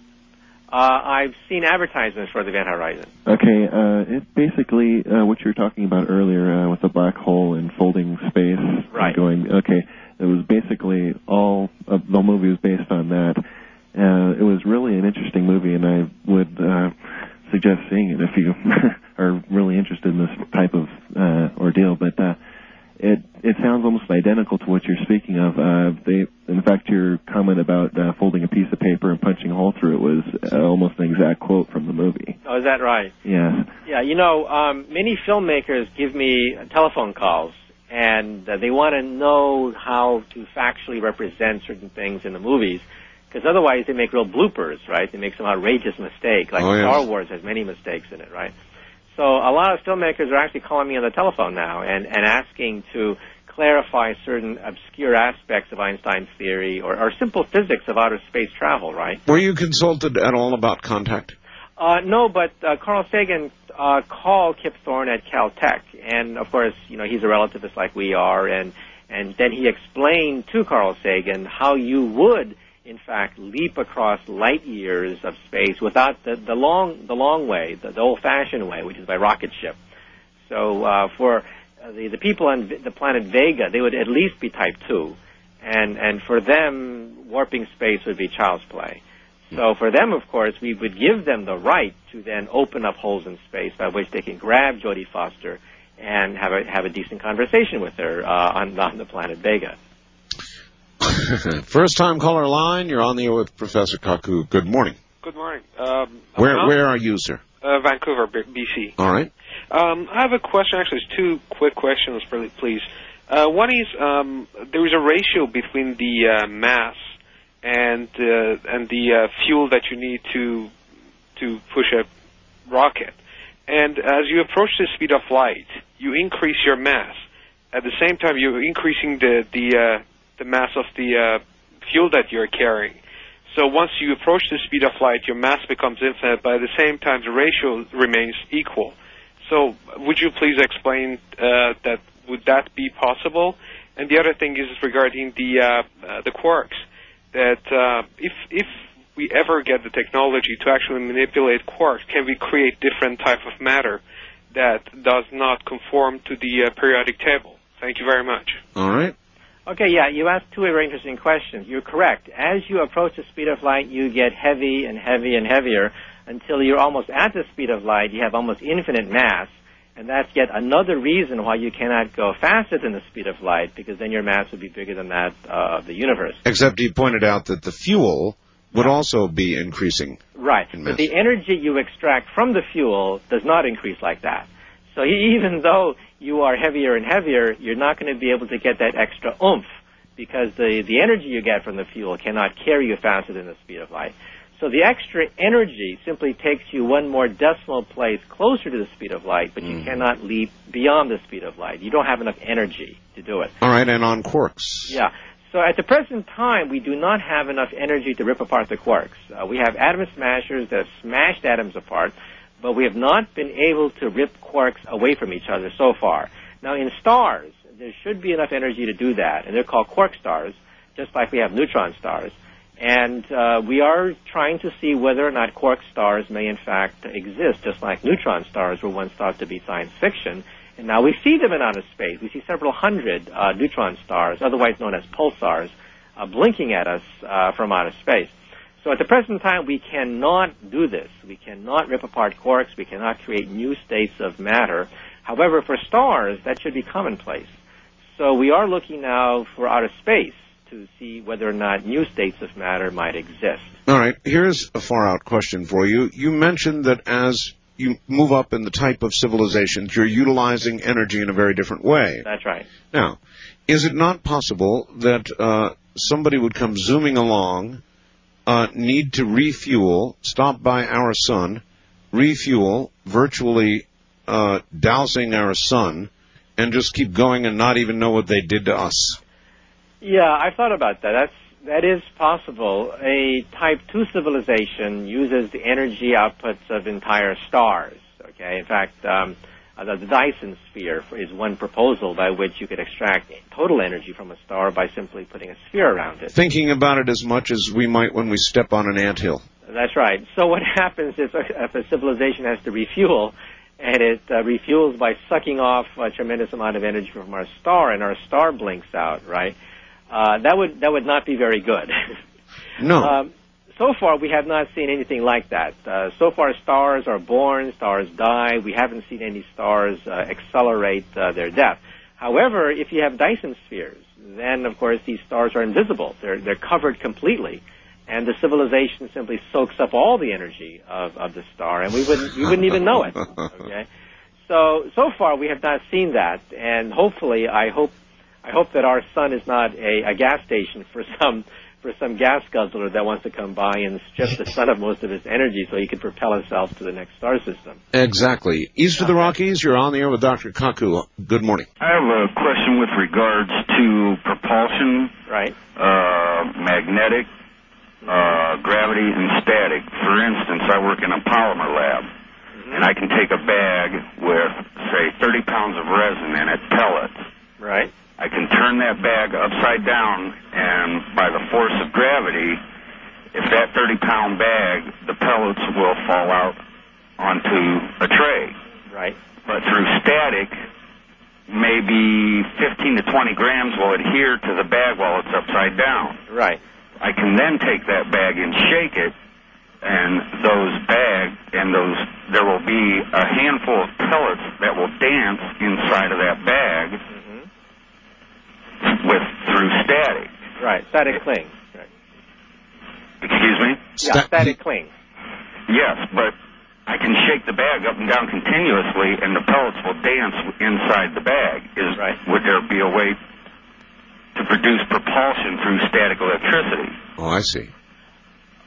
Uh, I've seen advertisements for the Event Horizon. Okay, uh, it basically uh, what you were talking about earlier uh, with the black hole and folding space. and Right. Going. Okay, it was basically all uh, the movie was based on that. Uh, it was really an interesting movie, and I would uh, suggest seeing it if you (laughs) are really interested in this type of uh, ordeal. But uh, it it sounds almost identical to what you're speaking of. Uh, they, in fact, your comment about uh, folding a piece of paper and punching a hole through it was uh, almost an exact quote from the movie. Oh, is that right? Yes. Yeah, you know, um, many filmmakers give me telephone calls, and uh, they want to know how to factually represent certain things in the movies, because otherwise they make real bloopers, right? They make some outrageous mistake, like Oh, yes. Star Wars has many mistakes in it, right? So a lot of filmmakers are actually calling me on the telephone now and, and asking to clarify certain obscure aspects of Einstein's theory or, or simple physics of outer space travel, right? Were you consulted at all about contact? Uh, no, but uh, Carl Sagan uh, called Kip Thorne at Caltech, and of course, you know he's a relativist like we are, and and then he explained to Carl Sagan how you would, in fact, leap across light years of space without the, the long the long way, the, the old-fashioned way, which is by rocket ship. So uh, for uh, the the people on the planet Vega, they would at least be Type Two, and and for them, warping space would be child's play. So for them, of course, we would give them the right to then open up holes in space by which they can grab Jodie Foster and have a have a decent conversation with her uh, on on the planet Vega. (laughs) First time caller line, you're on the air with Professor Kaku. Good morning. Good morning. Um, Where I'm where are you, sir? Uh, Vancouver, B- BC. All right. Um, I have a question. Actually, it's two quick questions, really, please. Uh, one is um, there is a ratio between the uh, mass and uh, and the uh, fuel that you need to to push a rocket. And as you approach the speed of light, you increase your mass. At the same time, you're increasing the the uh, the mass of the uh, fuel that you're carrying. So once you approach the speed of light, your mass becomes infinite, but at the same time, the ratio remains equal. So would you please explain uh, that? Would that be possible? And the other thing is regarding the uh, uh, the quarks. That uh, if if we ever get the technology to actually manipulate quarks, can we create different type of matter that does not conform to the uh, periodic table? Thank you very much. All right. Okay, yeah, you asked two very interesting questions. You're correct. As you approach the speed of light, you get heavy and heavy and heavier until you're almost at the speed of light. You have almost infinite mass, and that's yet another reason why you cannot go faster than the speed of light, because then your mass would be bigger than that uh, of the universe. Except he pointed out that the fuel would also be increasing. Right. in But the energy you extract from the fuel does not increase like that. So even though you are heavier and heavier, you're not going to be able to get that extra oomph because the, the energy you get from the fuel cannot carry you faster than the speed of light. So the extra energy simply takes you one more decimal place closer to the speed of light, but you cannot leap beyond the speed of light. You don't have enough energy to do it. All right, and on quarks. Yeah. So at the present time, we do not have enough energy to rip apart the quarks. Uh, we have atom smashers that have smashed atoms apart, but we have not been able to rip quarks away from each other so far. Now, in stars, there should be enough energy to do that, and they're called quark stars, just like we have neutron stars. And uh, we are trying to see whether or not quark stars may in fact exist, just like neutron stars were once thought to be science fiction. And now we see them in outer space. We see several hundred uh, neutron stars, otherwise known as pulsars, uh, blinking at us uh, from outer space. So at the present time, we cannot do this. We cannot rip apart quarks. We cannot create new states of matter. However, for stars, that should be commonplace. So we are looking now for outer space to see whether or not new states of matter might exist. All right, here's a far out question for you. You mentioned that as you move up in the type of civilizations, you're utilizing energy in a very different way. That's right. Now, is it not possible that uh, somebody would come zooming along, uh, need to refuel, stop by our sun, refuel, virtually uh, dousing our sun, and just keep going and not even know what they did to us? Yeah, I thought about that. That's that is possible. A Type 2 civilization uses the energy outputs of entire stars. Okay, in fact, um, uh, the Dyson sphere is one proposal by which you could extract total energy from a star by simply putting a sphere around it. Thinking about it as much as we might when we step on an anthill. That's right. So what (laughs) happens is uh, if a civilization has to refuel, and it uh, refuels by sucking off a tremendous amount of energy from our star, and our star blinks out, right? Uh, that would that would not be very good. (laughs) No. Um, so far, we have not seen anything like that. Uh, so far, stars are born, stars die. We haven't seen any stars uh, accelerate uh, their death. However, if you have Dyson spheres, then of course these stars are invisible. They're they're covered completely, and the civilization simply soaks up all the energy of, of the star, and we wouldn't we wouldn't even know it. (laughs) Okay. So so far we have not seen that, and hopefully I hope I hope that our sun is not a, a gas station for some for some gas guzzler that wants to come by and strip the sun of most of its energy so he can propel himself to the next star system. Exactly. East of the Rockies, you're on the air with Dr. Kaku. Good morning. I have a question with regards to propulsion, Right. uh, magnetic, uh, gravity, and static. For instance, I work in a polymer lab, and I can take a bag with, say, 30 pounds of resin in it, pellets. Right. I can turn that bag upside down, and by the force of gravity, if that 30 pound bag, the pellets will fall out onto a tray. Right. But through static, maybe 15 to 20 grams will adhere to the bag while it's upside down. Right. I can then take that bag and shake it, and those bags and those there will be a handful of pellets that will dance inside of that bag with through static. Right. Static cling. Right. Excuse me? Yeah, static cling. Yes, but I can shake the bag up and down continuously, and the pellets will dance inside the bag. Is would there be a way to produce propulsion through static electricity? Oh, I see.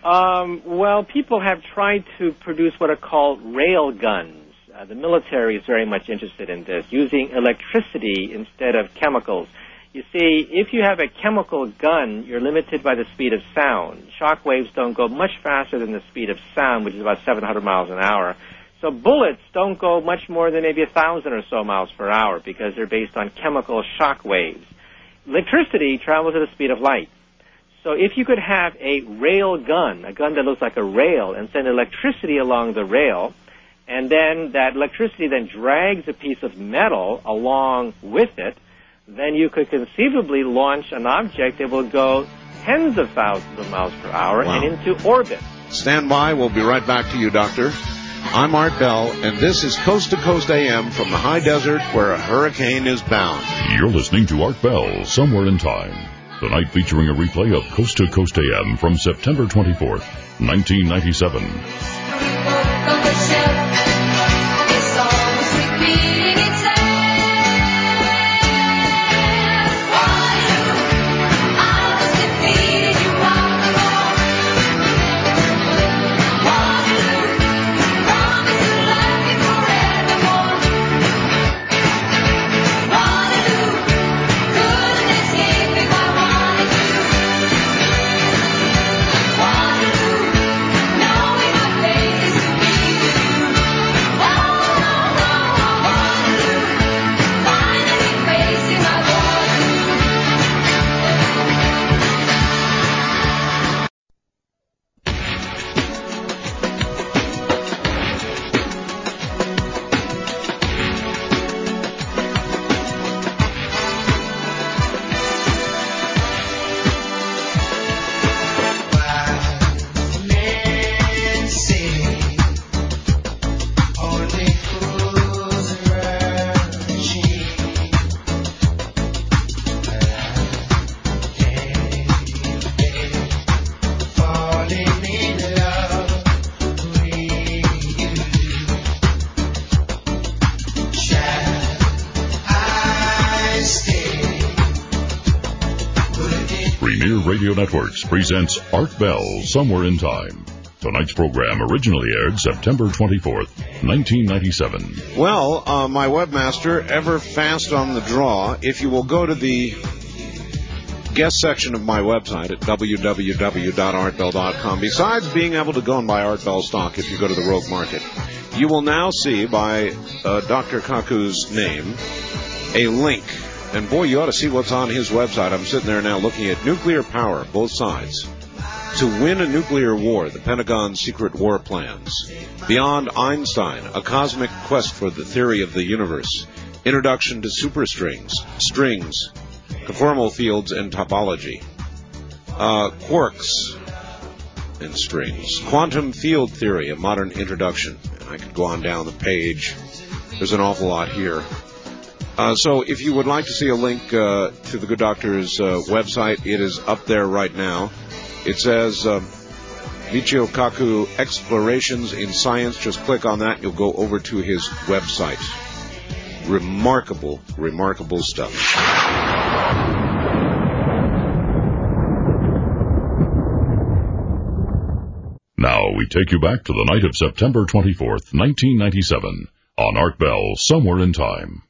Um, well, people have tried to produce what are called rail guns. Uh, the military is very much interested in this, using electricity instead of chemicals. You see, if you have a chemical gun, you're limited by the speed of sound. Shock waves don't go much faster than the speed of sound, which is about 700 miles an hour. So bullets don't go much more than maybe a thousand or so miles per hour because they're based on chemical shock waves. Electricity travels at the speed of light. So if you could have a rail gun, a gun that looks like a rail, and send electricity along the rail, and then that electricity then drags a piece of metal along with it, then you could conceivably launch an object that will go tens of thousands of miles per hour Wow. and into orbit. Stand by. We'll be right back to you, Doctor. I'm Art Bell, and this is Coast to Coast AM from the high desert where a hurricane is bound. You're listening to Art Bell, Somewhere in Time. Tonight featuring a replay of Coast to Coast AM from September 24th, 1997. Presents Art Bell Somewhere in Time. Tonight's program originally aired September 24th, 1997. Well, uh, my webmaster, ever fast on the draw, if you will go to the guest section of my website at www.artbell.com, besides being able to go and buy Art Bell stock if you go to the Rogue Market, you will now see by uh, Dr. Kaku's name a link. And boy, you ought to see what's on his website. I'm sitting there now looking at nuclear power, both sides. To win a nuclear war, the Pentagon's secret war plans. Beyond Einstein, a cosmic quest for the theory of the universe. Introduction to superstrings, strings, conformal fields, and topology. Uh, quarks and strings. Quantum field theory, a modern introduction. I could go on down the page. There's an awful lot here. Uh, so if you would like to see a link uh, to the Good Doctor's uh, website, it is up there right now. It says uh, Michio Kaku Explorations in Science. Just click on that, and you'll go over to his website. Remarkable, remarkable stuff. Now we take you back to the night of September 24th, 1997, on Art Bell Somewhere in Time.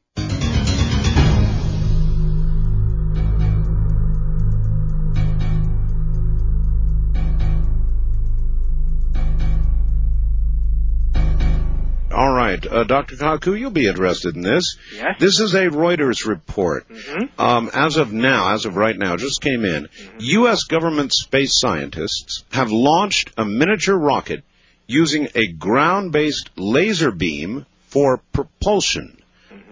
All right, uh, Dr. Kaku, you'll be interested in this. Yes. This is a Reuters report. Mm-hmm. Um, as of now, as of right now, just came in. U.S. government space scientists have launched a miniature rocket using a ground-based laser beam for propulsion,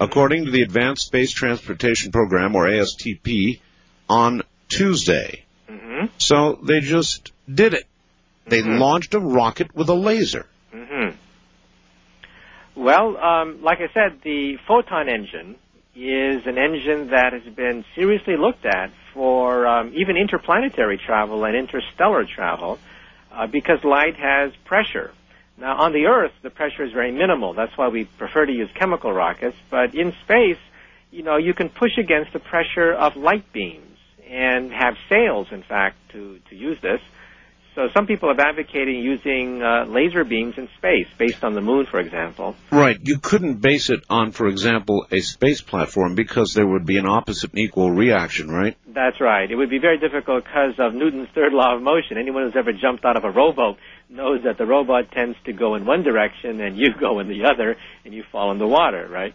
according to the Advanced Space Transportation Program, or ASTP, on Tuesday. Mm-hmm. So they just did it. They launched a rocket with a laser. Well, um, like I said, the photon engine is an engine that has been seriously looked at for um, even interplanetary travel and interstellar travel uh, because light has pressure. Now, on the Earth, the pressure is very minimal. That's why we prefer to use chemical rockets. But in space, you know, you can push against the pressure of light beams and have sails, in fact, to, to use this. So some people have advocated using uh, laser beams in space, based on the moon, for example. Right. You couldn't base it on, for example, a space platform because there would be an opposite and equal reaction, right? That's right. It would be very difficult because of Newton's third law of motion. Anyone who's ever jumped out of a rowboat knows that the robot tends to go in one direction and you (laughs) go in the other and you fall in the water, right?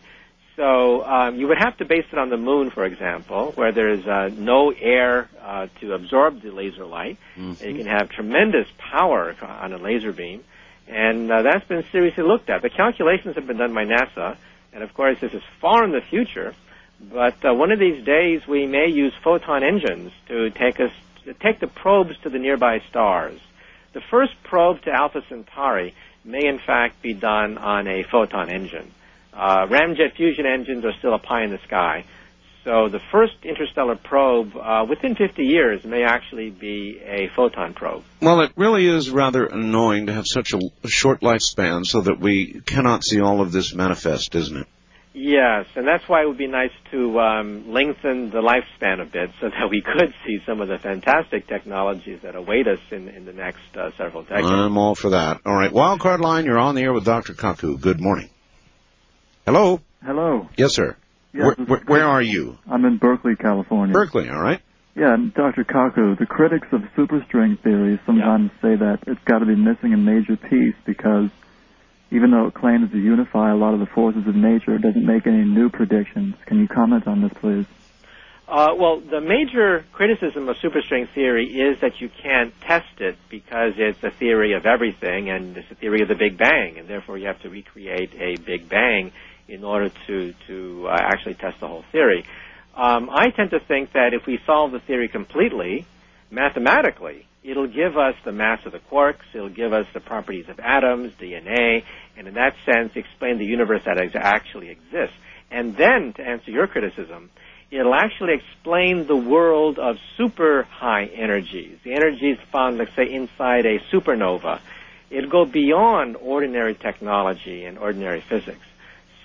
So um, you would have to base it on the moon, for example, where there's uh, no air uh, to absorb the laser light. Mm-hmm. And you can have tremendous power on a laser beam, and uh, that's been seriously looked at. The calculations have been done by NASA, and of course this is far in the future. But uh, one of these days we may use photon engines to take us to take the probes to the nearby stars. The first probe to Alpha Centauri may in fact be done on a photon engine. Uh, ramjet fusion engines are still a pie in the sky. So the first interstellar probe uh, within 50 years may actually be a photon probe. Well, it really is rather annoying to have such a, short lifespan so that we cannot see all of this manifest, isn't it? Yes, and that's why it would be nice to um, lengthen the lifespan a bit so that we could (laughs) see some of the fantastic technologies that await us in, in the next uh, several decades. I'm all for that. All right, Wildcard Line, you're on the air with Dr. Kaku. Good morning. Hello? Hello. Yes, sir. Yes, where, where, where are you? I'm in Berkeley, California. Berkeley, all right. Yeah, and Dr. Kaku, the critics of superstring theory sometimes say that it's got to be missing a major piece because even though it claims to unify a lot of the forces of nature, it doesn't make any new predictions. Can you comment on this, please? Uh, well, the major criticism of superstring theory is that you can't test it because it's a theory of everything and it's a theory of the Big Bang, and therefore you have to recreate a Big Bang in order to to uh, actually test the whole theory. Um, I tend to think that if we solve the theory completely, mathematically, it'll give us the mass of the quarks, it'll give us the properties of atoms, DNA, and in that sense explain the universe that actually exists. And then, to answer your criticism, it'll actually explain the world of super high energies, the energies found, let's say, inside a supernova. It'll go beyond ordinary technology and ordinary physics.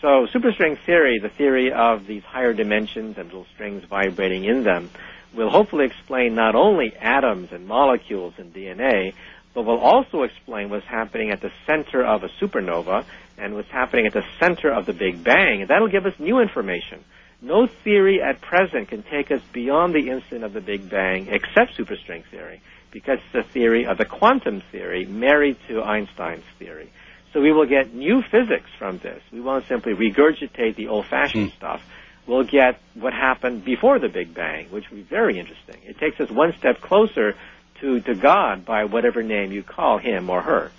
So superstring theory, the theory of these higher dimensions and little strings vibrating in them, will hopefully explain not only atoms and molecules and DNA, but will also explain what's happening at the center of a supernova and what's happening at the center of the Big Bang. And that'll give us new information. No theory at present can take us beyond the instant of the Big Bang except superstring theory because it's a theory of the quantum theory married to Einstein's theory. So we will get new physics from this. We won't simply regurgitate the old-fashioned stuff. We'll get what happened before the Big Bang, which will be very interesting. It takes us one step closer to, to God by whatever name you call him or her.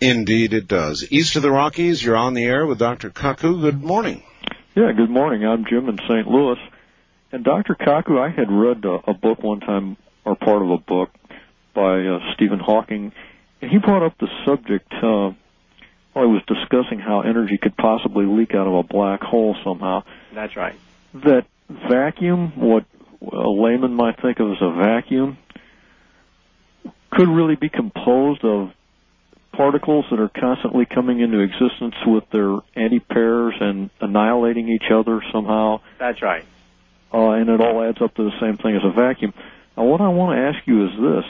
Indeed, it does. East of the Rockies, you're on the air with Dr. Kaku. Good morning. Yeah, good morning. I'm Jim in St. Louis. And Dr. Kaku, I had read a, a book one time, or part of a book, by uh, Stephen Hawking, and he brought up the subject, uh, while he was discussing how energy could possibly leak out of a black hole somehow. That's right. That vacuum, what a layman might think of as a vacuum, could really be composed of particles that are constantly coming into existence with their anti-pairs and annihilating each other somehow. That's right. Uh, and it all adds up to the same thing as a vacuum. Now, what I want to ask you is this.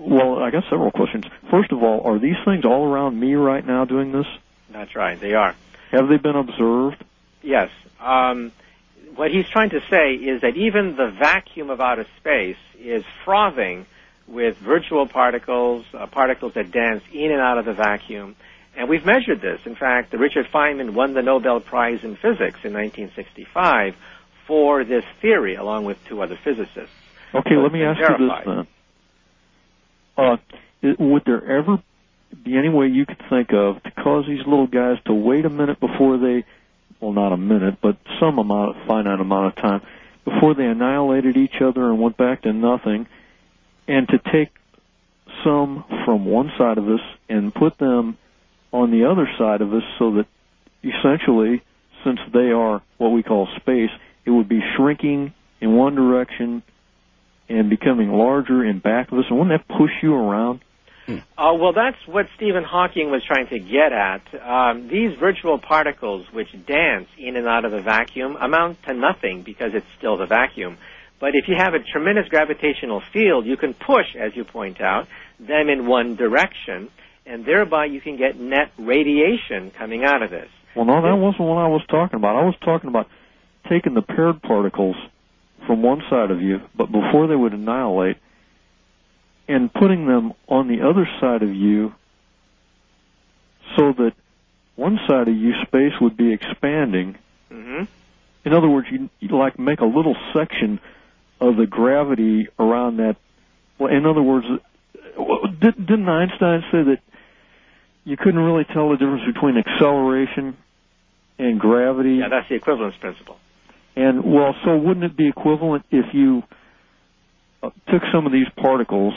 Well, I got several questions. First of all, are these things all around me right now doing this? That's right. They are. Have they been observed? Yes. Um, what he's trying to say is that even the vacuum of outer space is frothing with virtual particles, uh, particles that dance in and out of the vacuum. And we've measured this. In fact, Richard Feynman won the Nobel Prize in Physics in 1965 for this theory, along with two other physicists. Okay, So let me ask you this then. Uh, would there ever be any way you could think of to cause these little guys to wait a minute before they, well, not a minute, but some amount, finite amount of time, before they annihilated each other and went back to nothing, and to take some from one side of us and put them on the other side of us so that essentially, since they are what we call space, it would be shrinking in one direction and becoming larger in back of us. And wouldn't that push you around? Uh, well, that's what Stephen Hawking was trying to get at. Um, these virtual particles, which dance in and out of the vacuum, amount to nothing because it's still the vacuum. But if you have a tremendous gravitational field, you can push, as you point out, them in one direction, and thereby you can get net radiation coming out of this. Well, no, that wasn't what I was talking about. I was talking about taking the paired particles from one side of you, but before they would annihilate, and putting them on the other side of you so that one side of you space would be expanding. hmm In other words, you like make a little section of the gravity around that. Well, in other words, did, didn't Einstein say that you couldn't really tell the difference between acceleration and gravity? Yeah, that's the equivalence principle. And well, so wouldn't it be equivalent if you uh, took some of these particles,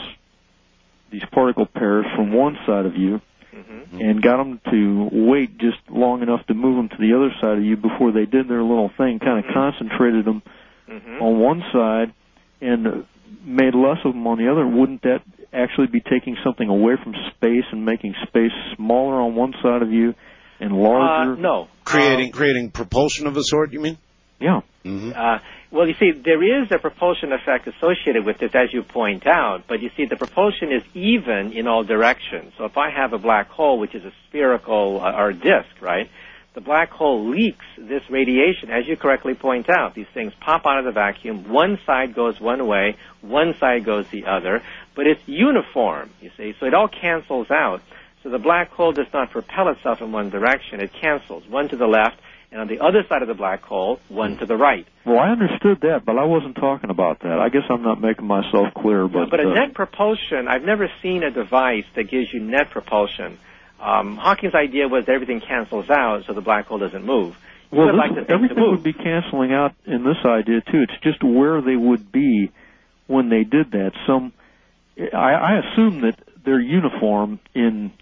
these particle pairs from one side of you, Mm-hmm. and got them to wait just long enough to move them to the other side of you before they did their little thing, kind of concentrated them Mhm. on one side and made less of them on the other? Wouldn't that actually be taking something away from space and making space smaller on one side of you and larger? Uh, no. Creating creating propulsion of a sort, you mean? Yeah. Mm-hmm. Uh, well, you see, there is a propulsion effect associated with this, as you point out, but you see, the propulsion is even in all directions. So if I have a black hole, which is a spherical uh, or disk, right, the black hole leaks this radiation, as you correctly point out. These things pop out of the vacuum. One side goes one way, one side goes the other, but it's uniform, you see, so it all cancels out. So the black hole does not propel itself in one direction. It cancels, one to the left, and on the other side of the black hole, one to the right. Well, I understood that, but I wasn't talking about that. I guess I'm not making myself clear, but, But a uh, net propulsion, I've never seen a device that gives you net propulsion. Um, Hawking's idea was that everything cancels out so the black hole doesn't move. You well, would like everything would be canceling out in this idea too. It's just where they would be when they did that. Some, I, I assume that they're uniform in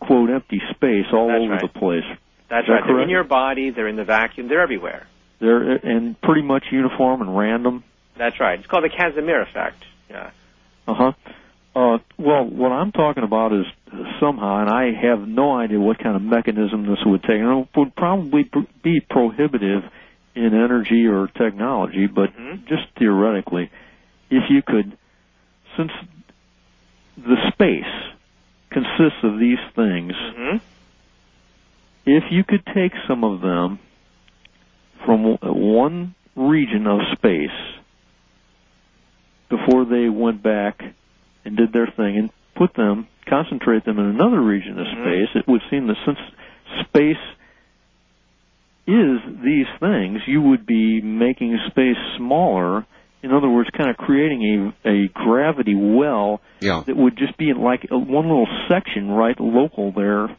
quote empty space all That's over right. the place. That's that right. They're in your body. They're in the vacuum. They're everywhere. They're and pretty much uniform and random. That's right. It's called the Casimir effect. Yeah. Uh-huh. Uh Well, what I'm talking about is somehow, and I have no idea what kind of mechanism this would take. And it would probably be prohibitive in energy or technology, but just theoretically, if you could, since the space consists of these things, if you could take some of them from one region of space before they went back and did their thing and put them, concentrate them in another region of mm-hmm. space, it would seem that since space is these things, you would be making space smaller. In other words, kind of creating a, a gravity well Yeah. that would just be like a, one little section right local there,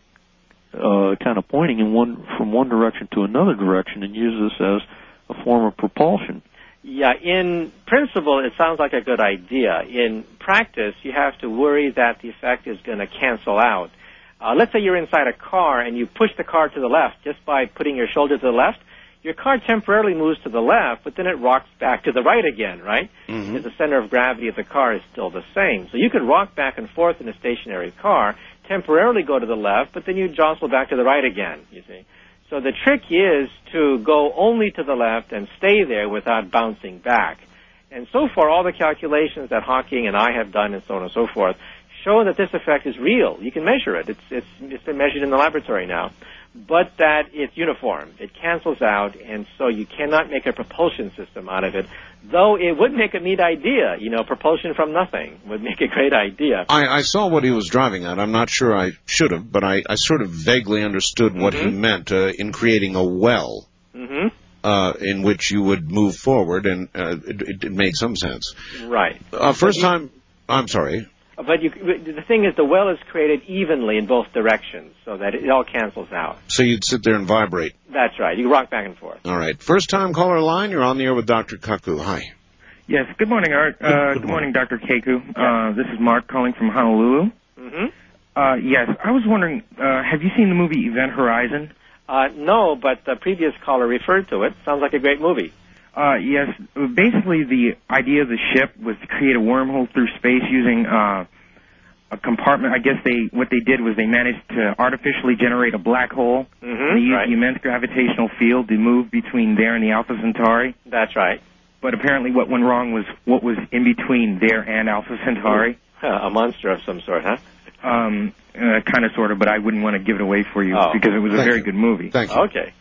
uh, kind of pointing in one from one direction to another direction, and use this as a form of propulsion. Yeah, in principle, it sounds like a good idea. In practice, you have to worry that the effect is going to cancel out. Uh, let's say you're inside a car and you push the car to the left just by putting your shoulder to the left. Your car temporarily moves to the left, but then it rocks back to the right again, right? Because the center of gravity of the car is still the same. So you could rock back and forth in a stationary car, temporarily go to the left, but then you jostle back to the right again, you see. So the trick is to go only to the left and stay there without bouncing back. And so far, all the calculations that Hawking and I have done and so on and so forth show that this effect is real. You can measure it. It's, it's, it's been measured in the laboratory now. But that it's uniform. It cancels out, and so you cannot make a propulsion system out of it. Though it would make a neat idea. You know, propulsion from nothing would make a great idea. I, I saw what he was driving at. I'm not sure I should have, but I, I sort of vaguely understood what he meant uh, in creating a well hmm uh, in which you would move forward, and uh, it, it, made some sense. Right. Uh, first time, I'm sorry. But you, the thing is, the well is created evenly in both directions, so that it all cancels out. So you'd sit there and vibrate. That's right. You rock back and forth. All right. First time caller line, you're on the air with Dr. Kaku. Hi. Yes. Good morning, Art. Uh, good, morning, Dr. Keku. Uh, this is Mark calling from Honolulu. hmm Uh, yes. I was wondering, uh, have you seen the movie Event Horizon? Uh, no, but the previous caller referred to it. Sounds like a great movie. Uh, yes. Basically, the idea of the ship was to create a wormhole through space using uh, a compartment. I guess they what they did was they managed to artificially generate a black hole. Mhm, they used right. the immense gravitational field to move between there and the Alpha Centauri. That's right. But apparently, what went wrong was what was in between there and Alpha Centauri. Huh, a monster of some sort, huh? Um, uh, kind of, sort of, but I wouldn't want to give it away for you Oh. because it was a very you. good movie. Thank Okay.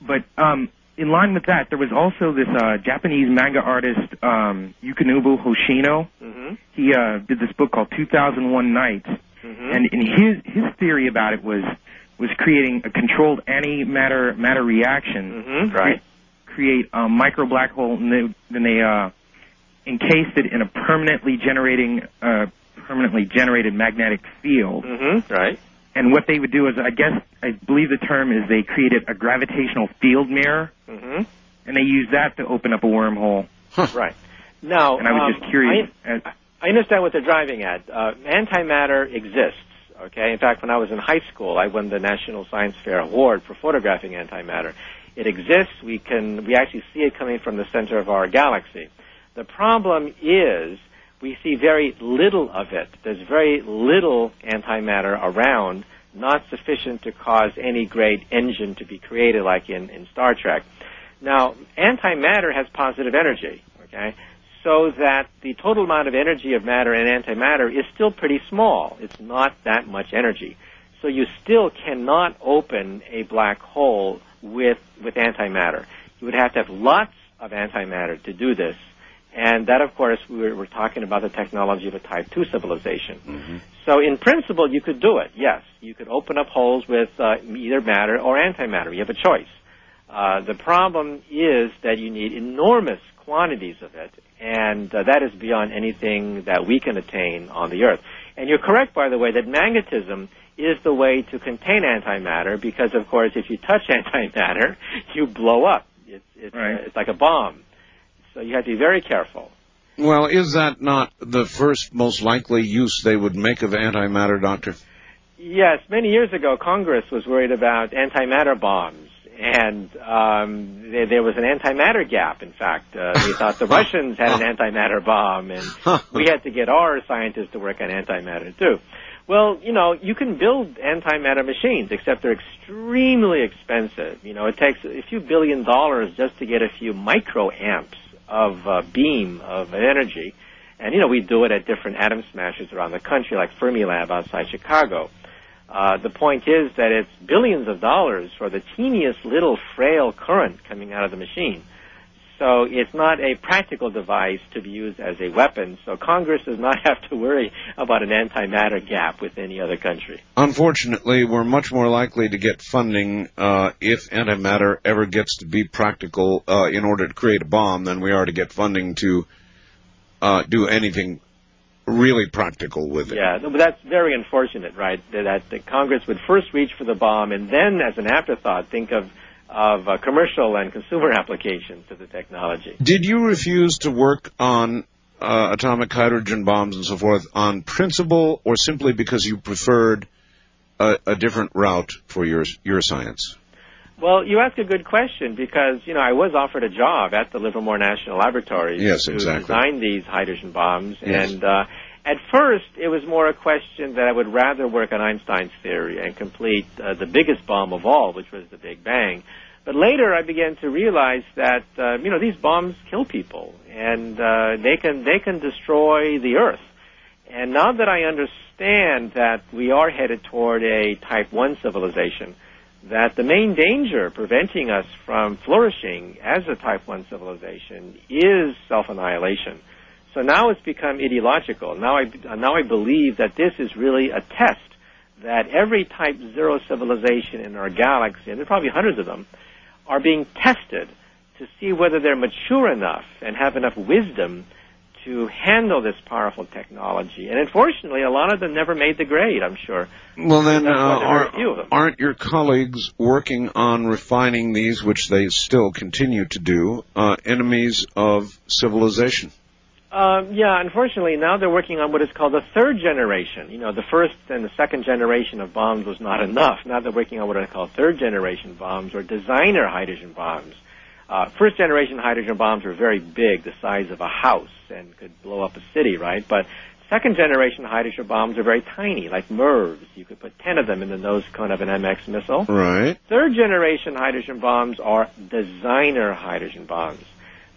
But um, in line with that, there was also this uh, Japanese manga artist, um, Yukinobu Hoshino. hmm He uh, did this book called 2001 Nights, hmm and, and his his theory about it was was creating a controlled antimatter matter reaction, hmm Right. create a micro black hole, and they, then they uh, encased it in a permanently generating uh, permanently generated magnetic field. hmm Right. And what they would do is, I guess, I believe the term is they created a gravitational field mirror, hmm and they used that to open up a wormhole. Right. Now, And I was um, just curious. as- I understand what they're driving at. Uh, antimatter exists. Okay. In fact, when I was in high school, I won the National Science Fair Award for photographing antimatter. It exists. We can we actually see it coming from the center of our galaxy. The problem is we see very little of it. There's very little antimatter around, not sufficient to cause any great engine to be created like in, in Star Trek. Now, antimatter has positive energy, okay? So that the total amount of energy of matter and antimatter is still pretty small. It's not that much energy. So you still cannot open a black hole with, with antimatter. You would have to have lots of antimatter to do this. And that, of course, we were, we're talking about the technology of a Type 2 civilization. So in principle, you could do it. Yes, you could open up holes with uh, either matter or antimatter. You have a choice. Uh, the problem is that you need enormous quantities of it, and uh, that is beyond anything that we can attain on the Earth. And you're correct, by the way, that magnetism is the way to contain antimatter because, of course, if you touch (laughs) antimatter, you blow up. It's, it's, uh, it's like a bomb. So you have to be very careful. Well, is that not the first most likely use they would make of antimatter, Doctor? Yes, many years ago, Congress was worried about antimatter bombs, and um, there, there was an antimatter gap. In fact, uh, they thought the (laughs) Russians had an antimatter bomb, and (laughs) we had to get our scientists to work on antimatter too. Well, you know, you can build antimatter machines, except they're extremely expensive. You know, it takes a few billion dollars just to get a few microamps of uh, beam of energy. And, you know, we do it at different atom smashers around the country, like Fermilab outside Chicago. Uh, the point is that it's billions of dollars for the teeniest little frail current coming out of the machine. So it's not a practical device to be used as a weapon. So Congress does not (laughs) have to worry about an antimatter gap with any other country. Unfortunately, we're much more likely to get funding uh, if antimatter ever gets to be practical uh, in order to create a bomb than we are to get funding to uh, do anything really practical with it. Yeah, but that's very unfortunate, right? That, that Congress would first reach for the bomb and then, as an afterthought, think of of uh, commercial and consumer (laughs) applications to the technology. Did you refuse to work on uh, atomic hydrogen bombs and so forth on principle, or simply because you preferred a, a different route for your your science? Well, you ask a good question because you know I was offered a job at the Livermore National Laboratory Yes, to exactly. design these hydrogen bombs, Yes. and uh, at first it was more a question that I would rather work on Einstein's theory and complete uh, the biggest bomb of all, which was the Big Bang. But later I began to realize that uh, you know these bombs kill people and uh, they can they can destroy the Earth. And now that I understand that we are headed toward a Type 1 civilization, that the main danger preventing us from flourishing as a Type 1 civilization is self-annihilation. So now it's become ideological. Now I, now I believe that this is really a test that every Type 0 civilization in our galaxy, and there are probably hundreds of them, are being tested to see whether they're mature enough and have enough wisdom to handle this powerful technology. And unfortunately, a lot of them never made the grade, I'm sure. Well, then, uh, That's why there are are, few of them. aren't your colleagues working on refining these, which they still continue to do, uh, enemies of civilization? Um, yeah, unfortunately, now they're working on what is called the third generation. You know, the first and the second generation of bombs was not enough. Now they're working on what are called third generation bombs or designer hydrogen bombs. Uh, first generation hydrogen bombs were very big, the size of a house, and could blow up a city, right? But second generation hydrogen bombs are very tiny, like MIRVs. You could put 10 of them in the nose cone of an MX missile. Right. Third generation hydrogen bombs are designer hydrogen bombs.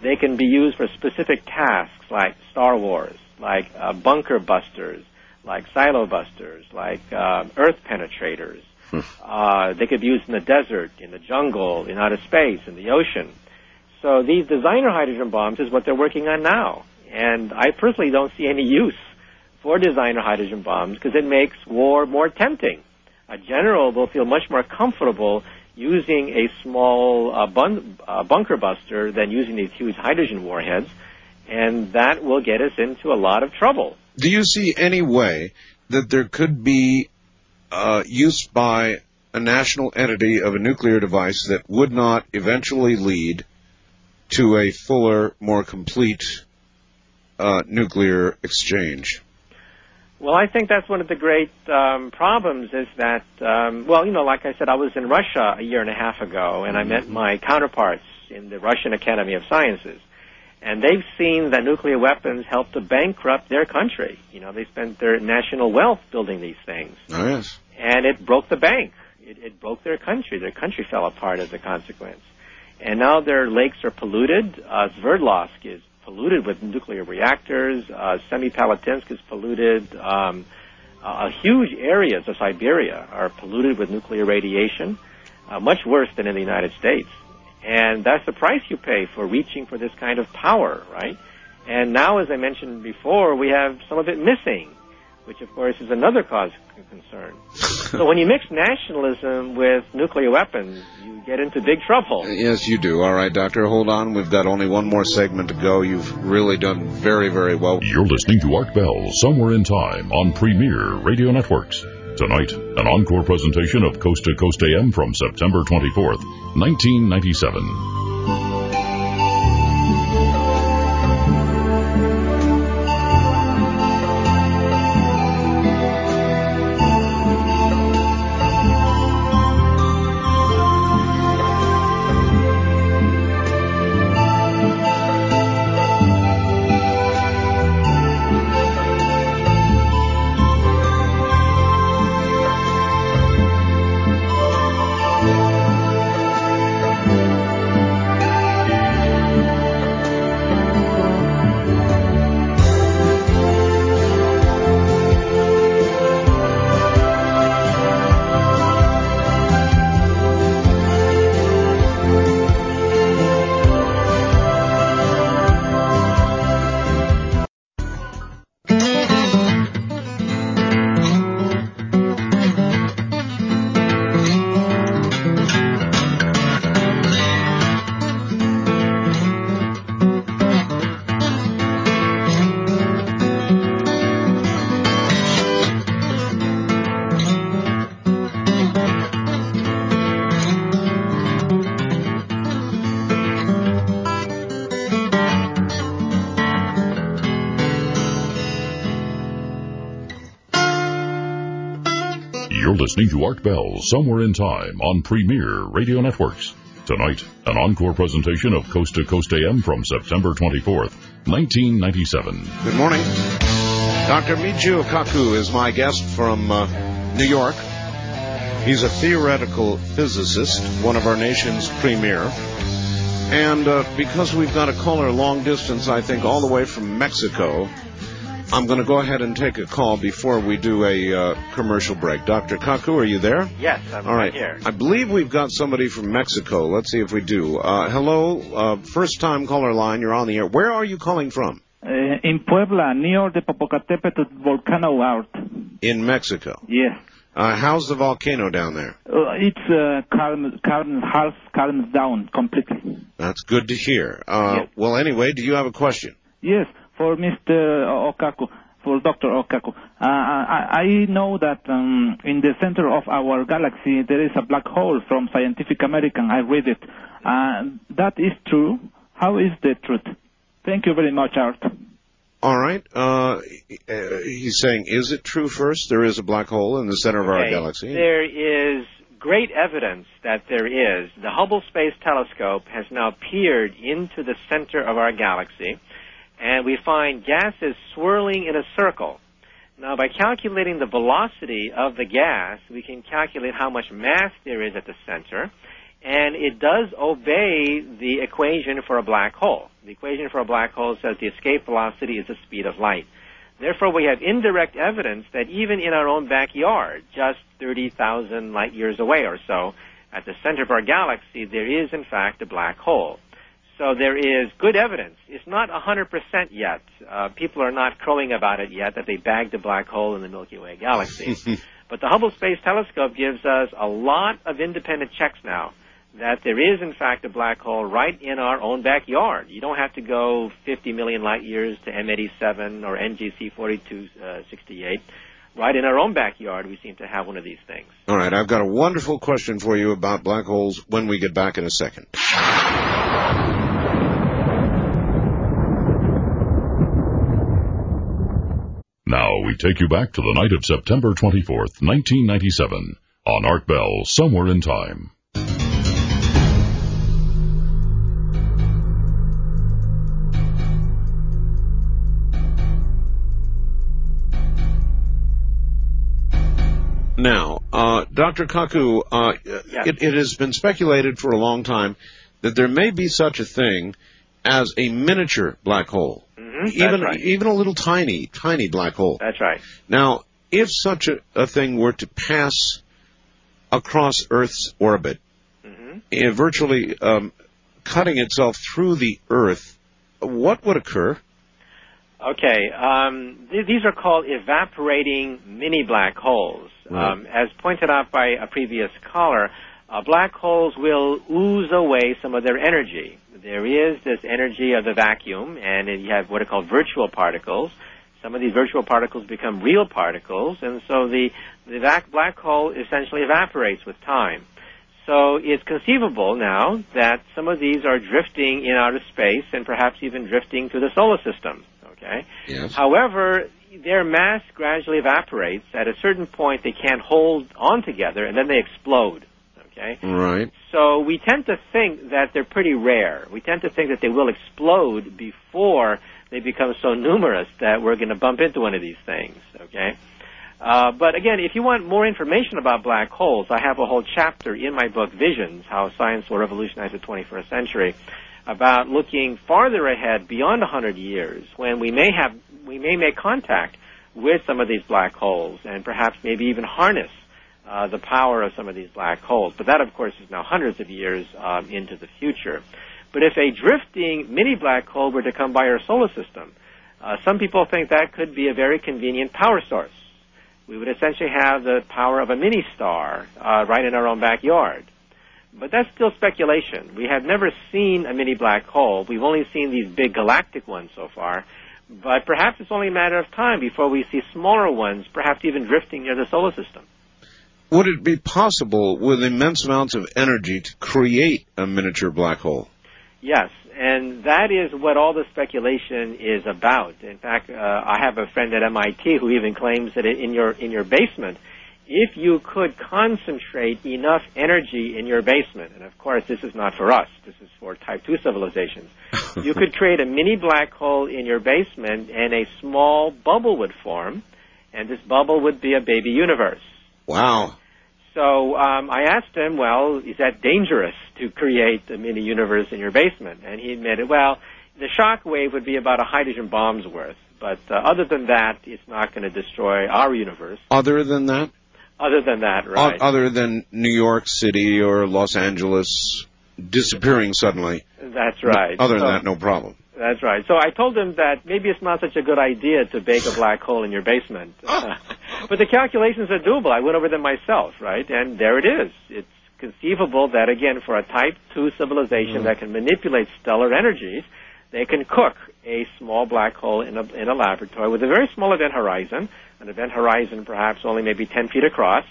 They can be used for specific tasks like Star Wars, like uh, bunker busters, like silo busters, like uh, earth penetrators. Uh, they could be used in the desert, in the jungle, in outer space, in the ocean. So these designer hydrogen bombs is what they're working on now. And I personally don't see any use for designer hydrogen bombs because it makes war more tempting. A general will feel much more comfortable using a small uh, bun- uh, bunker buster than using these huge hydrogen warheads, and that will get us into a lot of trouble. Do you see any way that there could be uh, use by a national entity of a nuclear device that would not eventually lead to a fuller, more complete uh, nuclear exchange? Well, I think that's one of the great um, problems is that, um, well, you know, like I said, I was in Russia a year and a half ago, and I met my counterparts in the Russian Academy of Sciences. And they've seen that nuclear weapons help to bankrupt their country. You know, they spent their national wealth building these things. Oh, yes. And it broke the bank. It, it broke their country. Their country fell apart as a consequence. And now their lakes are polluted. Uh, Sverdlovsk is polluted with nuclear reactors. Uh, Semipalatinsk is polluted. Um, uh, huge areas of Siberia are polluted with nuclear radiation, uh, much worse than in the United States. And that's the price you pay for reaching for this kind of power, right? And now, as I mentioned before, we have some of it missing, which of course is another cause of concern. (laughs) so when you mix nationalism with nuclear weapons, you get into big trouble. Yes, you do. All right, Doctor, hold on. We've got only one more segment to go. You've really done very, very well. You're listening to Art Bell Somewhere in Time on Premier Radio Networks. Tonight, an encore presentation of Coast to Coast AM from September 24th, 1997. Art Bell Somewhere in Time on Premier Radio Networks. Tonight, an encore presentation of Coast to Coast AM from September 24th, 1997. Good morning. Dr. Michio Kaku is my guest from uh, New York. He's a theoretical physicist, one of our nation's premier. And uh, because we've got a caller long distance, I think, all the way from Mexico, I'm going to go ahead and take a call before we do a uh, commercial break. Dr. Kaku, are you there? Yes, I'm All right. here. I believe we've got somebody from Mexico. Let's see if we do. Uh, hello, uh, first time caller line. You're on the air. Where are you calling from? Uh, in Puebla, near the Popocatépetl volcano out. In Mexico. Yes. Uh, how's the volcano down there? Uh, it's uh, calm, calm, half calms down completely. That's good to hear. Uh, Well, anyway, do you have a question? Yes, for Mr. Okaku, for Dr. Okaku. Uh, I, I know that um, in the center of our galaxy there is a black hole from Scientific American. I read it. Uh, that is true. How is the truth? Thank you very much, Art. All right. Uh, uh, he's saying, is it true first? There is a black hole in the center of our galaxy. There is great evidence that there is. The Hubble Space Telescope has now peered into the center of our galaxy, and we find gases swirling in a circle. Now, by calculating the velocity of the gas, we can calculate how much mass there is at the center, and it does obey the equation for a black hole. The equation for a black hole says the escape velocity is the speed of light. Therefore, we have indirect evidence that even in our own backyard, just 30,000 light years away or so, at the center of our galaxy, there is in fact a black hole. So there is good evidence. It's not 100% yet. Uh, people are not crowing about it yet that they bagged a black hole in the Milky Way galaxy. (laughs) but the Hubble Space Telescope gives us a lot of independent checks now that there is in fact a black hole right in our own backyard. You don't have to go 50 million light years to M87 or NGC 4268. Right in our own backyard, we seem to have one of these things. All right. I've got a wonderful question for you about black holes when we get back in a second. Now we take you back to the night of September 24th, 1997 on Art Bell Somewhere in Time. Now, uh, Dr. Kaku, uh, it, it has been speculated for a long time that there may be such a thing as a miniature black hole. Mhm, even right. even a little tiny, tiny black hole. That's right. Now, if such a, a thing were to pass across Earth's orbit, Mm-hmm. eh, virtually um, cutting itself through the Earth, what would occur? Okay, um, th- these are called evaporating mini black holes. Right. Um, as pointed out by a previous caller, uh, black holes will ooze away some of their energy. There is this energy of the vacuum, and you have what are called virtual particles. Some of these virtual particles become real particles, and so the, the vac- black hole essentially evaporates with time. So it's conceivable now that some of these are drifting in outer space and perhaps even drifting to the solar system. Okay? Yes. However, their mass gradually evaporates. At a certain point, they can't hold on together, and then they explode. Okay? Right. So we tend to think that they're pretty rare. We tend to think that they will explode before they become so numerous that we're going to bump into one of these things. Okay? Uh, but again, if you want more information about black holes, I have a whole chapter in my book, Visions, How Science Will Revolutionize the 21st Century, about looking farther ahead beyond 100 years when we may have, we may make contact with some of these black holes and perhaps maybe even harness uh, the power of some of these black holes. But that, of course, is now hundreds of years um, into the future. But if a drifting mini black hole were to come by our solar system, uh, some people think that could be a very convenient power source. We would essentially have the power of a mini star uh, right in our own backyard. But that's still speculation. We have never seen a mini black hole. We've only seen these big galactic ones so far. But perhaps it's only a matter of time before we see smaller ones, perhaps even drifting near the solar system. Would it be possible with immense amounts of energy to create a miniature black hole? Yes, and that is what all the speculation is about. In fact, uh, I have a friend at MIT who even claims that in your in your basement if you could concentrate enough energy in your basement, and of course this is not for us, this is for type 2 civilizations, (laughs) you could create a mini black hole in your basement and a small bubble would form, and this bubble would be a baby universe. Wow. So um, I asked him, well, is that dangerous to create a mini universe in your basement? And he admitted, well, the shock wave would be about a hydrogen bomb's worth. But uh, other than that, it's not going to destroy our universe. Other than that? Other than that, O- right? Other than New York City or Los Angeles disappearing suddenly. That's right. Other than So- that, no problem. That's right. So I told him that maybe it's not such a good idea to bake a black hole in your basement. (laughs) Oh. (laughs) but the calculations are doable. I went over them myself, right? And there it is. It's conceivable that, again, for a Type 2 civilization Mm. that can manipulate stellar energies, they can cook a small black hole in a, in a laboratory with a very small event horizon, an event horizon perhaps only maybe 10 feet across,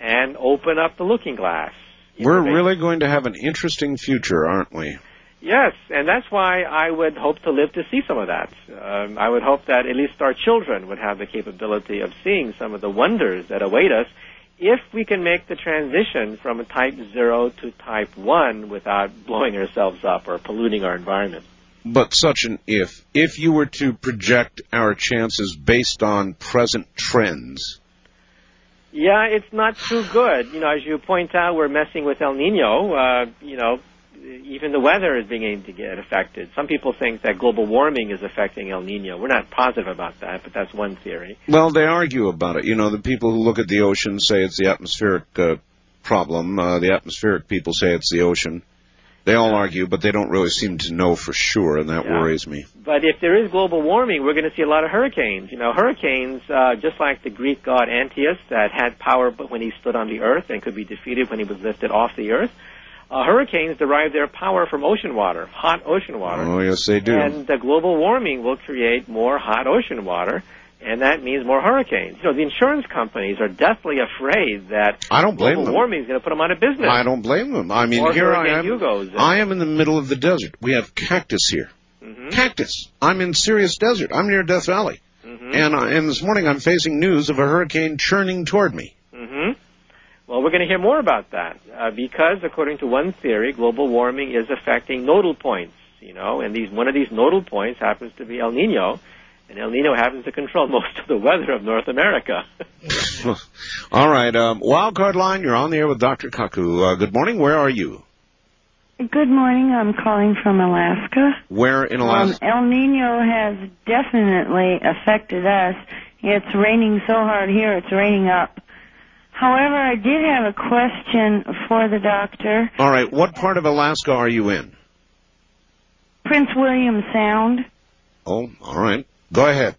and open up the looking glass. We're really going to have an interesting future, aren't we? Yes, and that's why I would hope to live to see some of that. Um, I would hope that at least our children would have the capability of seeing some of the wonders that await us if we can make the transition from a type 0 to type 1 without blowing ourselves up or polluting our environment. But such an if. If you were to project our chances based on present trends, Yeah, it's not too good. You know, as you point out, we're messing with El Nino. Uh, you know, even the weather is beginning to get affected. Some people think that global warming is affecting El Nino. We're not positive about that, but that's one theory. well, they argue about it. You know, the people who look at the ocean say it's the atmospheric uh, problem. Uh, the atmospheric people say it's the ocean. They all argue, but they don't really seem to know for sure, and that Yeah. worries me. But if there is global warming, we're going to see a lot of hurricanes. You know, hurricanes, uh, just like the Greek god Antiochus that had power but when he stood on the earth and could be defeated when he was lifted off the earth. Uh, hurricanes derive their power from ocean water, hot ocean water. Oh, yes, they do. And the global warming will create more hot ocean water, and that means more hurricanes. You know, the insurance companies are definitely afraid that I don't blame global them. warming is going to put them out of business. I don't blame them. I mean, Or here I am. Hugo's. I am in the middle of the desert. We have cactus here. Mm-hmm. Cactus. I'm in serious desert. I'm near Death Valley. Mm-hmm. And, I, and this morning I'm facing news of a hurricane churning toward me. Well, we're going to hear more about that uh, because, according to one theory, global warming is affecting nodal points. You know, and these one of these nodal points happens to be El Nino, and El Nino happens to control (laughs) most of the weather of North America. (laughs) All right, um, wild card line. You're on the air with Dr. Kaku. Uh, good morning. Where are you? Good morning. I'm calling from Alaska. Where in Alaska? Um, El Nino has definitely affected us. It's raining so hard here, it's raining up. However, I did have a question for the doctor. All right. What part of Alaska are you in? Prince William Sound, Oh, all right. Go ahead.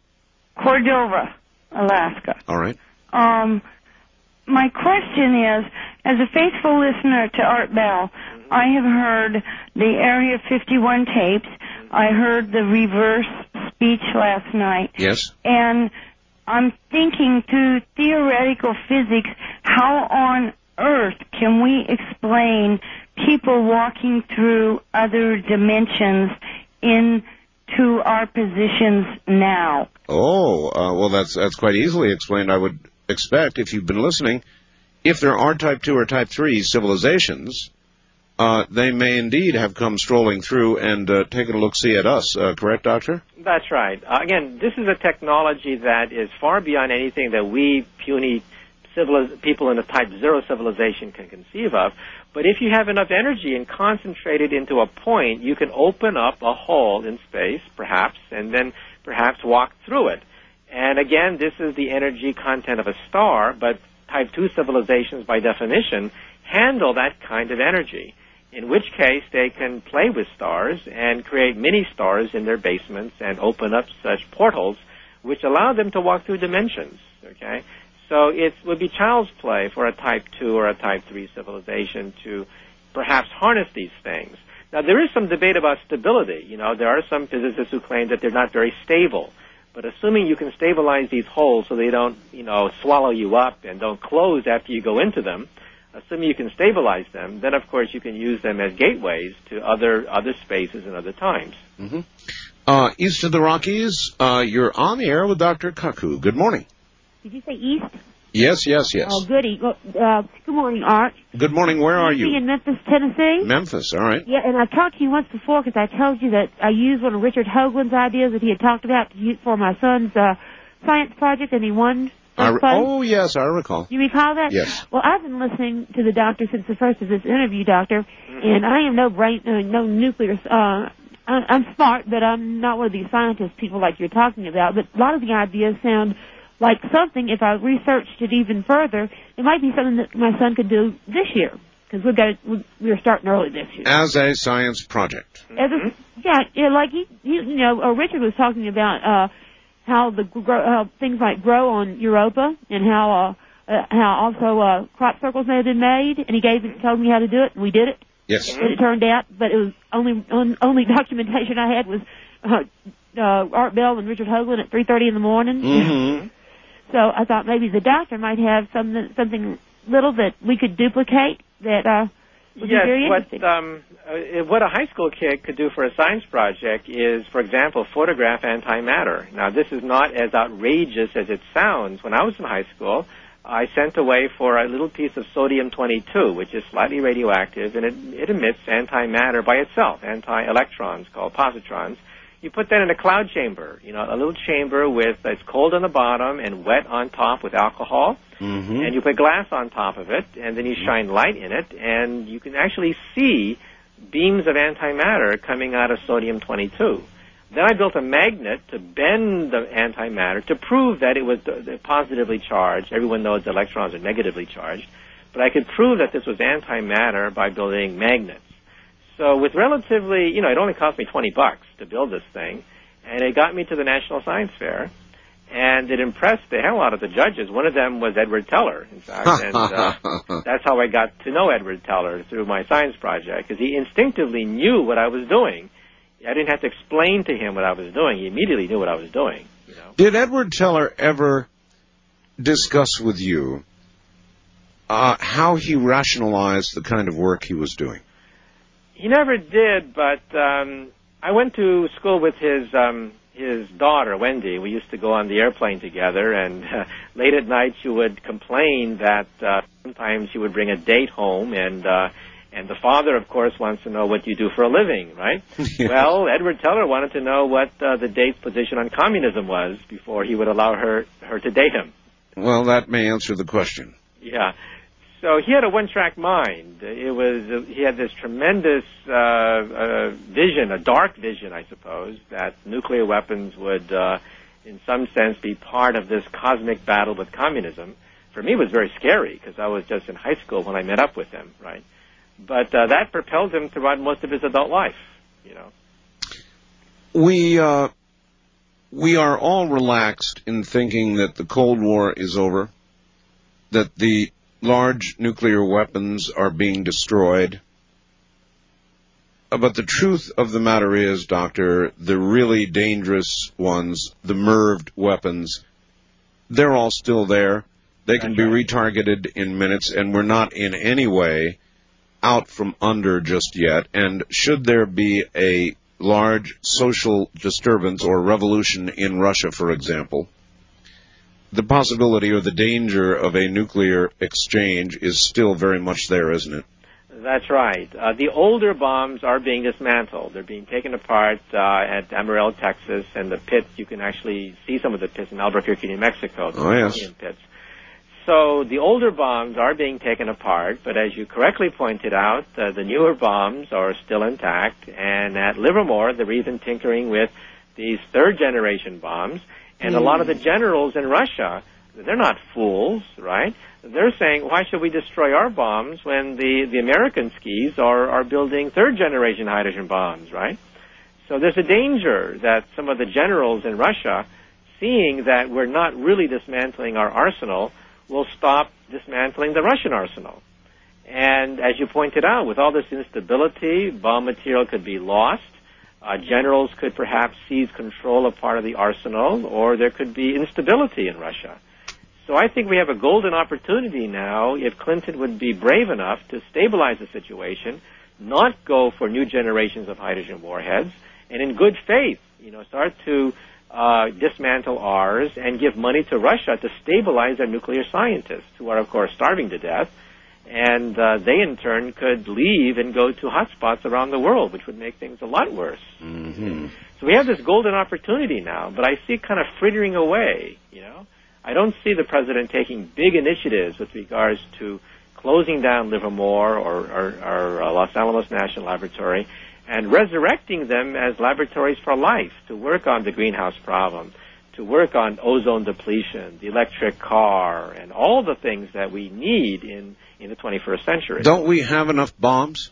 Cordova, Alaska. All right. Um, my question is, as a faithful listener to Art Bell, I have heard the Area 51 tapes. I heard the reverse speech last night. Yes. And I'm thinking through theoretical physics, how on earth can we explain people walking through other dimensions into our positions now? Oh, uh, well, that's that's quite easily explained. I would expect if you've been listening, if there are Type Two or Type Three civilizations, uh, they may indeed have come strolling through and uh, taken a look see at us. Uh, correct, Doctor? That's right. Uh, again, this is a technology that is far beyond anything that we puny civiliz- people in a type zero civilization can conceive of. But if you have enough energy and concentrate it into a point, you can open up a hole in space, perhaps, and then perhaps walk through it. And again, this is the energy content of a star, but type 2 civilizations, by definition, handle that kind of energy. In which case, they can play with stars and create mini stars in their basements and open up such portals, which allow them to walk through dimensions. Okay, so it would be child's play for a Type 2 or a Type 3 civilization to perhaps harness these things. Now, there is some debate about stability. You know, there are some physicists who claim that they're not very stable. But assuming you can stabilize these holes so they don't, you know, swallow you up and don't close after you go into them, assuming you can stabilize them, then of course you can use them as gateways to other other spaces and other times. Mm-hmm. Uh, east of the Rockies, uh, you're on the air with Dr. Kaku. Good morning. Did you say east? Yes, yes, yes. Oh, goody. Uh, good morning, Art. Good morning. Where are Me you? in Memphis, Tennessee. Memphis. All right. Yeah, and I've talked to you once before because I told you that I used one of Richard Hoagland's ideas that he had talked about to use for my son's uh, science project, and he won I re- oh, yes, I recall. You recall that? Yes. Well, I've been listening to the doctor since the first of this interview, doctor, and I am no brain, uh, no nuclear. Uh, I'm smart, but I'm not one of these scientist people like you're talking about. But a lot of the ideas sound like something. If I researched it even further, it might be something that my son could do this year because we've got we- we're starting early this year. As a science project. As a, yeah, yeah, like he, he, you know, uh, Richard was talking about uh, how the how things might grow on Europa and how uh, uh, how also uh, crop circles may have been made, and he gave it, told me how to do it, and we did it. Yes. And it turned out, but it was only on, only (laughs) documentation I had was uh, uh, Art Bell and Richard Hoagland at 3:30 in the morning. Mm-hmm. (laughs) So I thought maybe the doctor might have something something little that we could duplicate that uh, would Yes, what um, uh, what a high school kid could do for a science project is, for example, photograph antimatter. Now, this is not as outrageous as it sounds. When I was in high school, I sent away for a little piece of sodium-22, which is slightly radioactive, and it, it emits antimatter by itself, anti-electrons called positrons. You put that in a cloud chamber, you know, a little chamber with it's cold on the bottom and wet on top with alcohol Mm-hmm. and you put glass on top of it, and then you shine light in it, and you can actually see beams of antimatter coming out of sodium-22. Then I built a magnet to bend the antimatter to prove that it was positively charged. Everyone knows electrons are negatively charged, but I could prove that this was antimatter by building magnets. So with relatively, you know, it only cost me 20 bucks to build this thing, and it got me to the National Science Fair and it impressed the hell out of the judges. One of them was Edward Teller, in fact, (laughs) and uh, that's how I got to know Edward Teller through my science project because he instinctively knew what I was doing. I didn't have to explain to him what I was doing; he immediately knew what I was doing. Did Edward Teller ever discuss with you uh, how he rationalized the kind of work he was doing? He never did, but um, I went to school with his um, his daughter Wendy. We used to go on the airplane together, and (laughs) uh, late at night she would complain that uh, sometimes she would bring a date home, and uh, and the father, of course, wants to know what you do for a living, right? (laughs) Well, Edward Teller wanted to know what uh, the date's position on communism was before he would allow her her to date him. Well, that may answer the question. Yeah. So he had a one-track mind. It was he had this tremendous uh, uh, vision, a dark vision, I suppose, that nuclear weapons would, uh, in some sense, be part of this cosmic battle with communism. For me, it was very scary because I was just in high school when I met up with him, right? But uh, that propelled him throughout most of his adult life. You know. We uh, we are all relaxed in thinking that the Cold War is over, that the large nuclear weapons are being destroyed. Uh, But the truth of the matter is, Doctor, the really dangerous ones, the MIRVed weapons, they're all still there. They can be retargeted in minutes, and we're not in any way out from under just yet. And should there be a large social disturbance or revolution in Russia, for example, the possibility or the danger of a nuclear exchange is still very much there, isn't it? That's right. Uh, the older bombs are being dismantled. They're being taken apart uh, at Amarillo, Texas, and the pits. You can actually see some of the pits in Albuquerque, New Mexico. the Oh, yes. Pits. So the older bombs are being taken apart, but as you correctly pointed out, uh, the newer bombs are still intact. And at Livermore, they're even tinkering with these third generation bombs. And a lot of the generals in Russia, they're not fools, right? They're saying, why should we destroy our bombs when the, the American skis are, are building third generation hydrogen bombs, right? So there's a danger that some of the generals in Russia, seeing that we're not really dismantling our arsenal, will stop dismantling the Russian arsenal. And as you pointed out, with all this instability, bomb material could be lost. Uh, generals could perhaps seize control of part of the arsenal, or there could be instability in Russia. So I think we have a golden opportunity now if Clinton would be brave enough to stabilize the situation, not go for new generations of hydrogen warheads, and in good faith, you know, start to uh, dismantle ours and give money to Russia to stabilize their nuclear scientists, who are, of course, starving to death. And uh, they, in turn, could leave and go to hotspots around the world, which would make things a lot worse. Mm-hmm. So we have this golden opportunity now, but I see it kind of frittering away. You know, I don't see the president taking big initiatives with regards to closing down Livermore or, or, or uh, Los Alamos National Laboratory and resurrecting them as laboratories for life to work on the greenhouse problem, to work on ozone depletion, the electric car, and all the things that we need in, in the 21st century. Don't we have enough bombs?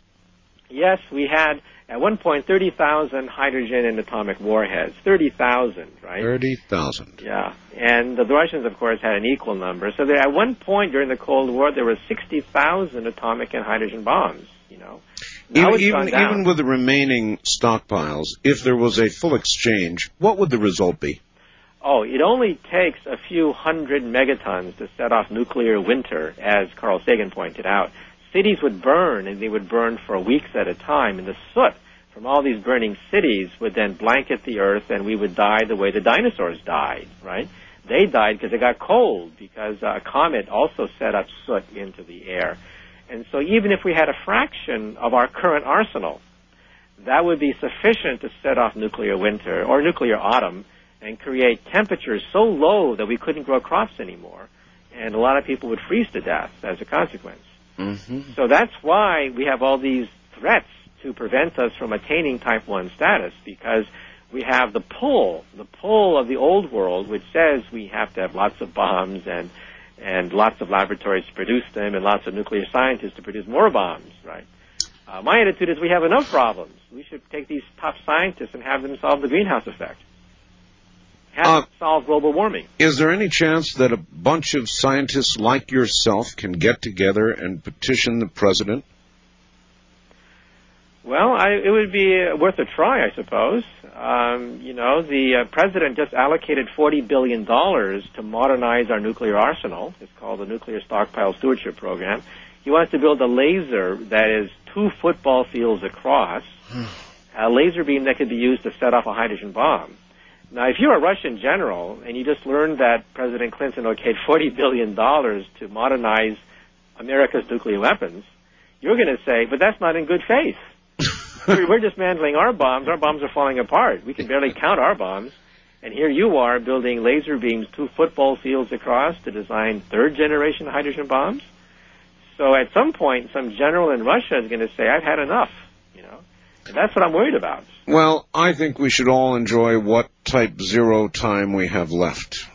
Yes, we had at one point 30,000 hydrogen and atomic warheads. 30,000, right? 30,000. Yeah. And the Russians, of course, had an equal number. So there, at one point during the Cold War, there were 60,000 atomic and hydrogen bombs, you know. Now Even, even, even with the remaining stockpiles, if there was a full exchange, what would the result be? Oh, it only takes a few hundred megatons to set off nuclear winter, as Carl Sagan pointed out. Cities would burn, and they would burn for weeks at a time, and the soot from all these burning cities would then blanket the earth, and we would die the way the dinosaurs died, right? They died because it got cold, because uh, a comet also set up soot into the air. And so even if we had a fraction of our current arsenal, that would be sufficient to set off nuclear winter or nuclear autumn and create temperatures so low that we couldn't grow crops anymore. And a lot of people would freeze to death as a consequence. Mm-hmm. So that's why we have all these threats to prevent us from attaining type 1 status because we have the pull, the pull of the old world, which says we have to have lots of bombs and, and lots of laboratories to produce them and lots of nuclear scientists to produce more bombs, right? Uh, my attitude is we have enough problems. We should take these top scientists and have them solve the greenhouse effect. Have Uh, them solve global warming. Is there any chance that a bunch of scientists like yourself can get together and petition the president? Well, I, it would be uh, worth a try, I suppose. Um, you know, the uh, president just allocated forty billion dollars to modernize our nuclear arsenal. It's called the Nuclear Stockpile Stewardship Program. He wants to build a laser that is two football fields across, a laser beam that could be used to set off a hydrogen bomb. Now, if you're a Russian general and you just learned that President Clinton okayed forty billion dollars to modernize America's nuclear weapons, you're going to say, "But that's not in good faith." (laughs) We're we're dismantling our bombs. Our bombs are falling apart. We can barely count our bombs. And here you are building laser beams two football fields across to design third generation hydrogen bombs. So at some point, some general in Russia is going to say, I've had enough. And that's what I'm worried about. Well, I think we should all enjoy what type zero time we have left.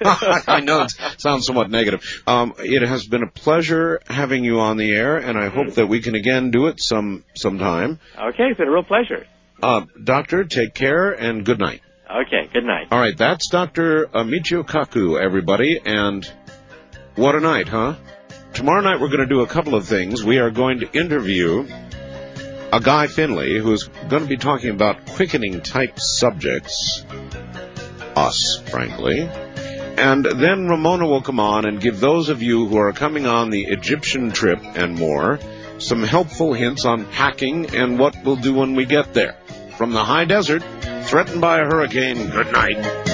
(laughs) I know it sounds somewhat negative. Um, it has been a pleasure having you on the air, and I hope that we can again do it some sometime. Okay, it's been a real pleasure. Uh, doctor, take care and good night. Okay, good night. All right, that's Dr. Michio Kaku, everybody, and what a night, huh? Tomorrow night we're going to do a couple of things. We are going to interview a guy Finley who's going to be talking about quickening type subjects. Us, frankly. And then Ramona will come on and give those of you who are coming on the Egyptian trip and more some helpful hints on packing and what we'll do when we get there. From the high desert, threatened by a hurricane, good night.